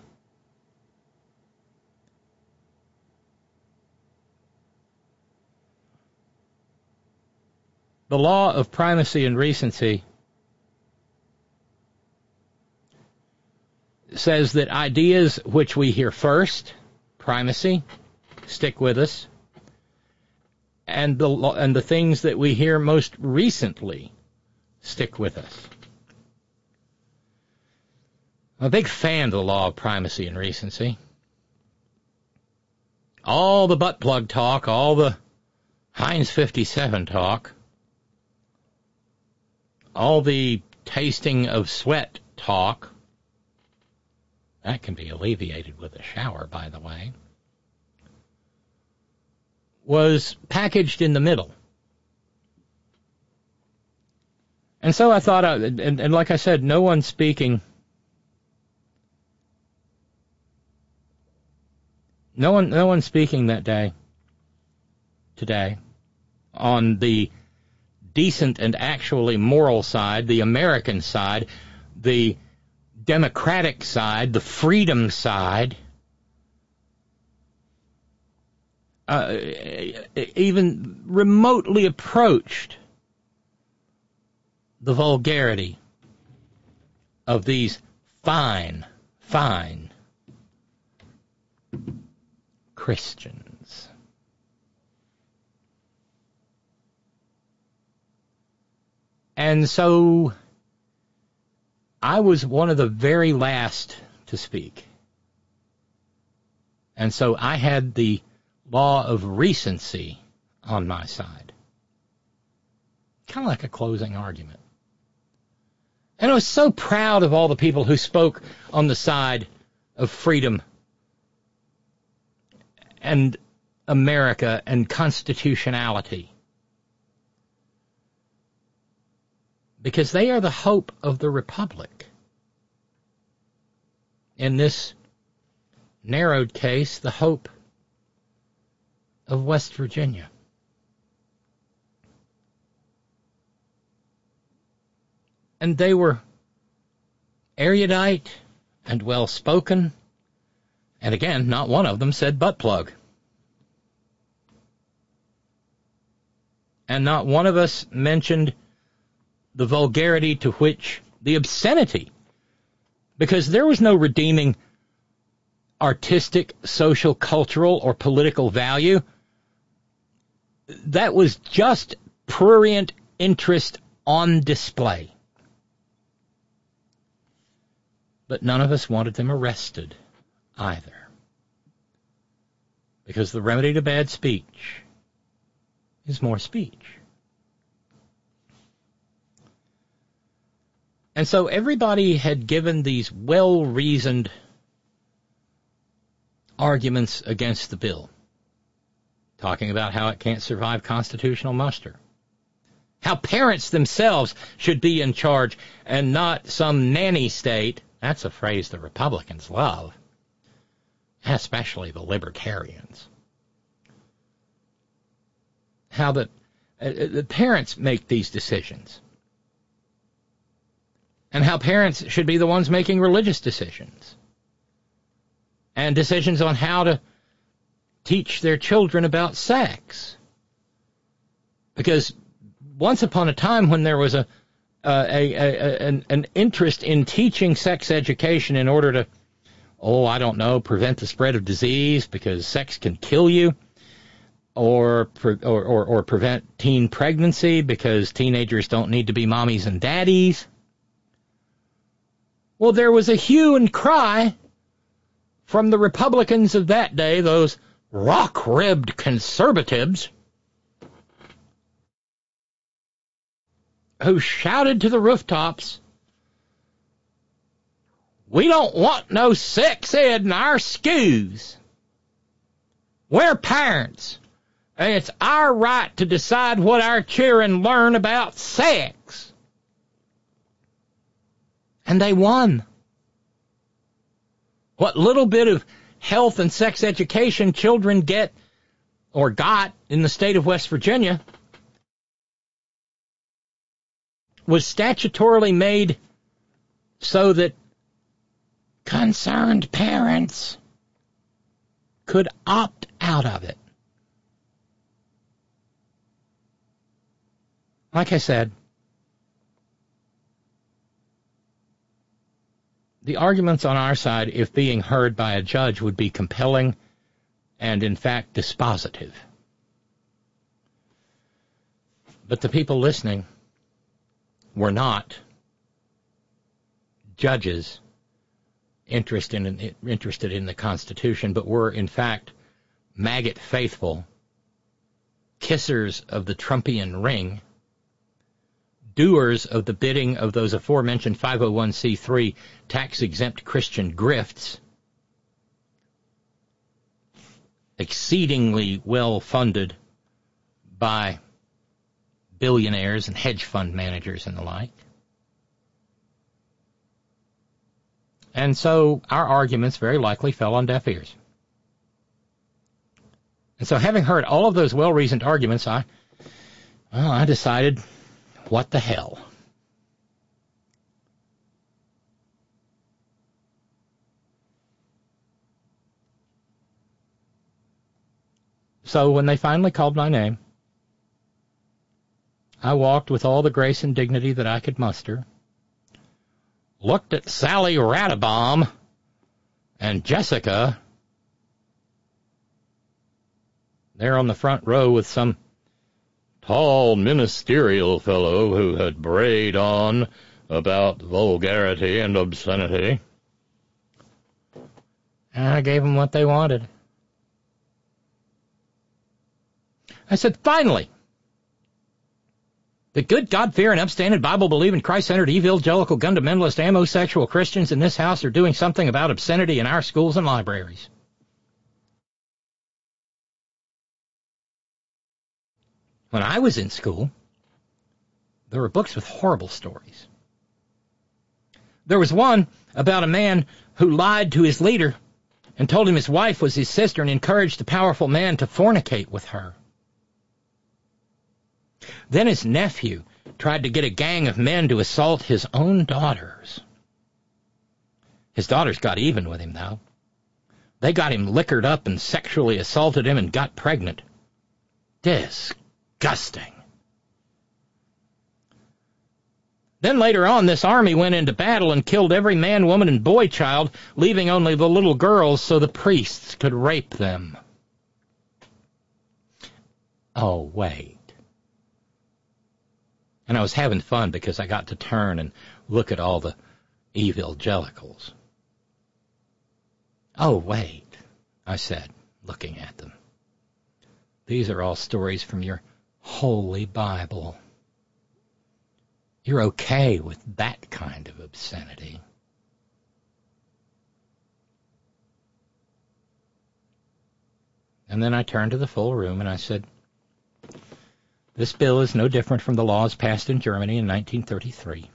The law of primacy and recency says that ideas which we hear first, primacy, stick with us, and the and the things that we hear most recently stick with us. I'm a big fan of the law of primacy and recency. All the butt plug talk, all the Heinz 57 talk, all the tasting of sweat talk, that can be alleviated with a shower, by the way, was packaged in the middle. And so I thought, uh, and, and like I said, no one's speaking. No one, no one's speaking that day, today, on the decent and actually moral side, the American side, the democratic side, the freedom side, uh, even remotely approached the vulgarity of these fine, fine Christians. And so I was one of the very last to speak. And so I had the law of recency on my side. Kind of like a closing argument. And I was so proud of all the people who spoke on the side of freedom and America and constitutionality. Because they are the hope of the Republic. In this narrowed case, the hope of West Virginia. And they were erudite and well spoken. And again, not one of them said butt plug. And not one of us mentioned the vulgarity to which the obscenity. Because there was no redeeming artistic, social, cultural, or political value. That was just prurient interest on display. But none of us wanted them arrested either. Because the remedy to bad speech is more speech. And so everybody had given these well reasoned arguments against the bill, talking about how it can't survive constitutional muster, how parents themselves should be in charge and not some nanny state. That's a phrase the Republicans love, especially the libertarians. How the, uh, the parents make these decisions. And how parents should be the ones making religious decisions and decisions on how to teach their children about sex. Because once upon a time, when there was a, uh, a, a, an, an interest in teaching sex education in order to, oh, I don't know, prevent the spread of disease because sex can kill you, or or, or, or prevent teen pregnancy because teenagers don't need to be mommies and daddies. Well, there was a hue and cry from the Republicans of that day, those rock ribbed conservatives, who shouted to the rooftops, We don't want no sex ed in our schools. We're parents, and it's our right to decide what our children learn about sex. And they won. What little bit of health and sex education children get or got in the state of West Virginia was statutorily made so that concerned parents could opt out of it. Like I said, the arguments on our side, if being heard by a judge, would be compelling and, in fact, dispositive. But the people listening were not judges interested in, interested in the Constitution, but were, in fact, maggot faithful, kissers of the Trumpian ring, doers of the bidding of those aforementioned 501c3 tax exempt Christian grifts, exceedingly well funded by billionaires and hedge fund managers and the like. And so our arguments very likely fell on deaf ears. And so having heard all of those well reasoned arguments, I well, I decided what the hell? So when they finally called my name, I walked with all the grace and dignity that I could muster, looked at Sally Radabaum and Jessica there on the front row with some tall ministerial fellow who had brayed on about vulgarity and obscenity. And I gave them what they wanted. I said, finally, the good God-fearing, upstanding, Bible-believing, Christ-centered, evangelical, fundamentalist, amosexual Christians in this house are doing something about obscenity in our schools and libraries. When I was in school, there were books with horrible stories. There was one about a man who lied to his leader and told him his wife was his sister and encouraged the powerful man to fornicate with her. Then his nephew tried to get a gang of men to assault his own daughters. His daughters got even with him, though. They got him liquored up and sexually assaulted him and got pregnant. Disgusting. Then later on, this army went into battle and killed every man, woman, and boy child, leaving only the little girls so the priests could rape them. Oh, wait. And I was having fun because I got to turn and look at all the evangelicals. Oh, wait, I said, looking at them. These are all stories from your holy Bible. You're okay with that kind of obscenity. And then I turned to the full room and I said, This bill is no different from the laws passed in Germany in 1933.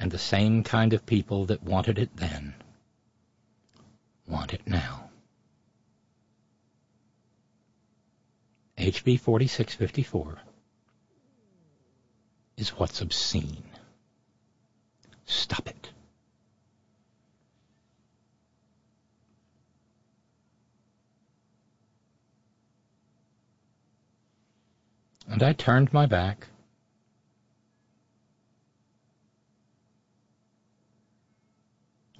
And the same kind of people that wanted it then want it now. HB 4654 is what's obscene. Stop it. And I turned my back.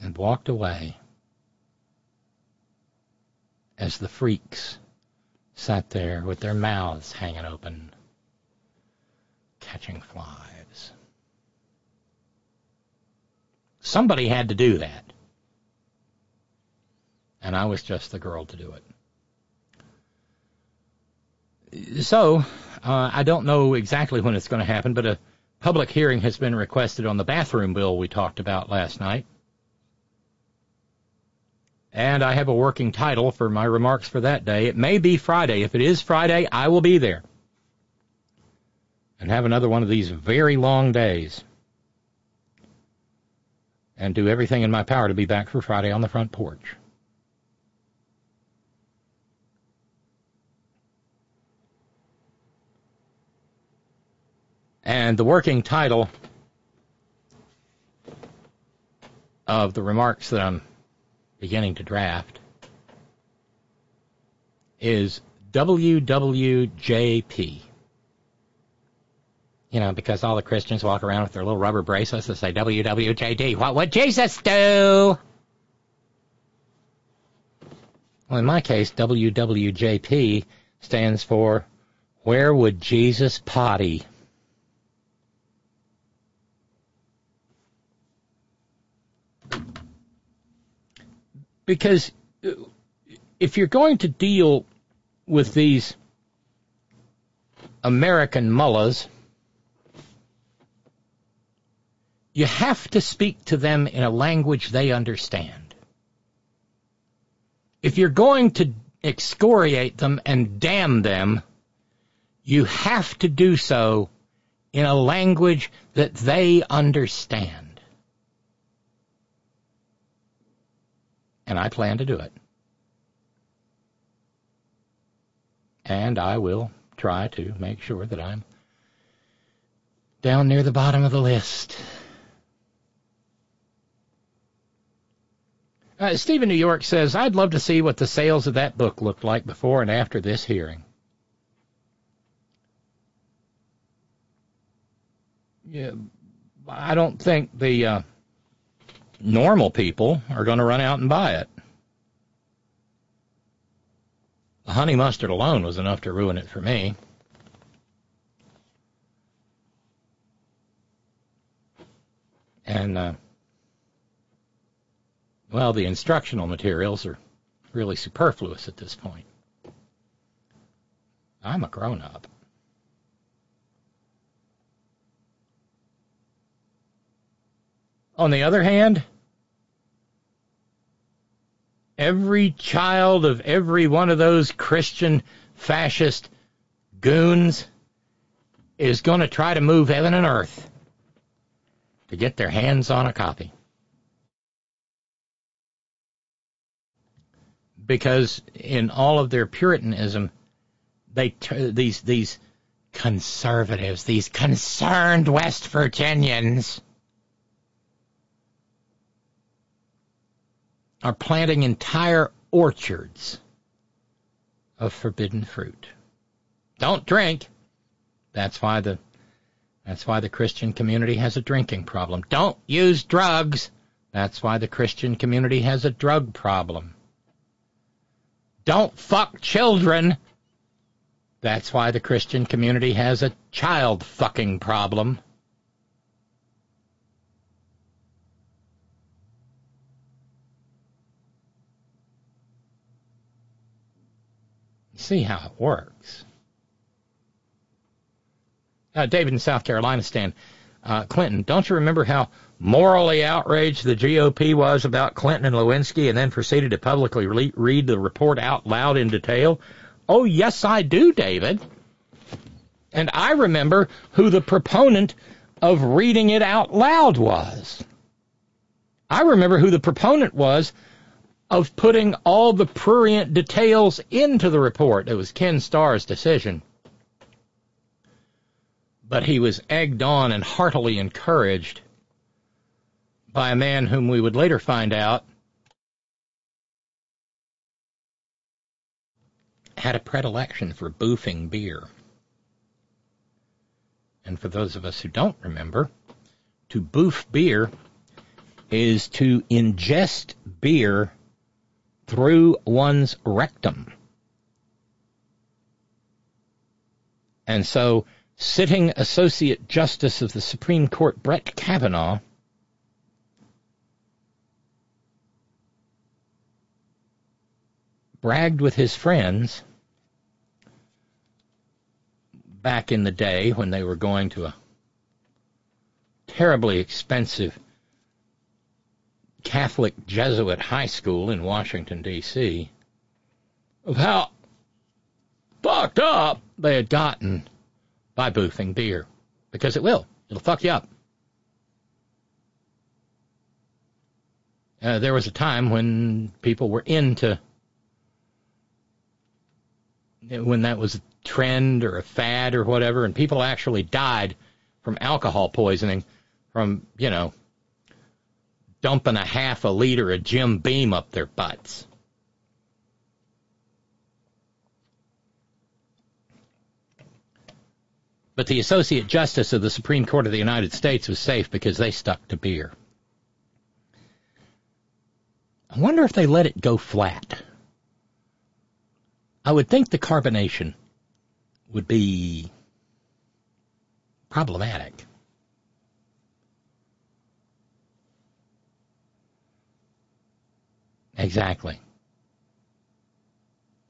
And walked away as the freaks sat there with their mouths hanging open, catching flies. Somebody had to do that. And I was just the girl to do it. So, uh, I don't know exactly when it's going to happen, but a public hearing has been requested on the bathroom bill we talked about last night. And I have a working title for my remarks for that day. It may be Friday. If it is Friday, I will be there. And have another one of these very long days. And do everything in my power to be back for Friday on the front porch. And the working title of the remarks that I'm beginning to draft is WWJP. You know, because all the Christians walk around with their little rubber bracelets that say WWJD. What would Jesus do? Well, in my case, WWJP stands for Where Would Jesus Potty? Because if you're going to deal with these American mullahs, you have to speak to them in a language they understand. If you're going to excoriate them and damn them, you have to do so in a language that they understand. And I plan to do it. And I will try to make sure that I'm down near the bottom of the list. Uh, Stephen New York says, I'd love to see what the sales of that book looked like before and after this hearing. Yeah, I don't think the uh, normal people are going to run out and buy it. The honey mustard alone was enough to ruin it for me. And, uh, well, the instructional materials are really superfluous at this point. I'm a grown up. On the other hand, every child of every one of those Christian fascist goons is going to try to move heaven and earth to get their hands on a copy. Because in all of their puritanism, they t- these these conservatives, these concerned West Virginians, are planting entire orchards of forbidden fruit. Don't drink. That's why the that's why the Christian community has a drinking problem. Don't use drugs. That's why the Christian community has a drug problem. Don't fuck children. That's why the Christian community has a child fucking problem. See how it works. Uh, David in South Carolina, Stan. Uh, Clinton, don't you remember how morally outraged the GOP was about Clinton and Lewinsky and then proceeded to publicly re- read the report out loud in detail? Oh, yes, I do, David. And I remember who the proponent of reading it out loud was. I remember who the proponent was of putting all the prurient details into the report. It was Ken Starr's decision. But he was egged on and heartily encouraged by a man whom we would later find out had a predilection for boofing beer. And for those of us who don't remember, to boof beer is to ingest beer through one's rectum. And so, sitting Associate Justice of the Supreme Court Brett Kavanaugh bragged with his friends back in the day when they were going to a terribly expensive Catholic Jesuit high school in Washington, D.C., of how fucked up they had gotten by boofing beer. Because it will. It'll fuck you up. Uh, there was a time when people were into when that was a trend or a fad or whatever, and people actually died from alcohol poisoning from, you know, dumping a half a liter of Jim Beam up their butts. But the Associate Justice of the Supreme Court of the United States was safe because they stuck to beer. I wonder if they let it go flat. I would think the carbonation would be problematic. Exactly.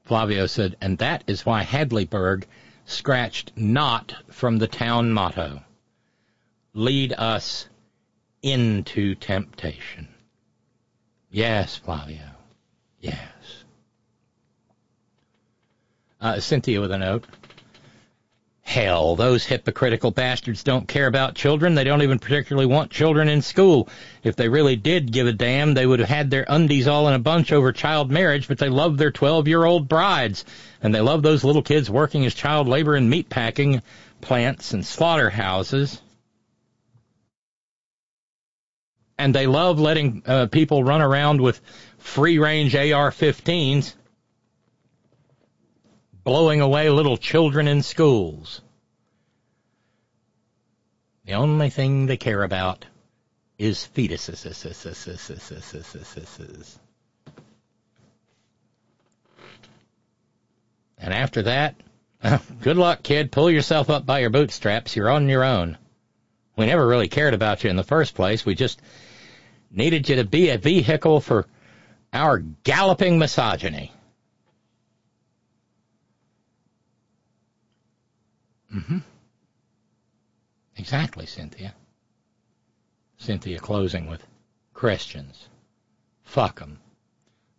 Flavio said, and that is why Hadleyburg scratched not from the town motto lead us into temptation. Yes, Flavio. Yes. Uh, Cynthia with a note. Hell, those hypocritical bastards don't care about children. They don't even particularly want children in school. If they really did give a damn, they would have had their undies all in a bunch over child marriage, but they love their 12 year old brides. And they love those little kids working as child labor in meatpacking plants and slaughterhouses. And they love letting uh, people run around with free range AR 15s blowing away little children in schools. The only thing they care about is fetuses. And after that, good luck, kid. Pull yourself up by your bootstraps. You're on your own. We never really cared about you in the first place. We just needed you to be a vehicle for our galloping misogyny. Mm-hmm. Exactly, Cynthia. Cynthia closing with Christians. Fuck 'em.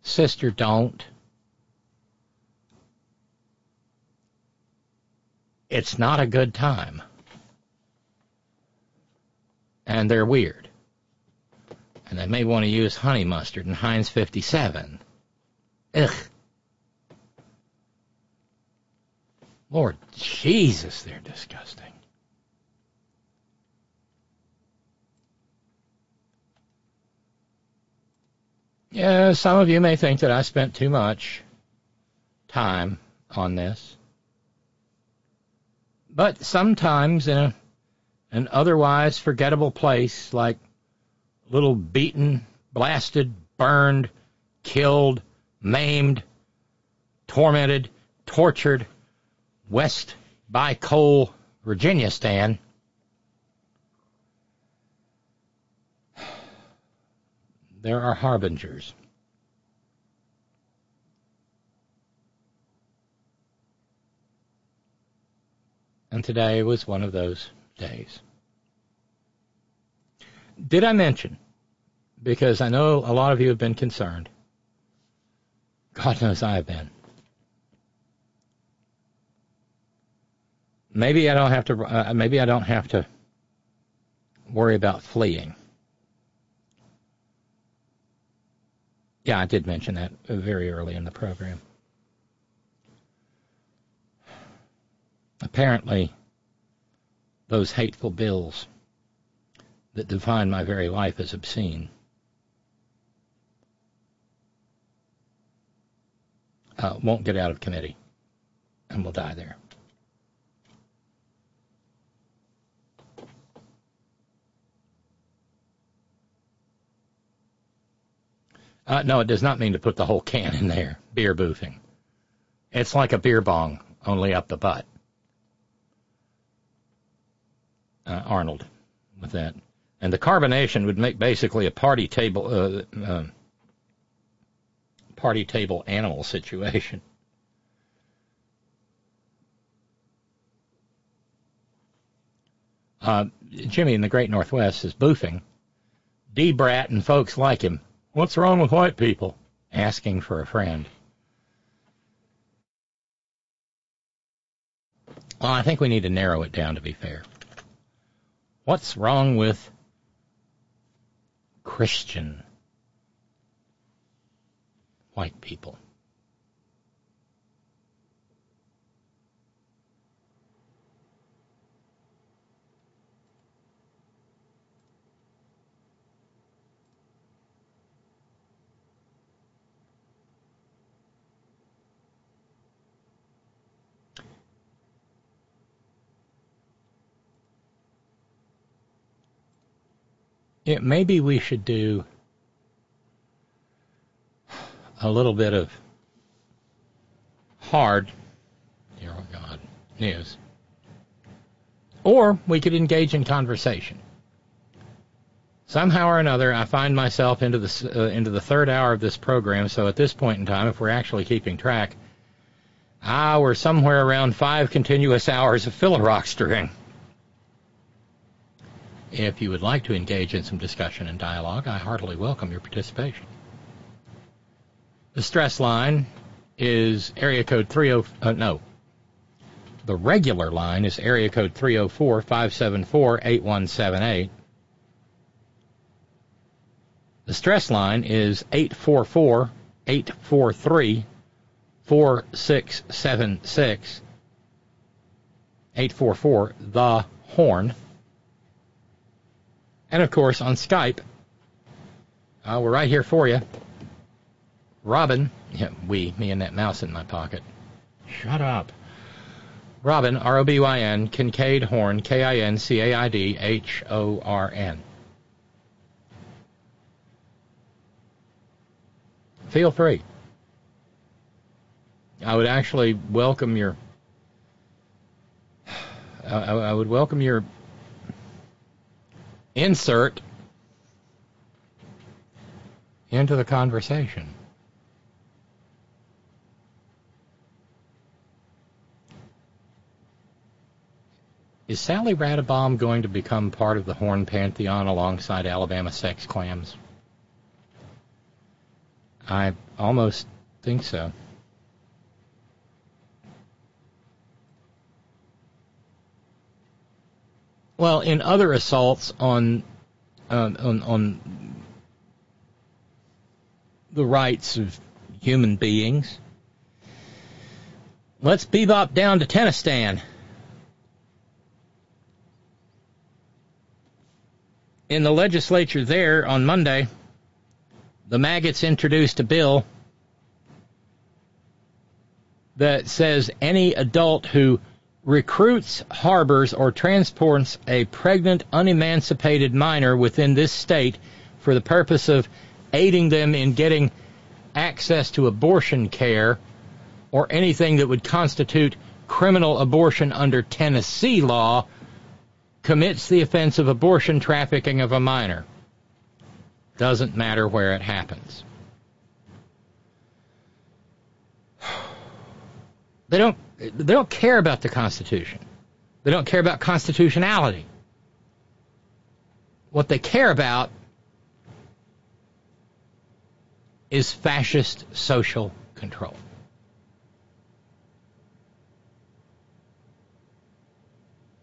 Sister, don't. It's not a good time. And they're weird. And they may want to use honey mustard and Heinz 57. Ugh. Lord Jesus, they're disgusting. Yeah, some of you may think that I spent too much time on this. But sometimes in a, an otherwise forgettable place like little beaten, blasted, burned, killed, maimed, tormented, tortured West by coal Virginia stand, there are harbingers. And today was one of those days. Did I mention, because I know a lot of you have been concerned, God knows I have been. Maybe I don't have to. Uh, maybe I don't have to worry about fleeing. Yeah, I did mention that very early in the program. Apparently, those hateful bills that define my very life as obscene uh, won't get out of committee and will die there. Uh, no, it does not mean to put the whole can in there. Beer boofing. It's like a beer bong, only up the butt. Uh, Arnold, with that, and the carbonation would make basically a party table, uh, uh, party table animal situation. Uh, Jimmy in the Great Northwest is boofing. D. Brat and folks like him What's wrong with white people? Asking for a friend. Well, I think we need to narrow it down to be fair. What's wrong with Christian white people? Yeah, maybe we should do a little bit of hard, dear oh God, news. Or we could engage in conversation. Somehow or another, I find myself into the uh, into the third hour of this program. So at this point in time, if we're actually keeping track, ah, we're somewhere around five continuous hours of filibustering. If you would like to engage in some discussion and dialogue, I heartily welcome your participation. The stress line is area code 30, uh, no. The regular line is area code 304 574 8178. The stress line is 844 843 4676. 844 The Horn. And of course, on Skype, uh, we're right here for you. Robyn, yeah, we, me and that mouse in my pocket. Shut up. Robyn, R O B Y N, Kincaid Horn, K I N C A I D H O R N. Feel free. I would actually welcome your. (sighs) I, I would welcome your insert into the conversation. Is Sally Radabaum going to become part of the Horn Pantheon alongside Alabama sex clams? I almost think so. Well, in other assaults on uh, on, on the rights of human beings, let's bebop down to Tennistan. In the legislature there on Monday, the maggots introduced a bill that says any adult who recruits, harbors, or transports a pregnant, unemancipated minor within this state for the purpose of aiding them in getting access to abortion care or anything that would constitute criminal abortion under Tennessee law commits the offense of abortion trafficking of a minor. Doesn't matter where it happens. (sighs) They don't they don't care about the Constitution. They don't care about constitutionality. What they care about is fascist social control.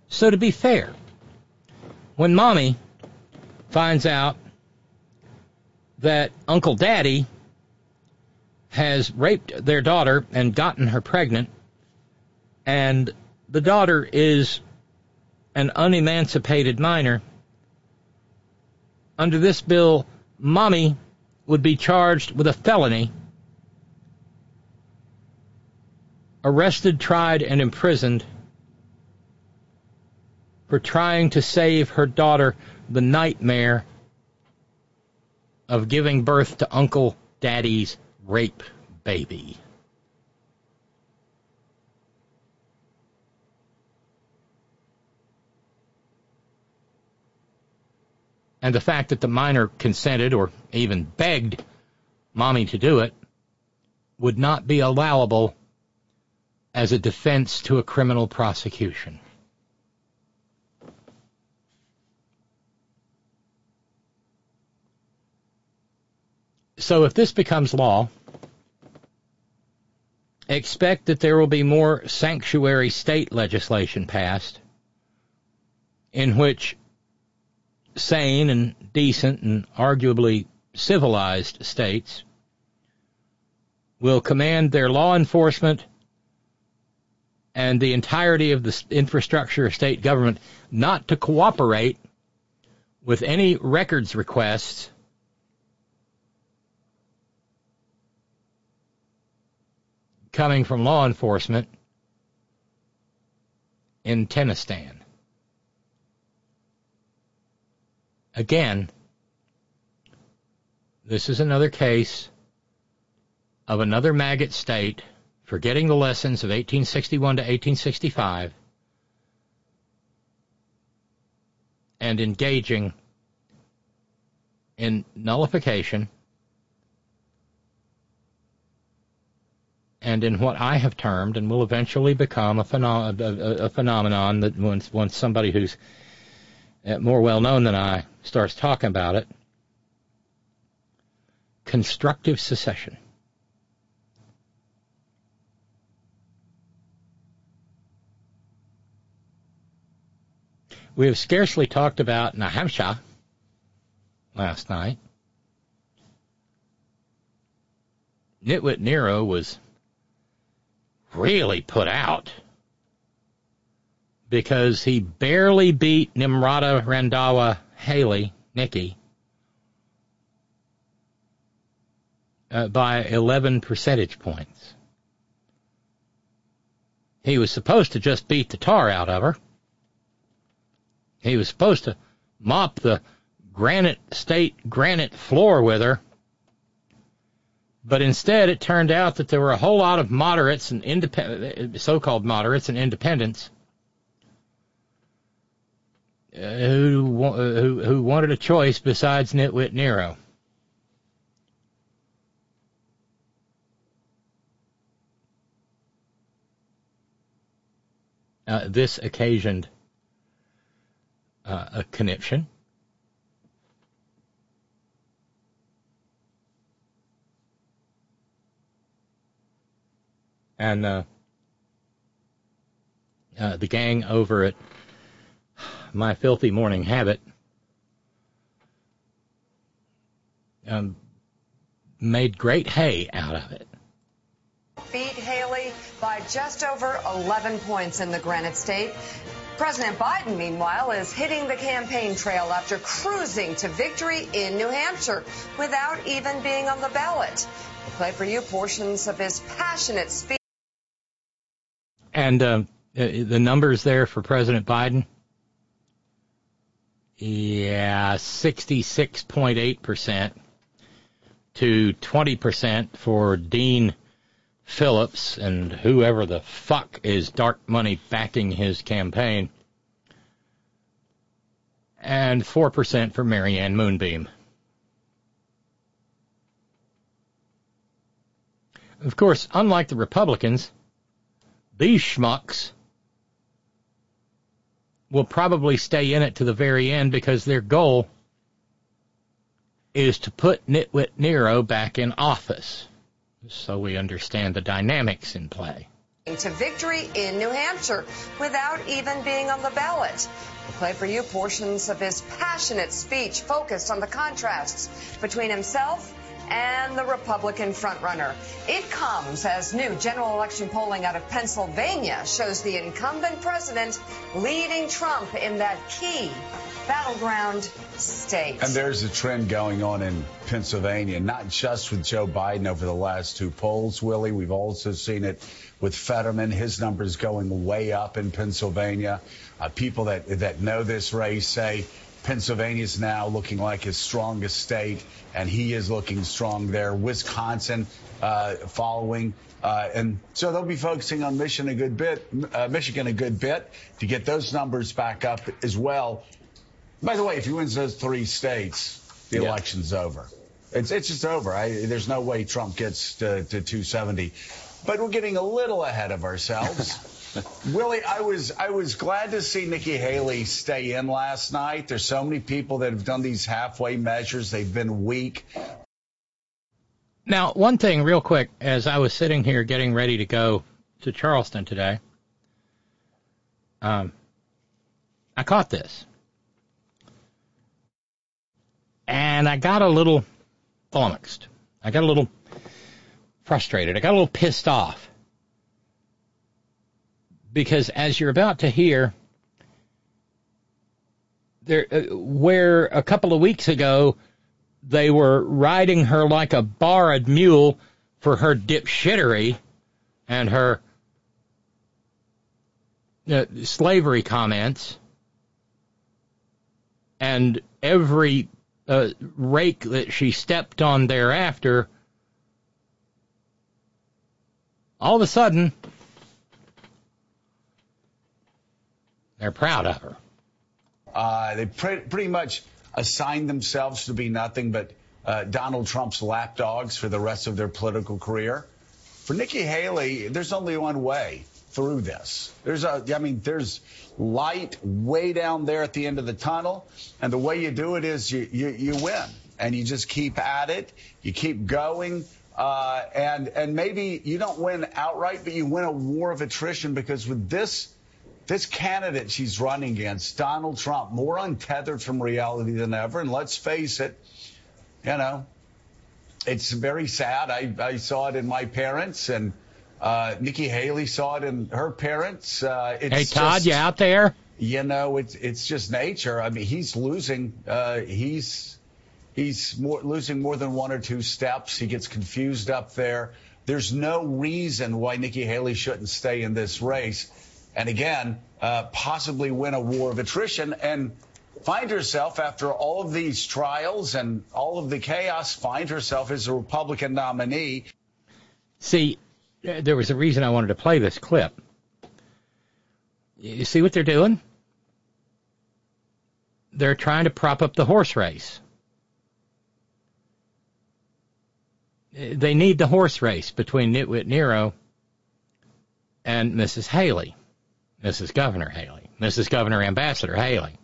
So to be fair, when mommy finds out that Uncle Daddy has raped their daughter and gotten her pregnant, and the daughter is an unemancipated minor, under this bill, mommy would be charged with a felony, arrested, tried, and imprisoned for trying to save her daughter the nightmare of giving birth to Uncle Daddy's rape baby. And the fact that the minor consented or even begged mommy to do it would not be allowable as a defense to a criminal prosecution. So if this becomes law, expect that there will be more sanctuary state legislation passed in which sane and decent and arguably civilized states will command their law enforcement and the entirety of the infrastructure of state government not to cooperate with any records requests coming from law enforcement in Tennistan. Again, this is another case of another maggot state forgetting the lessons of 1861 to 1865 and engaging in nullification and in what I have termed and will eventually become a, a, a phenomenon that once, once somebody who's Uh, more well known than I starts talking about it constructive secession. We have scarcely talked about Nahamsha last night. Nitwit Nero was really put out because he barely beat Nimrata Randhawa Haley, Nikki, uh, by 11 percentage points. He was supposed to just beat the tar out of her. He was supposed to mop the granite state granite floor with her. But instead, it turned out that there were a whole lot of moderates and independent, so-called moderates and independents uh, who, who who wanted a choice besides Nitwit Nero. Uh, this occasioned uh, a conniption. And uh, uh, the gang over at My Filthy Morning Habit um, made great hay out of it. beat Haley by just over 11 points in the Granite State. President Biden, meanwhile, is hitting the campaign trail after cruising to victory in New Hampshire without even being on the ballot. We play for you portions of his passionate speech. And um, uh, the numbers there for President Biden? Yeah, 66.8% to 20% for Dean Phillips and whoever the fuck is dark money backing his campaign. And 4% for Marianne Moonbeam. Of course, unlike the Republicans, these schmucks will probably stay in it to the very end because their goal is to put Nitwit Nero back in office. So we understand the dynamics in play. To victory in New Hampshire without even being on the ballot. We play for you portions of his passionate speech focused on the contrasts between himself and the Republican frontrunner. It comes as new general election polling out of Pennsylvania shows the incumbent president leading Trump in that key battleground state. And there's a trend going on in Pennsylvania, not just with Joe Biden over the last two polls, Willie. We've also seen it with Fetterman. His numbers going way up in Pennsylvania. Uh, people that, that know this race say Pennsylvania is now looking like his strongest state, and he is looking strong there. Wisconsin uh, following. Uh, and so they'll be focusing on Michigan a good bit, uh, Michigan a good bit to get those numbers back up as well. By the way, if he wins those three states, the Yeah. election's over. It's it's just over. I, there's no way Trump gets to, to 270. But we're getting a little ahead of ourselves. (laughs) Willie, I was I was glad to see Nikki Haley stay in last night. There's so many people that have done these halfway measures. They've been weak. Now, one thing, real quick, as I was sitting here getting ready to go to Charleston today, um, I caught this. And I got a little flummoxed. I got a little frustrated. I got a little pissed off. Because as you're about to hear, there, uh, where a couple of weeks ago they were riding her like a borrowed mule for her dipshittery and her uh, slavery comments, and every uh, rake that she stepped on thereafter, all of a sudden, they're proud of her. Uh, they pre- pretty much assigned themselves to be nothing but uh, Donald Trump's lapdogs for the rest of their political career. For Nikki Haley, there's only one way through this. There's a, I mean, there's light way down there at the end of the tunnel, and the way you do it is you you, you win, and you just keep at it, you keep going. Uh, and and maybe you don't win outright, but you win a war of attrition because with this this candidate she's running against, Donald Trump, more untethered from reality than ever. And let's face it, you know, it's very sad. I, I saw it in my parents, and uh, Nikki Haley saw it in her parents. Uh, it's hey, Todd, just, you out there? You know, it's it's just nature. I mean, he's losing. Uh, he's he's more, losing more than one or two steps. He gets confused up there. There's no reason why Nikki Haley shouldn't stay in this race, and again, uh, possibly win a war of attrition and find herself after all of these trials and all of the chaos, find herself as a Republican nominee. See, there was a reason I wanted to play this clip. You see what they're doing? They're trying to prop up the horse race. They need the horse race between Nitwit Nero and Mrs. Haley, this is Governor Haley. This is Governor Ambassador Haley.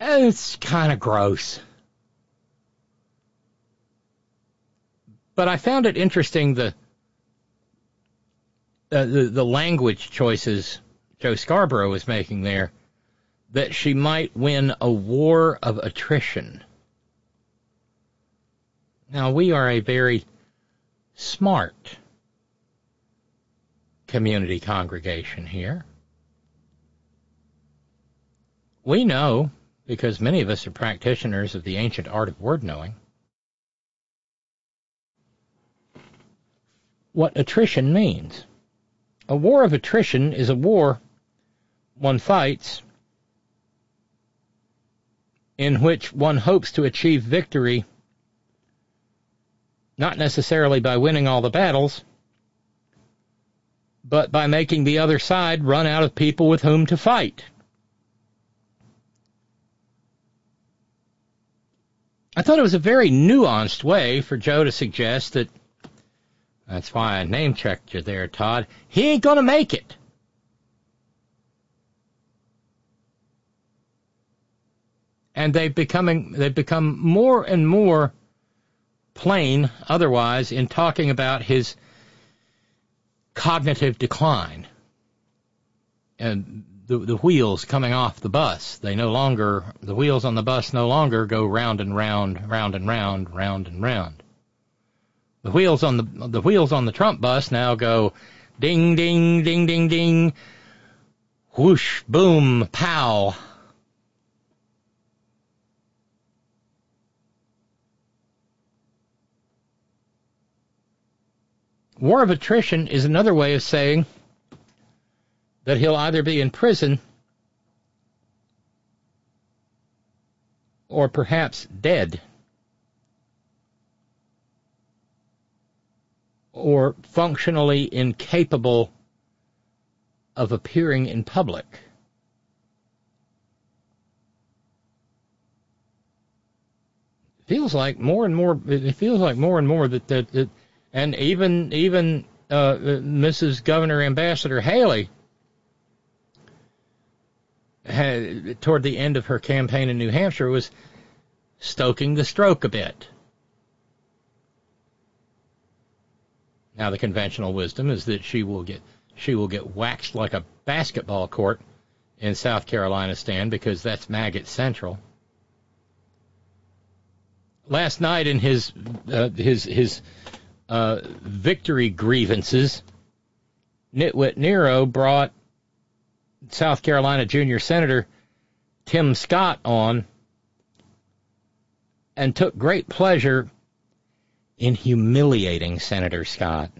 It's kind of gross. But I found it interesting the, uh, the the language choices Joe Scarborough was making there that she might win a war of attrition. Now we are a very smart community congregation here. We know, because many of us are practitioners of the ancient art of word knowing, what attrition means. A war of attrition is a war one fights in which one hopes to achieve victory not necessarily by winning all the battles, but by making the other side run out of people with whom to fight. I thought it was a very nuanced way for Joe to suggest that that's why I name checked you there, Todd. He ain't gonna make it. And they've becoming they've become more and more plain otherwise in talking about his cognitive decline and the, the wheels coming off the bus. They no longer, the wheels on the bus no longer go round and round, round and round, round and round. The wheels on the, the wheels on the Trump bus now go ding, ding, ding, ding, ding, whoosh, boom, pow. War of attrition is another way of saying that he'll either be in prison or perhaps dead or functionally incapable of appearing in public. Feels like more and more. It feels like more and more that that, that and even even uh, Mrs. Governor Ambassador Haley had, toward the end of her campaign in New Hampshire was stoking the stroke a bit. Now the conventional wisdom is that she will get she will get waxed like a basketball court in South Carolina stand because that's maggot central. Last night in his uh, his his uh, victory grievances, Nitwit Nero brought South Carolina junior senator Tim Scott on and took great pleasure in humiliating Senator Scott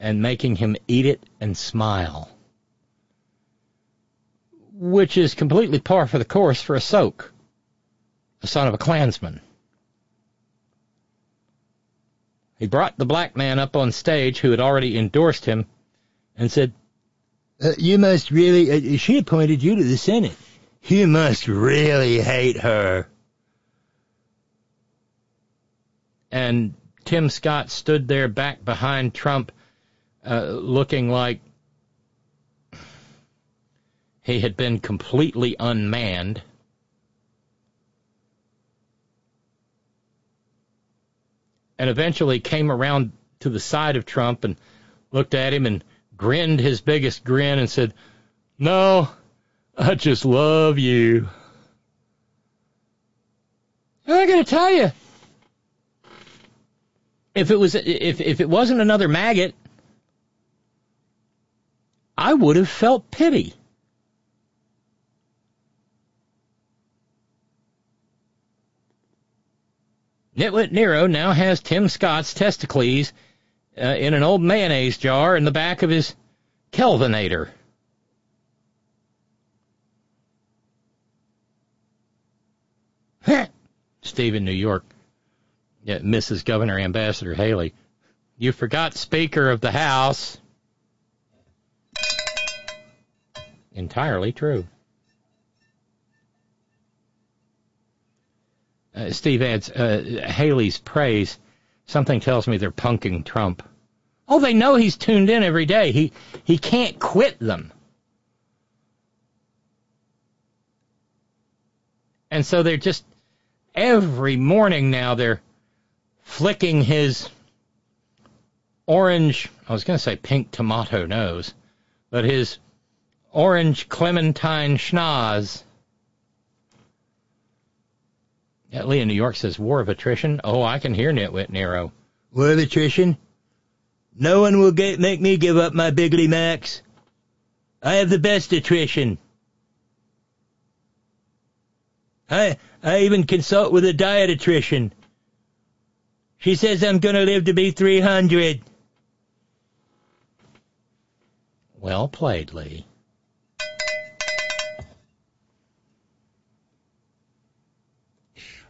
and making him eat it and smile, which is completely par for the course for a soak, a son of a Klansman. He brought the black man up on stage who had already endorsed him and said, uh, You must really, uh, she appointed you to the Senate. You must really hate her. And Tim Scott stood there back behind Trump, uh, looking like he had been completely unmanned. And eventually came around to the side of Trump and looked at him and grinned his biggest grin and said, No, I just love you. And I gotta tell you, if it was if if it wasn't another maggot, I would have felt pity. Nitwit Nero now has Tim Scott's testicles uh, in an old mayonnaise jar in the back of his Kelvinator. (laughs) Steve in New York. Yeah, Mrs. Governor Ambassador Haley. You forgot Speaker of the House. Entirely true. Uh, Steve adds, uh, Haley's praise. Something tells me they're punking Trump. Oh, they know he's tuned in every day. He he can't quit them. And so they're just every morning now they're flicking his orange, I was going to say pink tomato nose, but his orange clementine schnoz. Yeah, Lee in New York says war of attrition. Oh, I can hear Nitwit Nero. War of attrition? No one will get, make me give up my bigly max. I have the best attrition. I I even consult with a dietitian. She says I'm gonna live to be 300. Well played, Lee.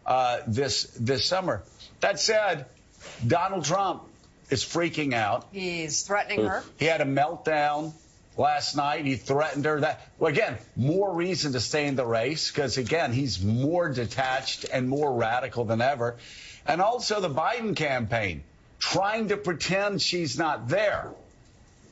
Uh, this this summer. That said, Donald Trump is freaking out. He's threatening her. He had a meltdown last night. He threatened her. That well, again, more reason to stay in the race because again, he's more detached and more radical than ever. And also the Biden campaign trying to pretend she's not there.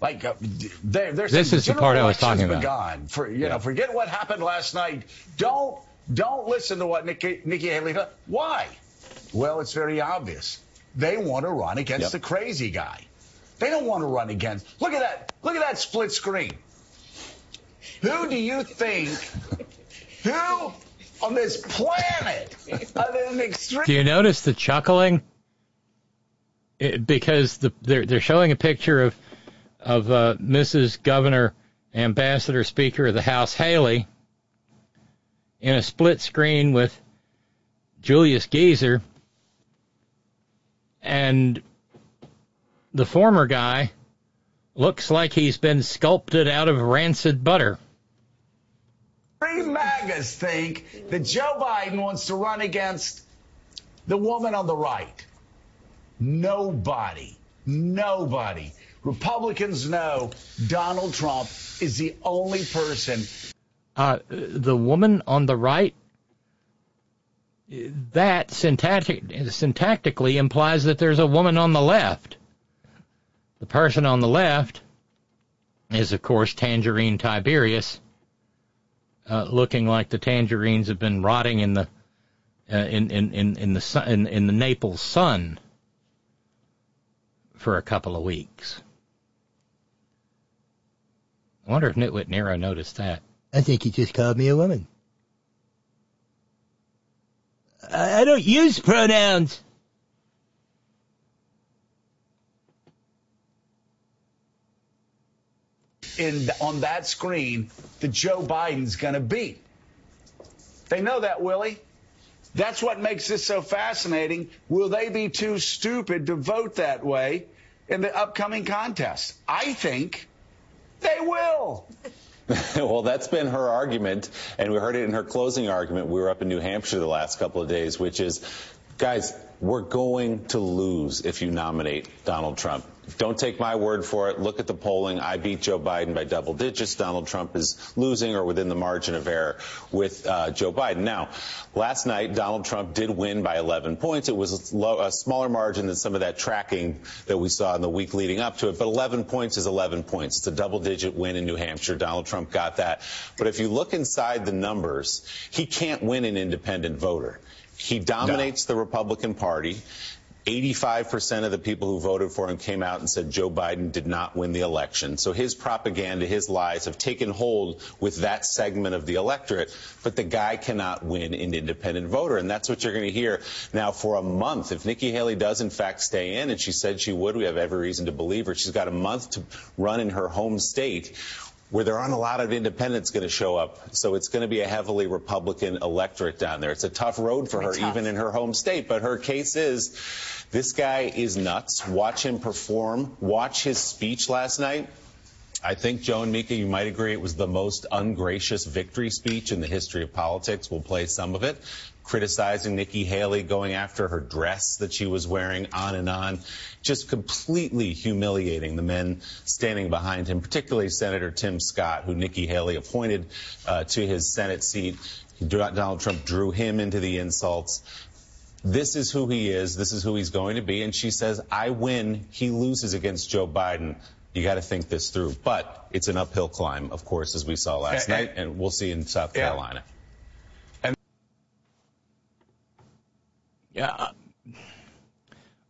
Like uh, they're, they're This is the part I was general talking election's about. begun. For you know, forget what happened last night. Don't don't listen to what Nikki, Nikki Haley does. Why? Well, it's very obvious. They want to run against Yep. the crazy guy. They don't want to run against. Look at that. Look at that split screen. Who do you think? Who on this planet? Other than extreme. Do you notice the chuckling? It, because the, they're they're showing a picture of of uh, Mrs. Governor, Ambassador, Speaker of the House Haley in a split screen with Julius Geezer, and the former guy looks like he's been sculpted out of rancid butter. Three MAGAs think that Joe Biden wants to run against the woman on the right. Nobody, nobody. Republicans know Donald Trump is the only person. Uh, the woman on the right, that syntactic, syntactically implies that there's a woman on the left. The person on the left is, of course, Tangerine Tiberius, uh, looking like the tangerines have been rotting in the uh, in, in, in, in the sun, in, in the Naples sun for a couple of weeks. I wonder if Nitwit Nero noticed that. I think he just called me a woman. I, I don't use pronouns. in on that screen that Joe Biden's going to beat. They know that, Willie. That's what makes this so fascinating. Will they be too stupid to vote that way in the upcoming contest? I think they will. (laughs) well, that's been her argument, and we heard it in her closing argument. We were up in New Hampshire the last couple of days, which is, guys, we're going to lose if you nominate Donald Trump. Don't take my word for it. Look at the polling. I beat Joe Biden by double digits. Donald Trump is losing or within the margin of error with uh, Joe Biden. Now, last night, Donald Trump did win by 11 points. It was a, low, a smaller margin than some of that tracking that we saw in the week leading up to it, but 11 points is 11 points. It's a double digit win in New Hampshire. Donald Trump got that. But if you look inside the numbers, he can't win an independent voter. He dominates the Republican Party. 85% of the people who voted for him came out and said Joe Biden did not win the election. So his propaganda, his lies have taken hold with that segment of the electorate, but the guy cannot win an independent voter. And that's what you're going to hear now for a month. If Nikki Haley does in fact stay in, and she said she would, we have every reason to believe her. She's got a month to run in her home state where there aren't a lot of independents going to show up. So it's going to be a heavily Republican electorate down there. It's a tough road for her, tough. even in her home state. But her case is this guy is nuts. Watch him perform. Watch his speech last night. I think, Joe and Mika, you might agree it was the most ungracious victory speech in the history of politics. We'll play some of it. Criticizing Nikki Haley, going after her dress that she was wearing, on and on. Just completely humiliating the men standing behind him, particularly Senator Tim Scott, who Nikki Haley appointed uh, to his Senate seat. Donald Trump drew him into the insults. This is who he is. This is who he's going to be. And she says, I win. He loses against Joe Biden. You got to think this through. But it's an uphill climb, of course, as we saw last And- night, and we'll see in South. Carolina. Uh,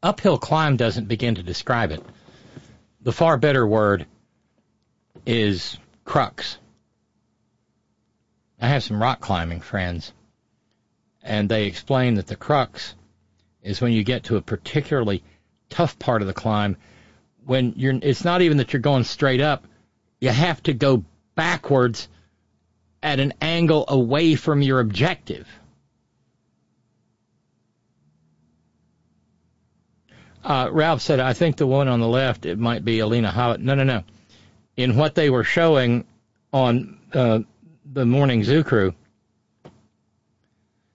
uphill climb doesn't begin to describe it. The far better word is crux. I have some rock climbing friends, and they explain that the crux is when you get to a particularly tough part of the climb when you're it's not even that you're going straight up you have to go backwards at an angle away from your objective uh, Ralph said, I think the one on the left, it might be Alina Howitt. No, no, no. In what they were showing on uh, the morning zoo crew,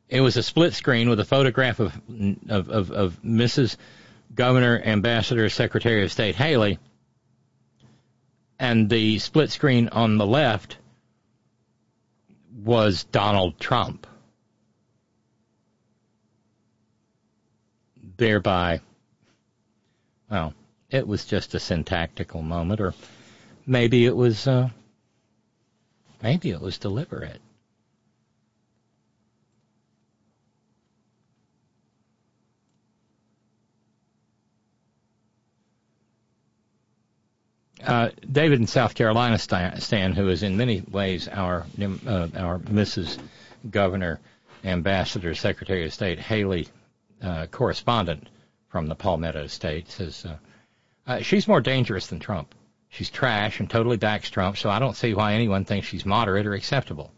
it was a split screen with a photograph of, of, of, of Mrs. Governor, Ambassador, Secretary of State Haley, and the split screen on the left was Donald Trump. Thereby, well, it was just a syntactical moment, or maybe it was, uh, maybe it was deliberate. Uh, David in South Carolina, Stan, who is in many ways our uh, our Mrs. Governor, Ambassador, Secretary of State Haley uh, correspondent from the Palmetto State, says uh, uh, she's more dangerous than Trump. She's trash and totally backs Trump, so I don't see why anyone thinks she's moderate or acceptable.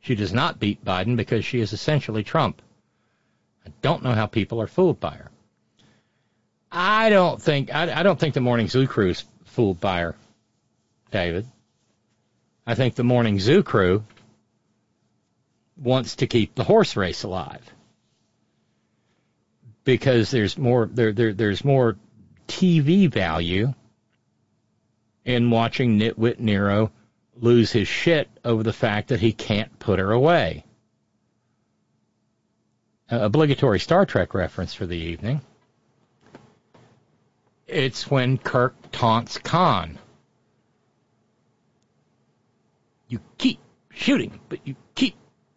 She does not beat Biden because she is essentially Trump. I don't know how people are fooled by her. I don't think I, I don't think the morning zoo crew's fooled by her, David. I think the morning zoo crew wants to keep the horse race alive because there's more there, there there's more TV value in watching Nitwit Nero lose his shit over the fact that he can't put her away. Uh, obligatory Star Trek reference for the evening. It's when Kirk taunts Khan. You keep shooting, but you keep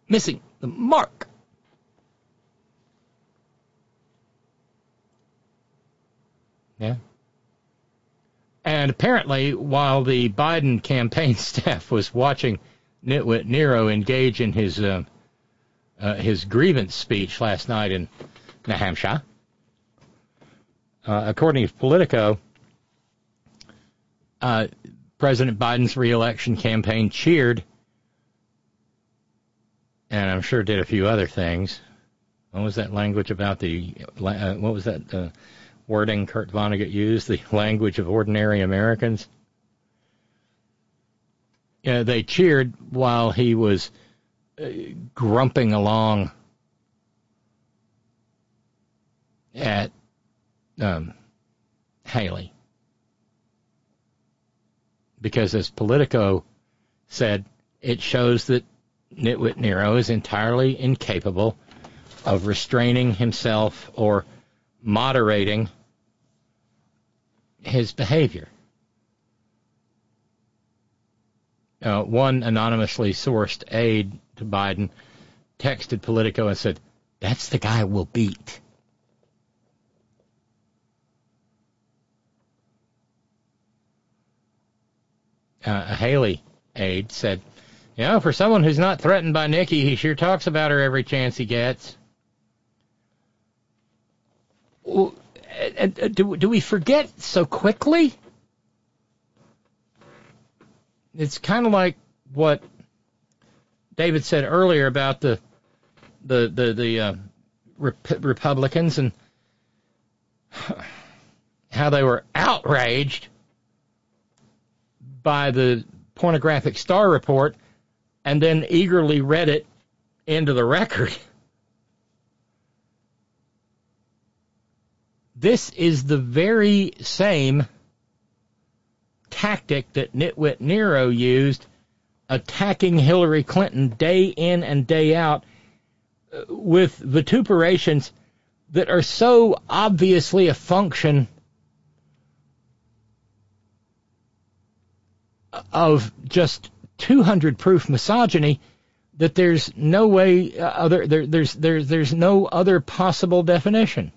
missing the mark. Yeah. And apparently, while the Biden campaign (laughs) staff was watching Nitwit Nero engage in his uh, uh, his grievance speech last night in New Hampshire, uh, according to Politico, uh, President Biden's reelection campaign cheered, and I'm sure did a few other things. What was that language about the? Uh, what was that? Wording Kurt Vonnegut used, the language of ordinary Americans. They cheered while he was uh, grumping along at um, Haley. Because as Politico said, it shows that Nitwit Nero is entirely incapable of restraining himself or moderating his behavior. Uh, one anonymously sourced aide to Biden texted Politico and said, That's the guy we'll beat. Uh, a Haley aide said, You know, for someone who's not threatened by Nikki, he sure talks about her every chance he gets. Well, uh, do, do we forget so quickly? It's kind of like what David said earlier about the the the the uh, Rep- Republicans and how they were outraged by the pornographic Starr report and then eagerly read it into the record. (laughs) This is the very same tactic that Nitwit Nero used attacking Hillary Clinton day in and day out uh, with vituperations that are so obviously a function of just 200 proof misogyny that there's no way uh, other there, there's there's there's no other possible definition.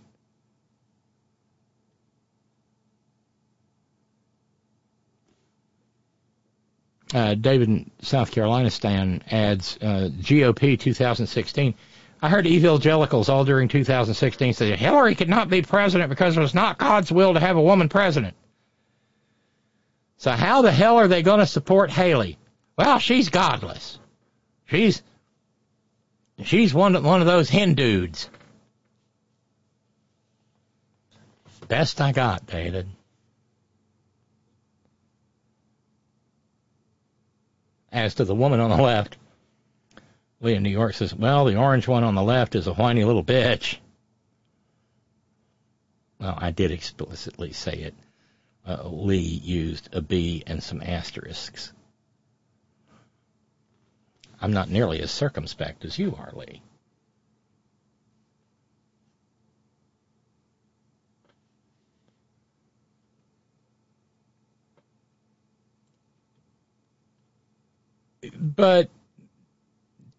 Uh, David South Carolina Stan adds uh, GOP 2016. I heard evangelicals all during 2016 say Hillary could not be president because it was not God's will to have a woman president. So how the hell are they going to support Haley? Well, she's godless. She's she's one one of those Hindus. Best I got, David. As to the woman on the left, Lee in New York says, well, the orange one on the left is a whiny little bitch. Well, I did explicitly say it. Uh, Lee used a B and some asterisks. I'm not nearly as circumspect as you are, Lee. But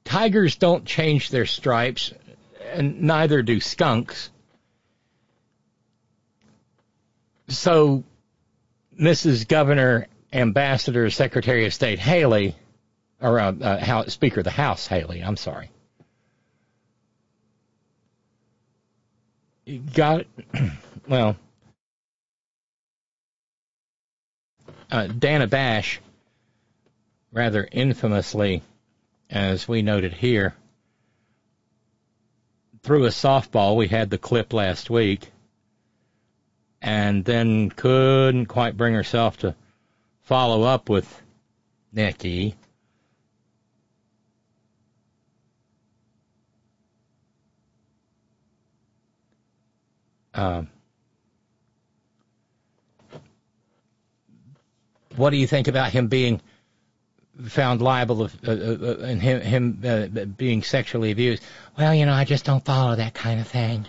tigers don't change their stripes, and neither do skunks. So, Mrs. Governor, Ambassador, Secretary of State Haley, or uh, uh, Speaker of the House Haley, I'm sorry, got (clears throat) well. Uh, Dana Bash, rather infamously, as we noted here, threw a softball. We had the clip last week, and then couldn't quite bring herself to follow up with Nikki. Um, what do you think about him being found liable of uh, uh, and him, him uh, being sexually abused? Well, you know, I just don't follow that kind of thing.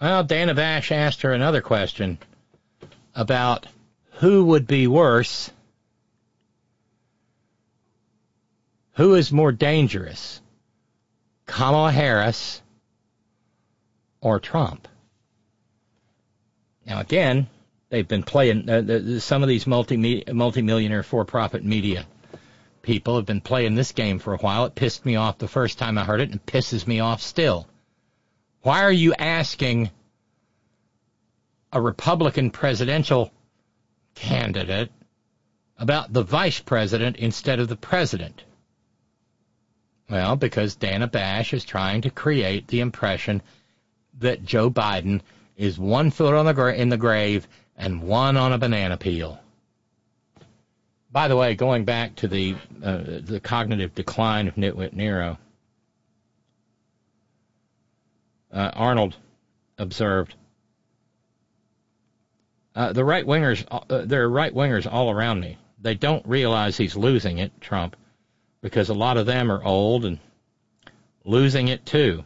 Well, Dana Bash asked her another question about who would be worse, who is more dangerous, Kamala Harris or Trump. Now, again, they've been playing, uh, the, some of these multi multi-millionaire for-profit media people have been playing this game for a while. It pissed me off the first time I heard it and it pisses me off still. Why are you asking a Republican presidential candidate about the vice president instead of the president? Well, because Dana Bash is trying to create the impression that Joe Biden is one foot on the gra- in the grave and one on a banana peel. By the way, going back to the uh, the cognitive decline of Nitwit Nero, uh, Arnold observed uh, the right wingers. Uh, there are right wingers all around me. They don't realize he's losing it, Trump, because a lot of them are old and losing it too.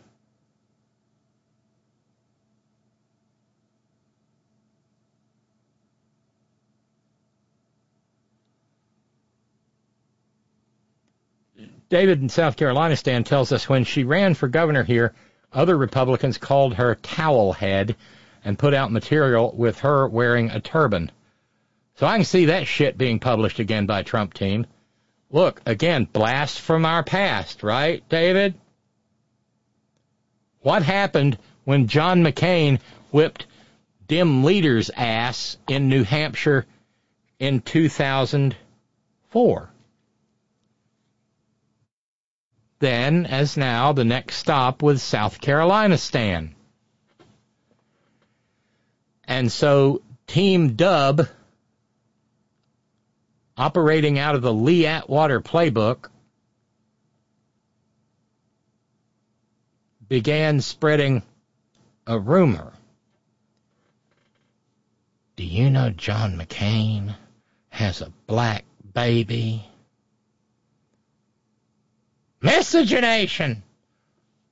David in South Carolina Stan tells us when she ran for governor here, other Republicans called her towel head and put out material with her wearing a turban. So I can see that shit being published again by Trump team. Look, again, blast from our past, right, David? What happened when John McCain whipped dim leader's ass in New Hampshire in 2004? Then, as now, the next stop was South Carolina Stan. And so Team Dub, operating out of the Lee Atwater playbook, began spreading a rumor. Do you know John McCain has a black baby? Miscegenation,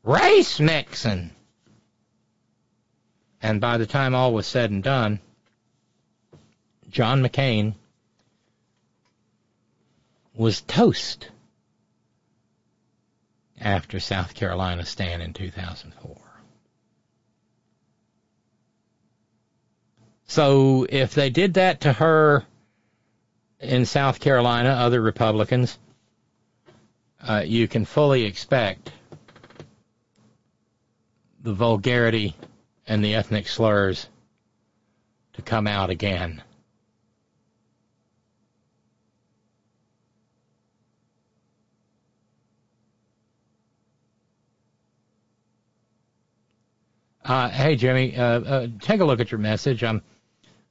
race mixing. And by the time all was said and done, John McCain was toast after South Carolina's stand in 2004. So if they did that to her in South Carolina, other Republicans, uh, you can fully expect the vulgarity and the ethnic slurs to come out again. Uh, hey, Jimmy, uh, uh, take a look at your message. I'm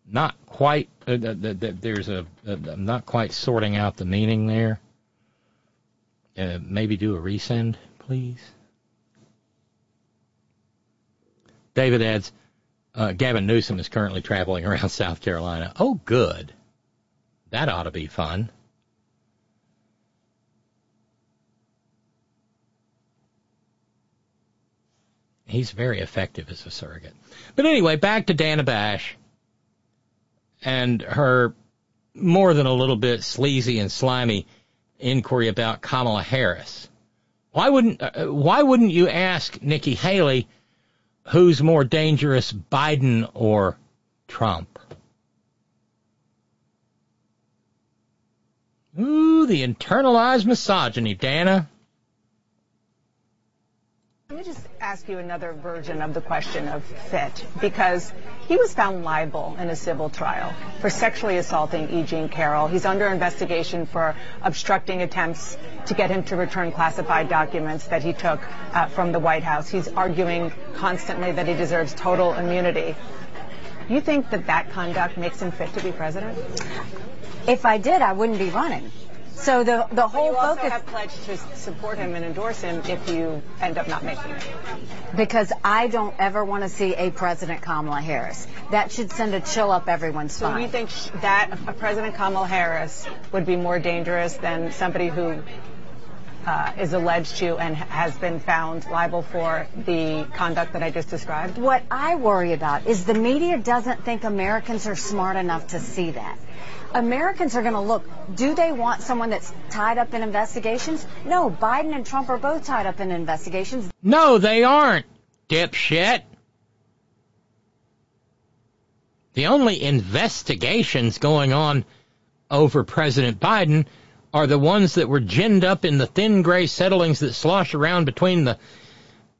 not quite. Uh, th- th- th- there's a. Uh, I'm not quite sorting out the meaning there. Uh, maybe do a resend, please. David adds, uh, Gavin Newsom is currently traveling around (laughs) South Carolina. Oh, good. That ought to be fun. He's very effective as a surrogate. But anyway, back to Dana Bash and her more than a little bit sleazy and slimy inquiry about Kamala Harris. Why wouldn't uh, why wouldn't you ask Nikki Haley who's more dangerous, Biden or Trump? Ooh, the internalized misogyny, Dana. Let me just ask you another version of the question of fit, because he was found liable in a civil trial for sexually assaulting E. Jean Carroll. He's under investigation for obstructing attempts to get him to return classified documents that he took uh, from the White House. He's arguing constantly that he deserves total immunity. You think that that conduct makes him fit to be president? If I did, I wouldn't be running. So the the But whole you also focus have pledged to support him and endorse him if you end up not making it. because I don't ever want to see a President Kamala Harris. That should send a chill up everyone's So spine. you think that a President Kamala Harris would be more dangerous than somebody who uh, is alleged to and has been found liable for the conduct that I just described? What I worry about is the media doesn't think Americans are smart enough to see that. Americans are going to look, do they want someone that's tied up in investigations? No, Biden and Trump are both tied up in investigations. No, they aren't, dipshit. The only investigations going on over President Biden are the ones that were ginned up in the thin gray settlings that slosh around between the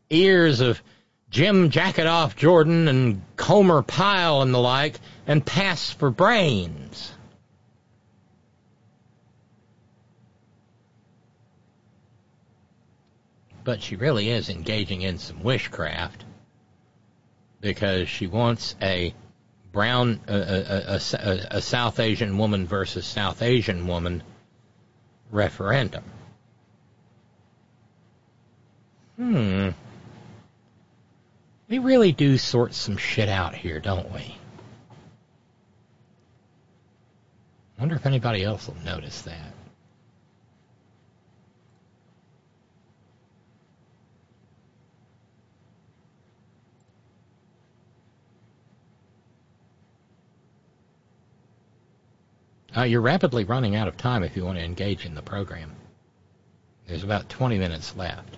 ears of Jim Jacketoff Jordan and Comer Pyle and the like and pass for brains. But she really is engaging in some witchcraft because she wants a brown, a, a, a, a South Asian woman versus South Asian woman referendum. Hmm. We really do sort some shit out here, don't we? Wonder if anybody else will notice that. Uh, you're rapidly running out of time if you want to engage in the program. There's about 20 minutes left.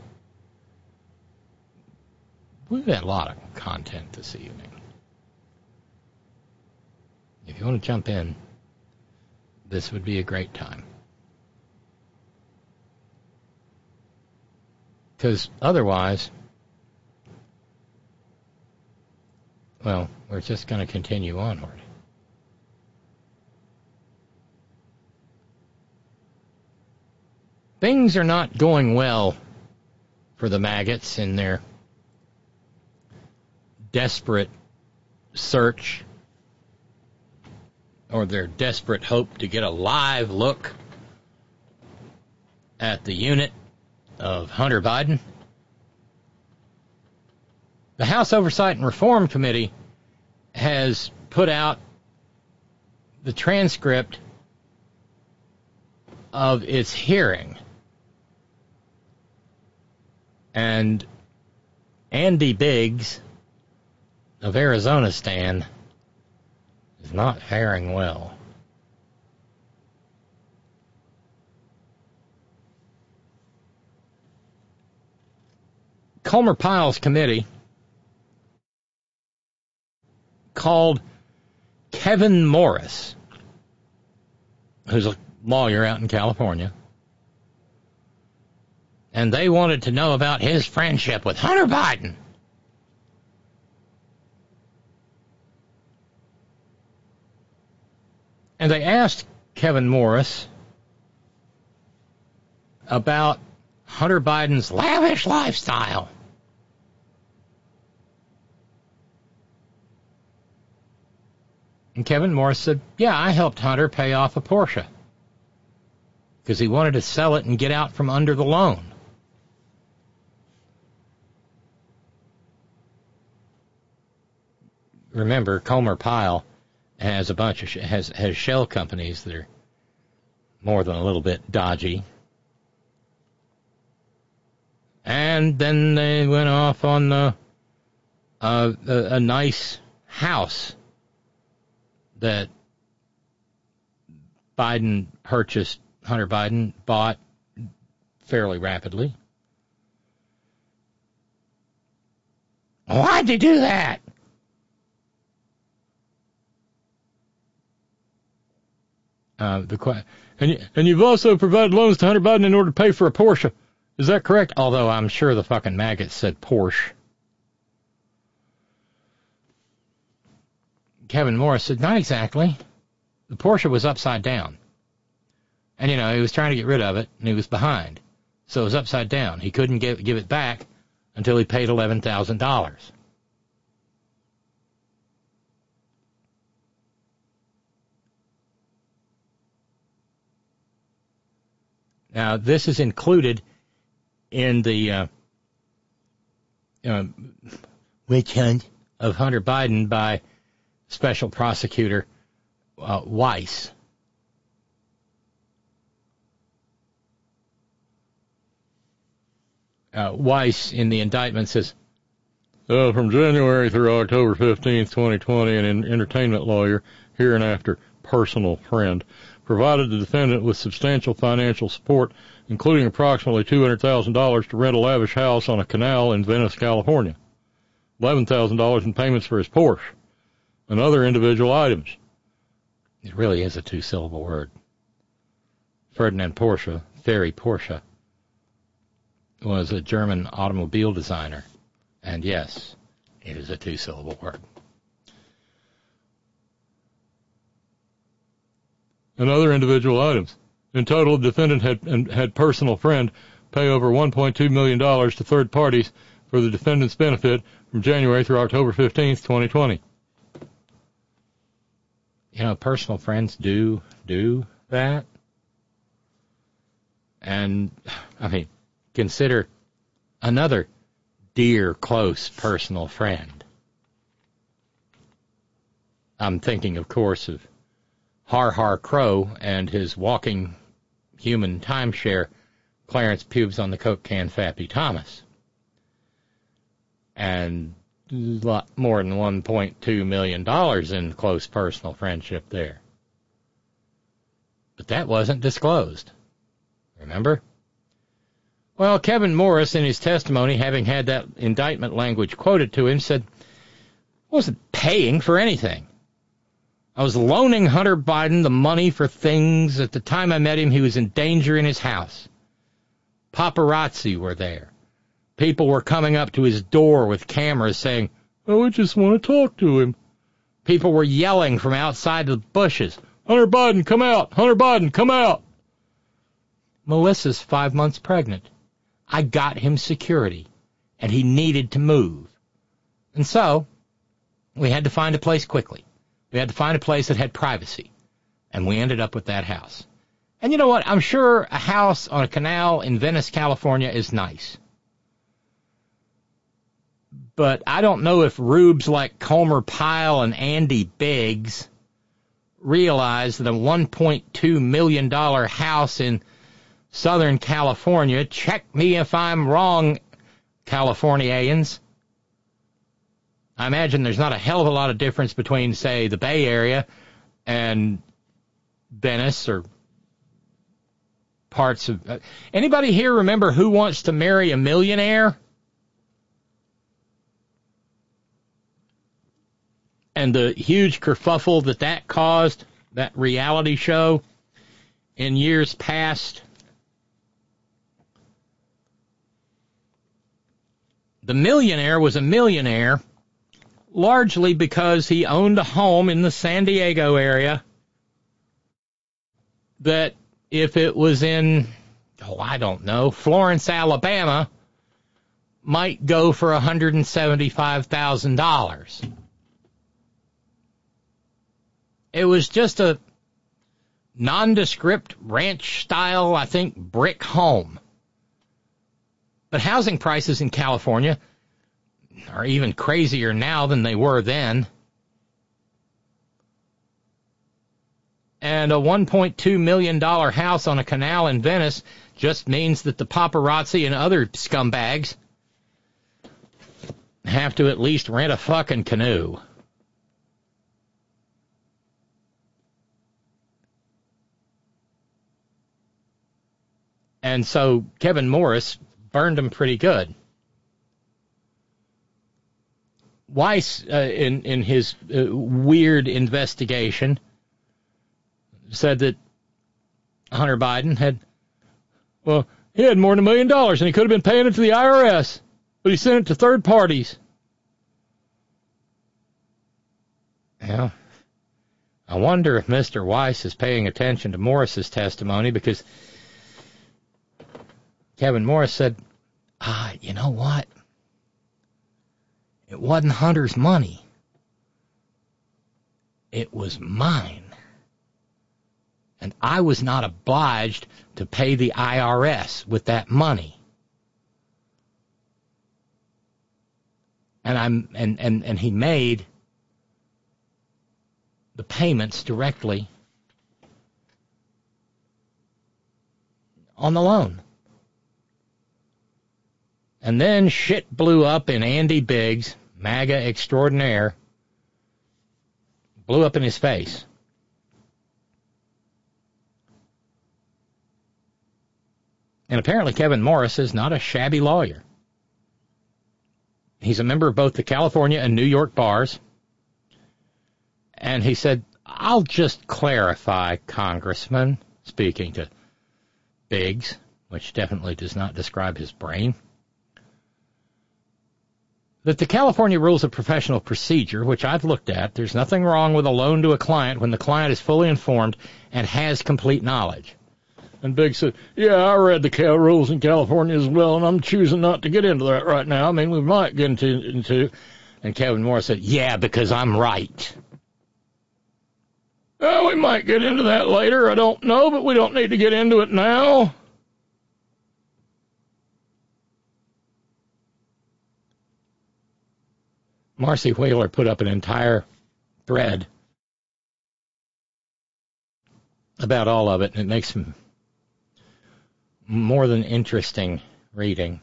We've got a lot of content this evening. If you want to jump in, this would be a great time. Because otherwise, well, we're just going to continue onward. Things are not going well for the maggots in their desperate search or their desperate hope to get a live look at the unit of Hunter Biden. The House Oversight and Reform Committee has put out the transcript of its hearing. And Andy Biggs of Arizona stand is not faring well. Comer Pyle's committee called Kevin Morris, who's a lawyer out in California, and they wanted to know about his friendship with Hunter Biden. And they asked Kevin Morris about Hunter Biden's lavish lifestyle. And Kevin Morris said, Yeah, I helped Hunter pay off a Porsche because he wanted to sell it and get out from under the loan. Remember, Comer Pyle has a bunch of sh- has has shell companies that are more than a little bit dodgy. And then they went off on uh, a, a, a nice house that Biden purchased, Hunter Biden bought fairly rapidly. Why'd they do that? Uh, the and you, and you've also provided loans to Hunter Biden in order to pay for a Porsche. Is that correct? Although I'm sure the fucking maggots said Porsche. Kevin Morris said, not exactly. The Porsche was upside down. And, you know, he was trying to get rid of it, and he was behind. So it was upside down. He couldn't give, give it back until he paid $11,000. Now, this is included in the uh, uh, witch hunt of Hunter Biden by Special Prosecutor uh, Weiss. Uh, Weiss in the indictment says, uh, from January through October 15, 2020, an entertainment lawyer, hereinafter personal friend, provided the defendant with substantial financial support, including approximately $200,000 to rent a lavish house on a canal in Venice, California, $11,000 in payments for his Porsche, and other individual items. It really is a two syllable word. Ferdinand Porsche, Ferry Porsche, was a German automobile designer. And yes, it is a two syllable word. And other individual items. In total, the defendant had had personal friend pay over $1.2 million to third parties for the defendant's benefit from January through October 15th, 2020. You know, personal friends do do that. And, I mean, consider another dear, close personal friend. I'm thinking, of course, of Har Har Crow and his walking human timeshare, Clarence Pubes on the Coke can Fappy Thomas. And a lot more than $1.2 million in close personal friendship there. But that wasn't disclosed. Remember? Well, Kevin Morris, in his testimony, having had that indictment language quoted to him, said, wasn't paying for anything. I was loaning Hunter Biden the money for things. At the time I met him, he was in danger in his house. Paparazzi were there. People were coming up to his door with cameras saying, Oh, I just want to talk to him. People were yelling from outside the bushes, Hunter Biden, come out! Hunter Biden, come out! Melissa's five months pregnant. I got him security, and he needed to move. And so, we had to find a place quickly. We had to find a place that had privacy. And we ended up with that house. And you know what? I'm sure a house on a canal in Venice, California is nice. But I don't know if rubes like Comer Pyle and Andy Biggs realize that a $1.2 million house in Southern California, check me if I'm wrong, Californians, I imagine there's not a hell of a lot of difference between, say, the Bay Area and Venice or parts of. Uh, anybody here remember who wants to marry a millionaire? And the huge kerfuffle that that caused, that reality show in years past. The millionaire was a millionaire largely because he owned a home in the San Diego area that if it was in, oh, I don't know, Florence, Alabama, might go for $175,000. It was just a nondescript ranch style, I think, brick home. But housing prices in California are even crazier now than they were then. And a $1.2 million house on a canal in Venice just means that the paparazzi and other scumbags have to at least rent a fucking canoe. And so Kevin Morris burned him pretty good. Weiss, uh, in in his uh, weird investigation, said that Hunter Biden had, well, he had more than a million dollars and he could have been paying it to the IRS, but he sent it to third parties. Yeah. I wonder if Mr. Weiss is paying attention to Morris's testimony because Kevin Morris said, ah, you know what? It wasn't Hunter's money. It was mine. And I was not obliged to pay the IRS with that money. And I'm and, and, and he made the payments directly on the loan. And then shit blew up in Andy Biggs, MAGA extraordinaire, blew up in his face. And apparently Kevin Morris is not a shabby lawyer. He's a member of both the California and New York bars. And he said, I'll just clarify, Congressman, speaking to Biggs, which definitely does not describe his brain that the California Rules of Professional Procedure, which I've looked at, there's nothing wrong with a loan to a client when the client is fully informed and has complete knowledge. And Big said, Yeah, I read the Cal rules in California as well, and I'm choosing not to get into that right now. I mean, we might get into, into. And Kevin Moore said, Yeah, because I'm right. Well, we might get into that later. I don't know, but we don't need to get into it now. Marcy Wheeler put up an entire thread about all of it, and it makes more than interesting reading.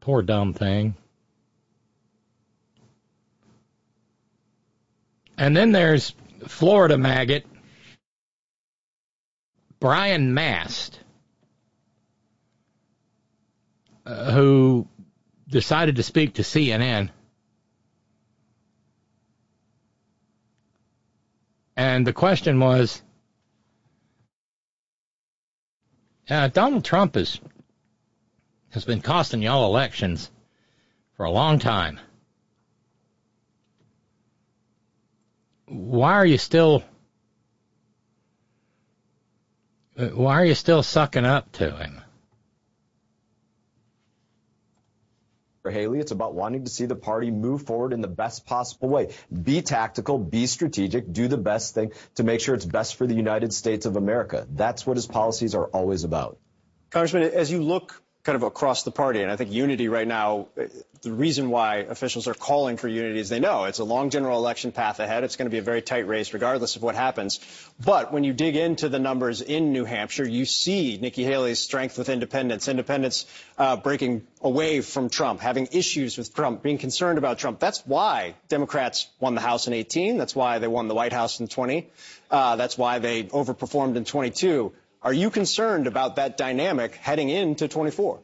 Poor dumb thing. And then there's Florida maggot Brian Mast uh, who decided to speak to CNN. And the question was uh, Donald Trump is, has been costing y'all elections for a long time. Why are you still uh, why are you still sucking up to him? For Haley. It's about wanting to see the party move forward in the best possible way. Be tactical, be strategic, do the best thing to make sure it's best for the United States of America. That's what his policies are always about. Congressman, as you look kind of across the party, and I think unity right now, the reason why officials are calling for unity is they know it's a long general election path ahead. It's going to be a very tight race regardless of what happens. But when you dig into the numbers in New Hampshire, you see Nikki Haley's strength with independents, independents uh, breaking away from Trump, having issues with Trump, being concerned about Trump. That's why Democrats won the House in 18. That's why they won the White House in 20. Uh, that's why they overperformed in 22. Are you concerned about that dynamic heading into 24?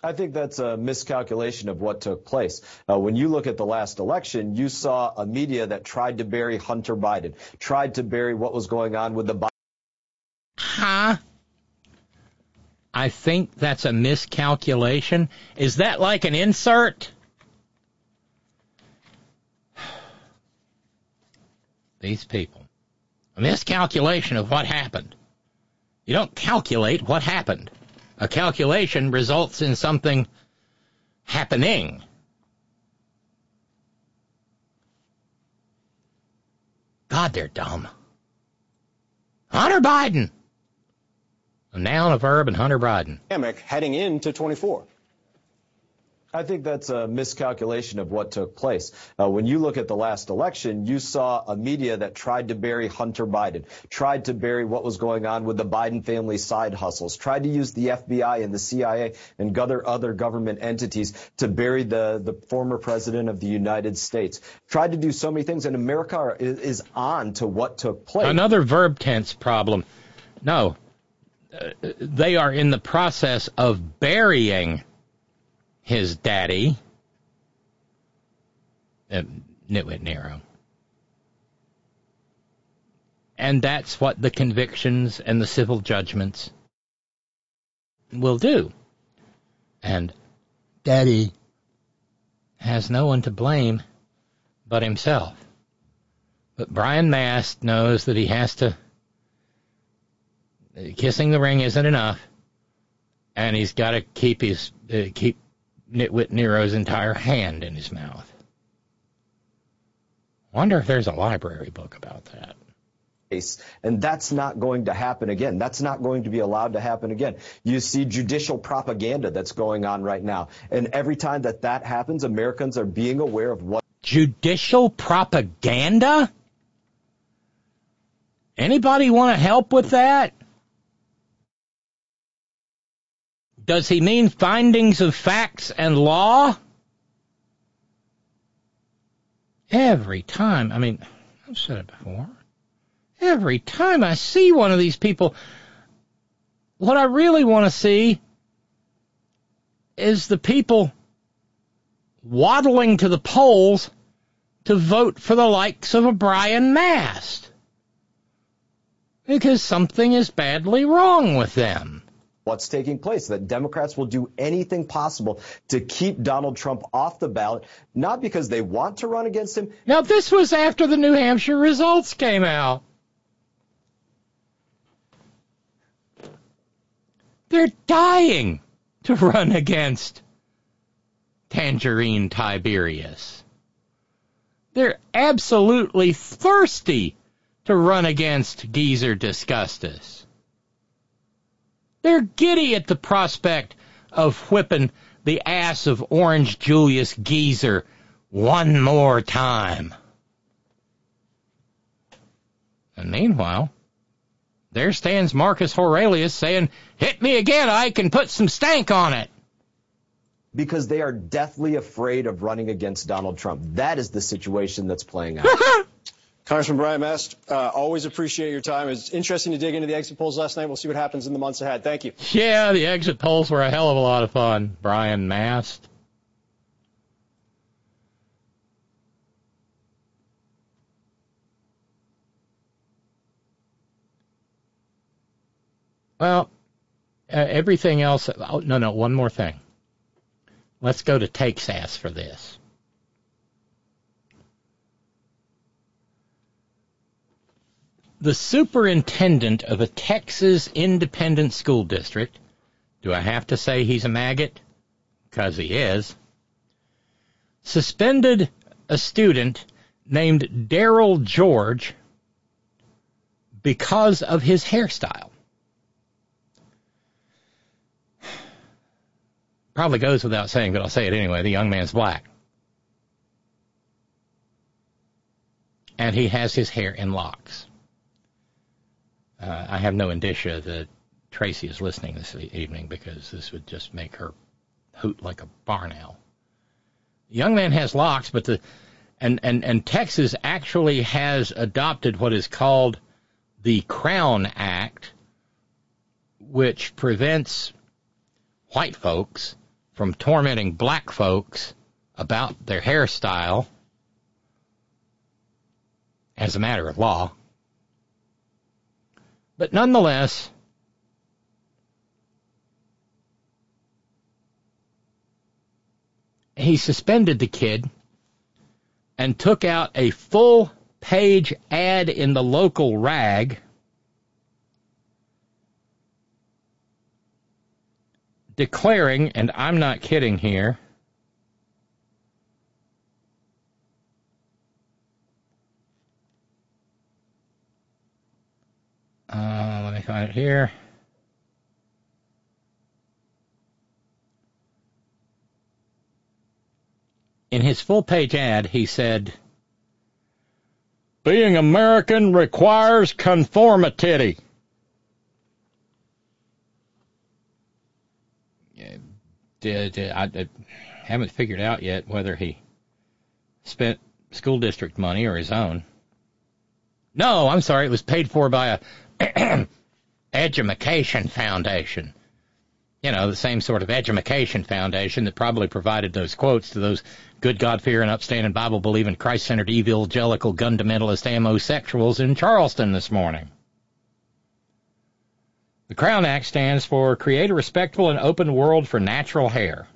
I think that's a miscalculation of what took place. Uh, when you look at the last election, you saw a media that tried to bury Hunter Biden, tried to bury what was going on with the Biden. Huh? I think that's a miscalculation. Is that like an insert? (sighs) These people. A miscalculation of what happened. You don't calculate what happened. A calculation results in something happening. God, they're dumb. Hunter Biden. A noun, a verb, and Hunter Biden. Heading into 24. I think that's a miscalculation of what took place. Uh, when you look at the last election, you saw a media that tried to bury Hunter Biden, tried to bury what was going on with the Biden family side hustles, tried to use the FBI and the CIA and other other government entities to bury the, the former president of the United States. Tried to do so many things, and America is, is on to what took place. Another verb tense problem. No, uh, they are in the process of burying his daddy, uh, Nitwit Nero. And that's what the convictions and the civil judgments will do. And daddy has no one to blame but himself. But Brian Mast knows that he has to. Kissing the ring isn't enough, and he's got to keep his uh, keep Nitwit Nero's entire hand in his mouth. Wonder if there's a library book about that. And that's not going to happen again. That's not going to be allowed to happen again. You see judicial propaganda that's going on right now. And every time that that happens, Americans are being aware of what. Judicial propaganda? Anybody want to help with that? Does he mean findings of facts and law? Every time, I mean, I've said it before. Every time I see one of these people, what I really want to see is the people waddling to the polls to vote for the likes of a Brian Mast. Because something is badly wrong with them what's taking place, that Democrats will do anything possible to keep Donald Trump off the ballot, not because they want to run against him. Now, this was after the New Hampshire results came out. They're dying to run against Tangerine Tiberius. They're absolutely thirsty to run against Geezer Disgustus. They're giddy at the prospect of whipping the ass of Orange Julius Geezer one more time. And meanwhile, there stands Marcus Aurelius saying, Hit me again, I can put some stank on it. Because they are deathly afraid of running against Donald Trump. That is the situation that's playing out. (laughs) Congressman Brian Mast, uh, always appreciate your time. It's interesting to dig into the exit polls last night. We'll see what happens in the months ahead. Thank you. Yeah, the exit polls were a hell of a lot of fun. Brian Mast. Well, uh, everything else. Oh, no, no, one more thing. Let's go to Takes Ass for this. The superintendent of a Texas independent school district, do I have to say he's a maggot? Because he is, suspended a student named Darryl George because of his hairstyle. Probably goes without saying, but I'll say it anyway. The young man's black. And he has his hair in locks. Uh, I have no indicia that Tracy is listening this evening because this would just make her hoot like a barn owl. The young man has locks, but the and, and, and Texas actually has adopted what is called the Crown Act, which prevents white folks from tormenting black folks about their hairstyle as a matter of law. But nonetheless, he suspended the kid and took out a full page ad in the local rag declaring, and I'm not kidding here, uh, let me find it here. In his full page ad, he said, Being American requires conformity. Did, I, I haven't figured out yet whether he spent school district money or his own. No, I'm sorry, it was paid for by a (clears throat) education foundation. You know, the same sort of education foundation that probably provided those quotes to those good God fearing, upstanding, Bible believing, Christ centered, evangelical, fundamentalist homosexuals in Charleston this morning. The Crown Act stands for Create a Respectful and Open World for Natural Hair.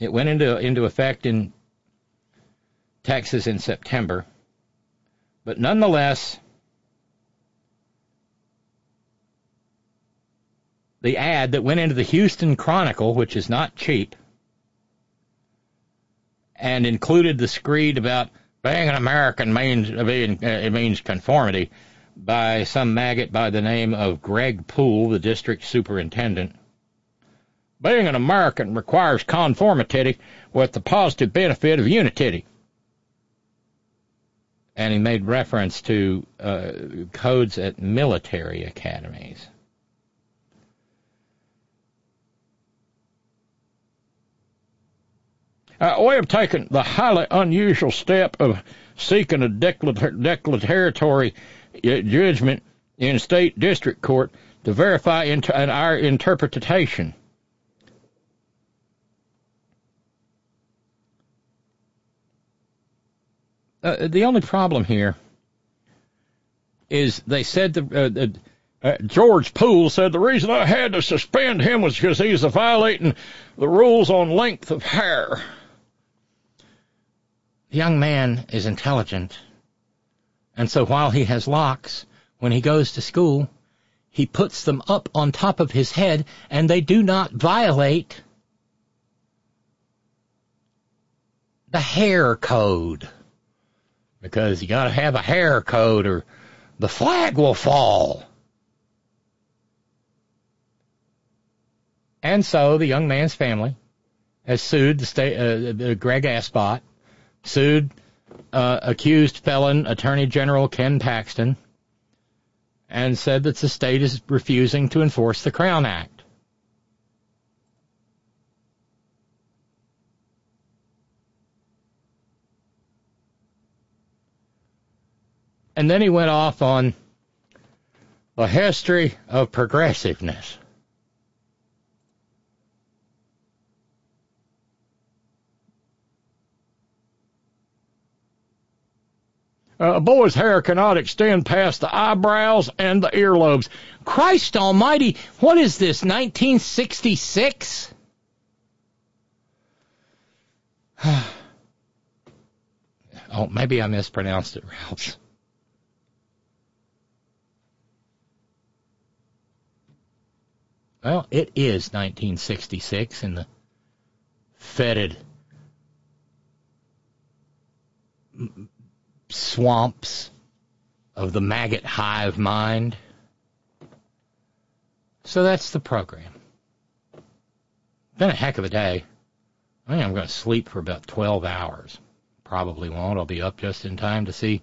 It went into, into effect in Texas in September. But nonetheless, the ad that went into the Houston Chronicle, which is not cheap, and included the screed about being an American means being, uh, it means conformity by some maggot by the name of Greg Poole, the district superintendent. Being an American requires conformity with the positive benefit of unity. And he made reference to uh, codes at military academies. Uh, we have taken the highly unusual step of seeking a declaratory judgment in state district court to verify inter- our interpretation. Uh, the only problem here is they said the, uh, uh, George Poole said the reason I had to suspend him was because he's violating the rules on length of hair. Young man is intelligent and so while he has locks, when he goes to school, he puts them up on top of his head and they do not violate the hair code. Because you gotta have a hair code or the flag will fall. And so the young man's family has sued the state, uh, Greg Abbott, sued uh, accused felon Attorney General Ken Paxton and said that the state is refusing to enforce the Crown Act. And then he went off on the history of progressiveness. Uh, a boy's hair cannot extend past the eyebrows and the earlobes. Christ almighty, what is this, 1966? (sighs) oh, maybe I mispronounced it, Ralph. Well, it is 1966 in the fetid swamps of the maggot hive mind. So that's the program. Been a heck of a day. I think I'm going to sleep for about 12 hours. Probably won't. I'll be up just in time to see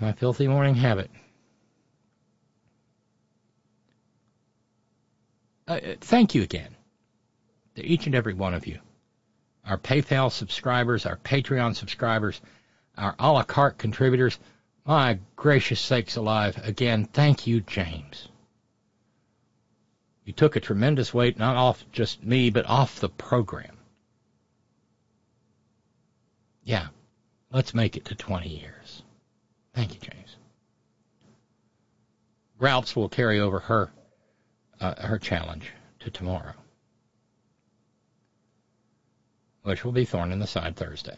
my filthy morning habit. Uh, thank you again to each and every one of you. Our PayPal subscribers, our Patreon subscribers, our a la carte contributors. My gracious sakes alive. Again, thank you, James. You took a tremendous weight, not off just me, but off the program. Yeah, let's make it to 20 years. Thank you, James. Ralph's will carry over her uh, her challenge to tomorrow, which will be Thorn in the Side Thursday.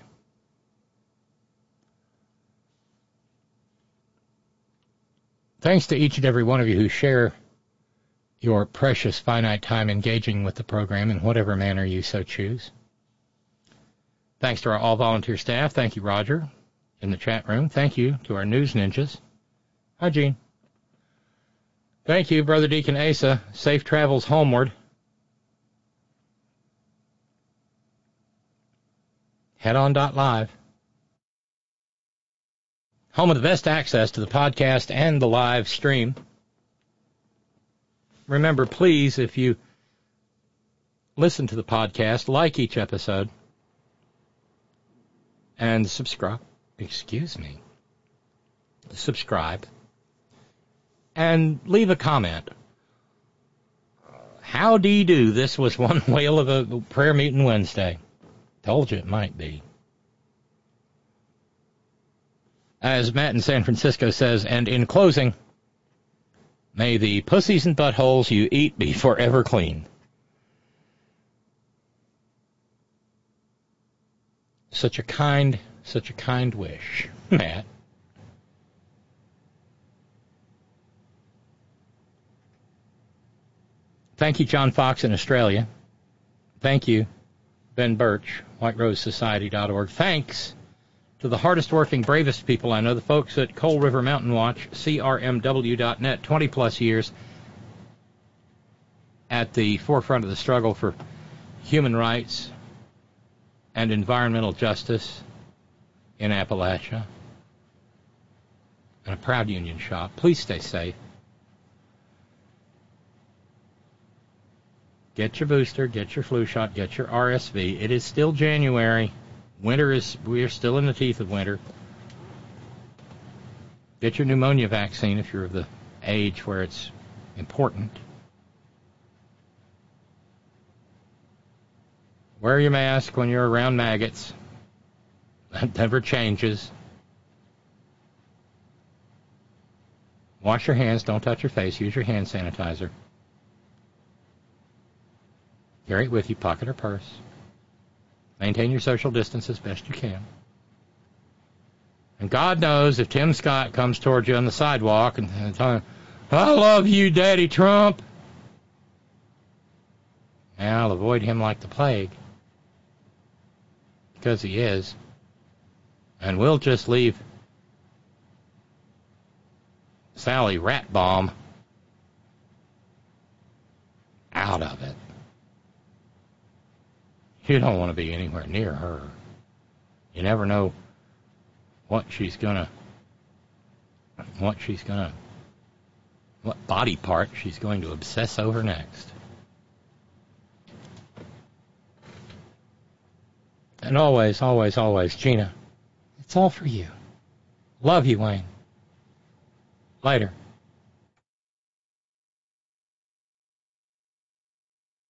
Thanks to each and every one of you who share your precious finite time engaging with the program in whatever manner you so choose. Thanks to our all volunteer staff. Thank you, Roger, in the chat room. Thank you to our news ninjas. Hi, Gene. Thank you, Brother Deacon Asa. Safe travels homeward. Head on dot live. Home of the best access to the podcast and the live stream. Remember, please, if you listen to the podcast, like each episode and subscribe. Excuse me. Subscribe and leave a comment. How do you do? This was one (laughs) whale of a prayer meeting Wednesday. Told you it might be. As Matt in San Francisco says, and in closing, may the pussies and buttholes you eat be forever clean. Such a kind, such a kind wish, (laughs) Matt. Thank you, John Fox in Australia. Thank you, Ben Birch, WhiteRoseSociety.org. Thanks to the hardest working, bravest people I know, the folks at Coal River Mountain Watch, CRMW.net, 20 plus years at the forefront of the struggle for human rights and environmental justice in Appalachia. And a proud union shop. Please stay safe. Get your booster, get your flu shot, get your RSV. It is still January. Winter is, we are still in the teeth of winter. Get your pneumonia vaccine if you're of the age where it's important. Wear your mask when you're around maggots. That never changes. Wash your hands, don't touch your face, use your hand sanitizer. Carry it with you, pocket or purse. Maintain your social distance as best you can. And God knows if Tim Scott comes towards you on the sidewalk and, and telling, I love you, Daddy Trump, and I'll avoid him like the plague. Because he is. And we'll just leave Sally Ratbomb out of it. You don't want to be anywhere near her. You never know what she's gonna, what she's gonna, what body part she's going to obsess over next. And always, always, always, Gina, it's all for you. Love you, Wayne. Later.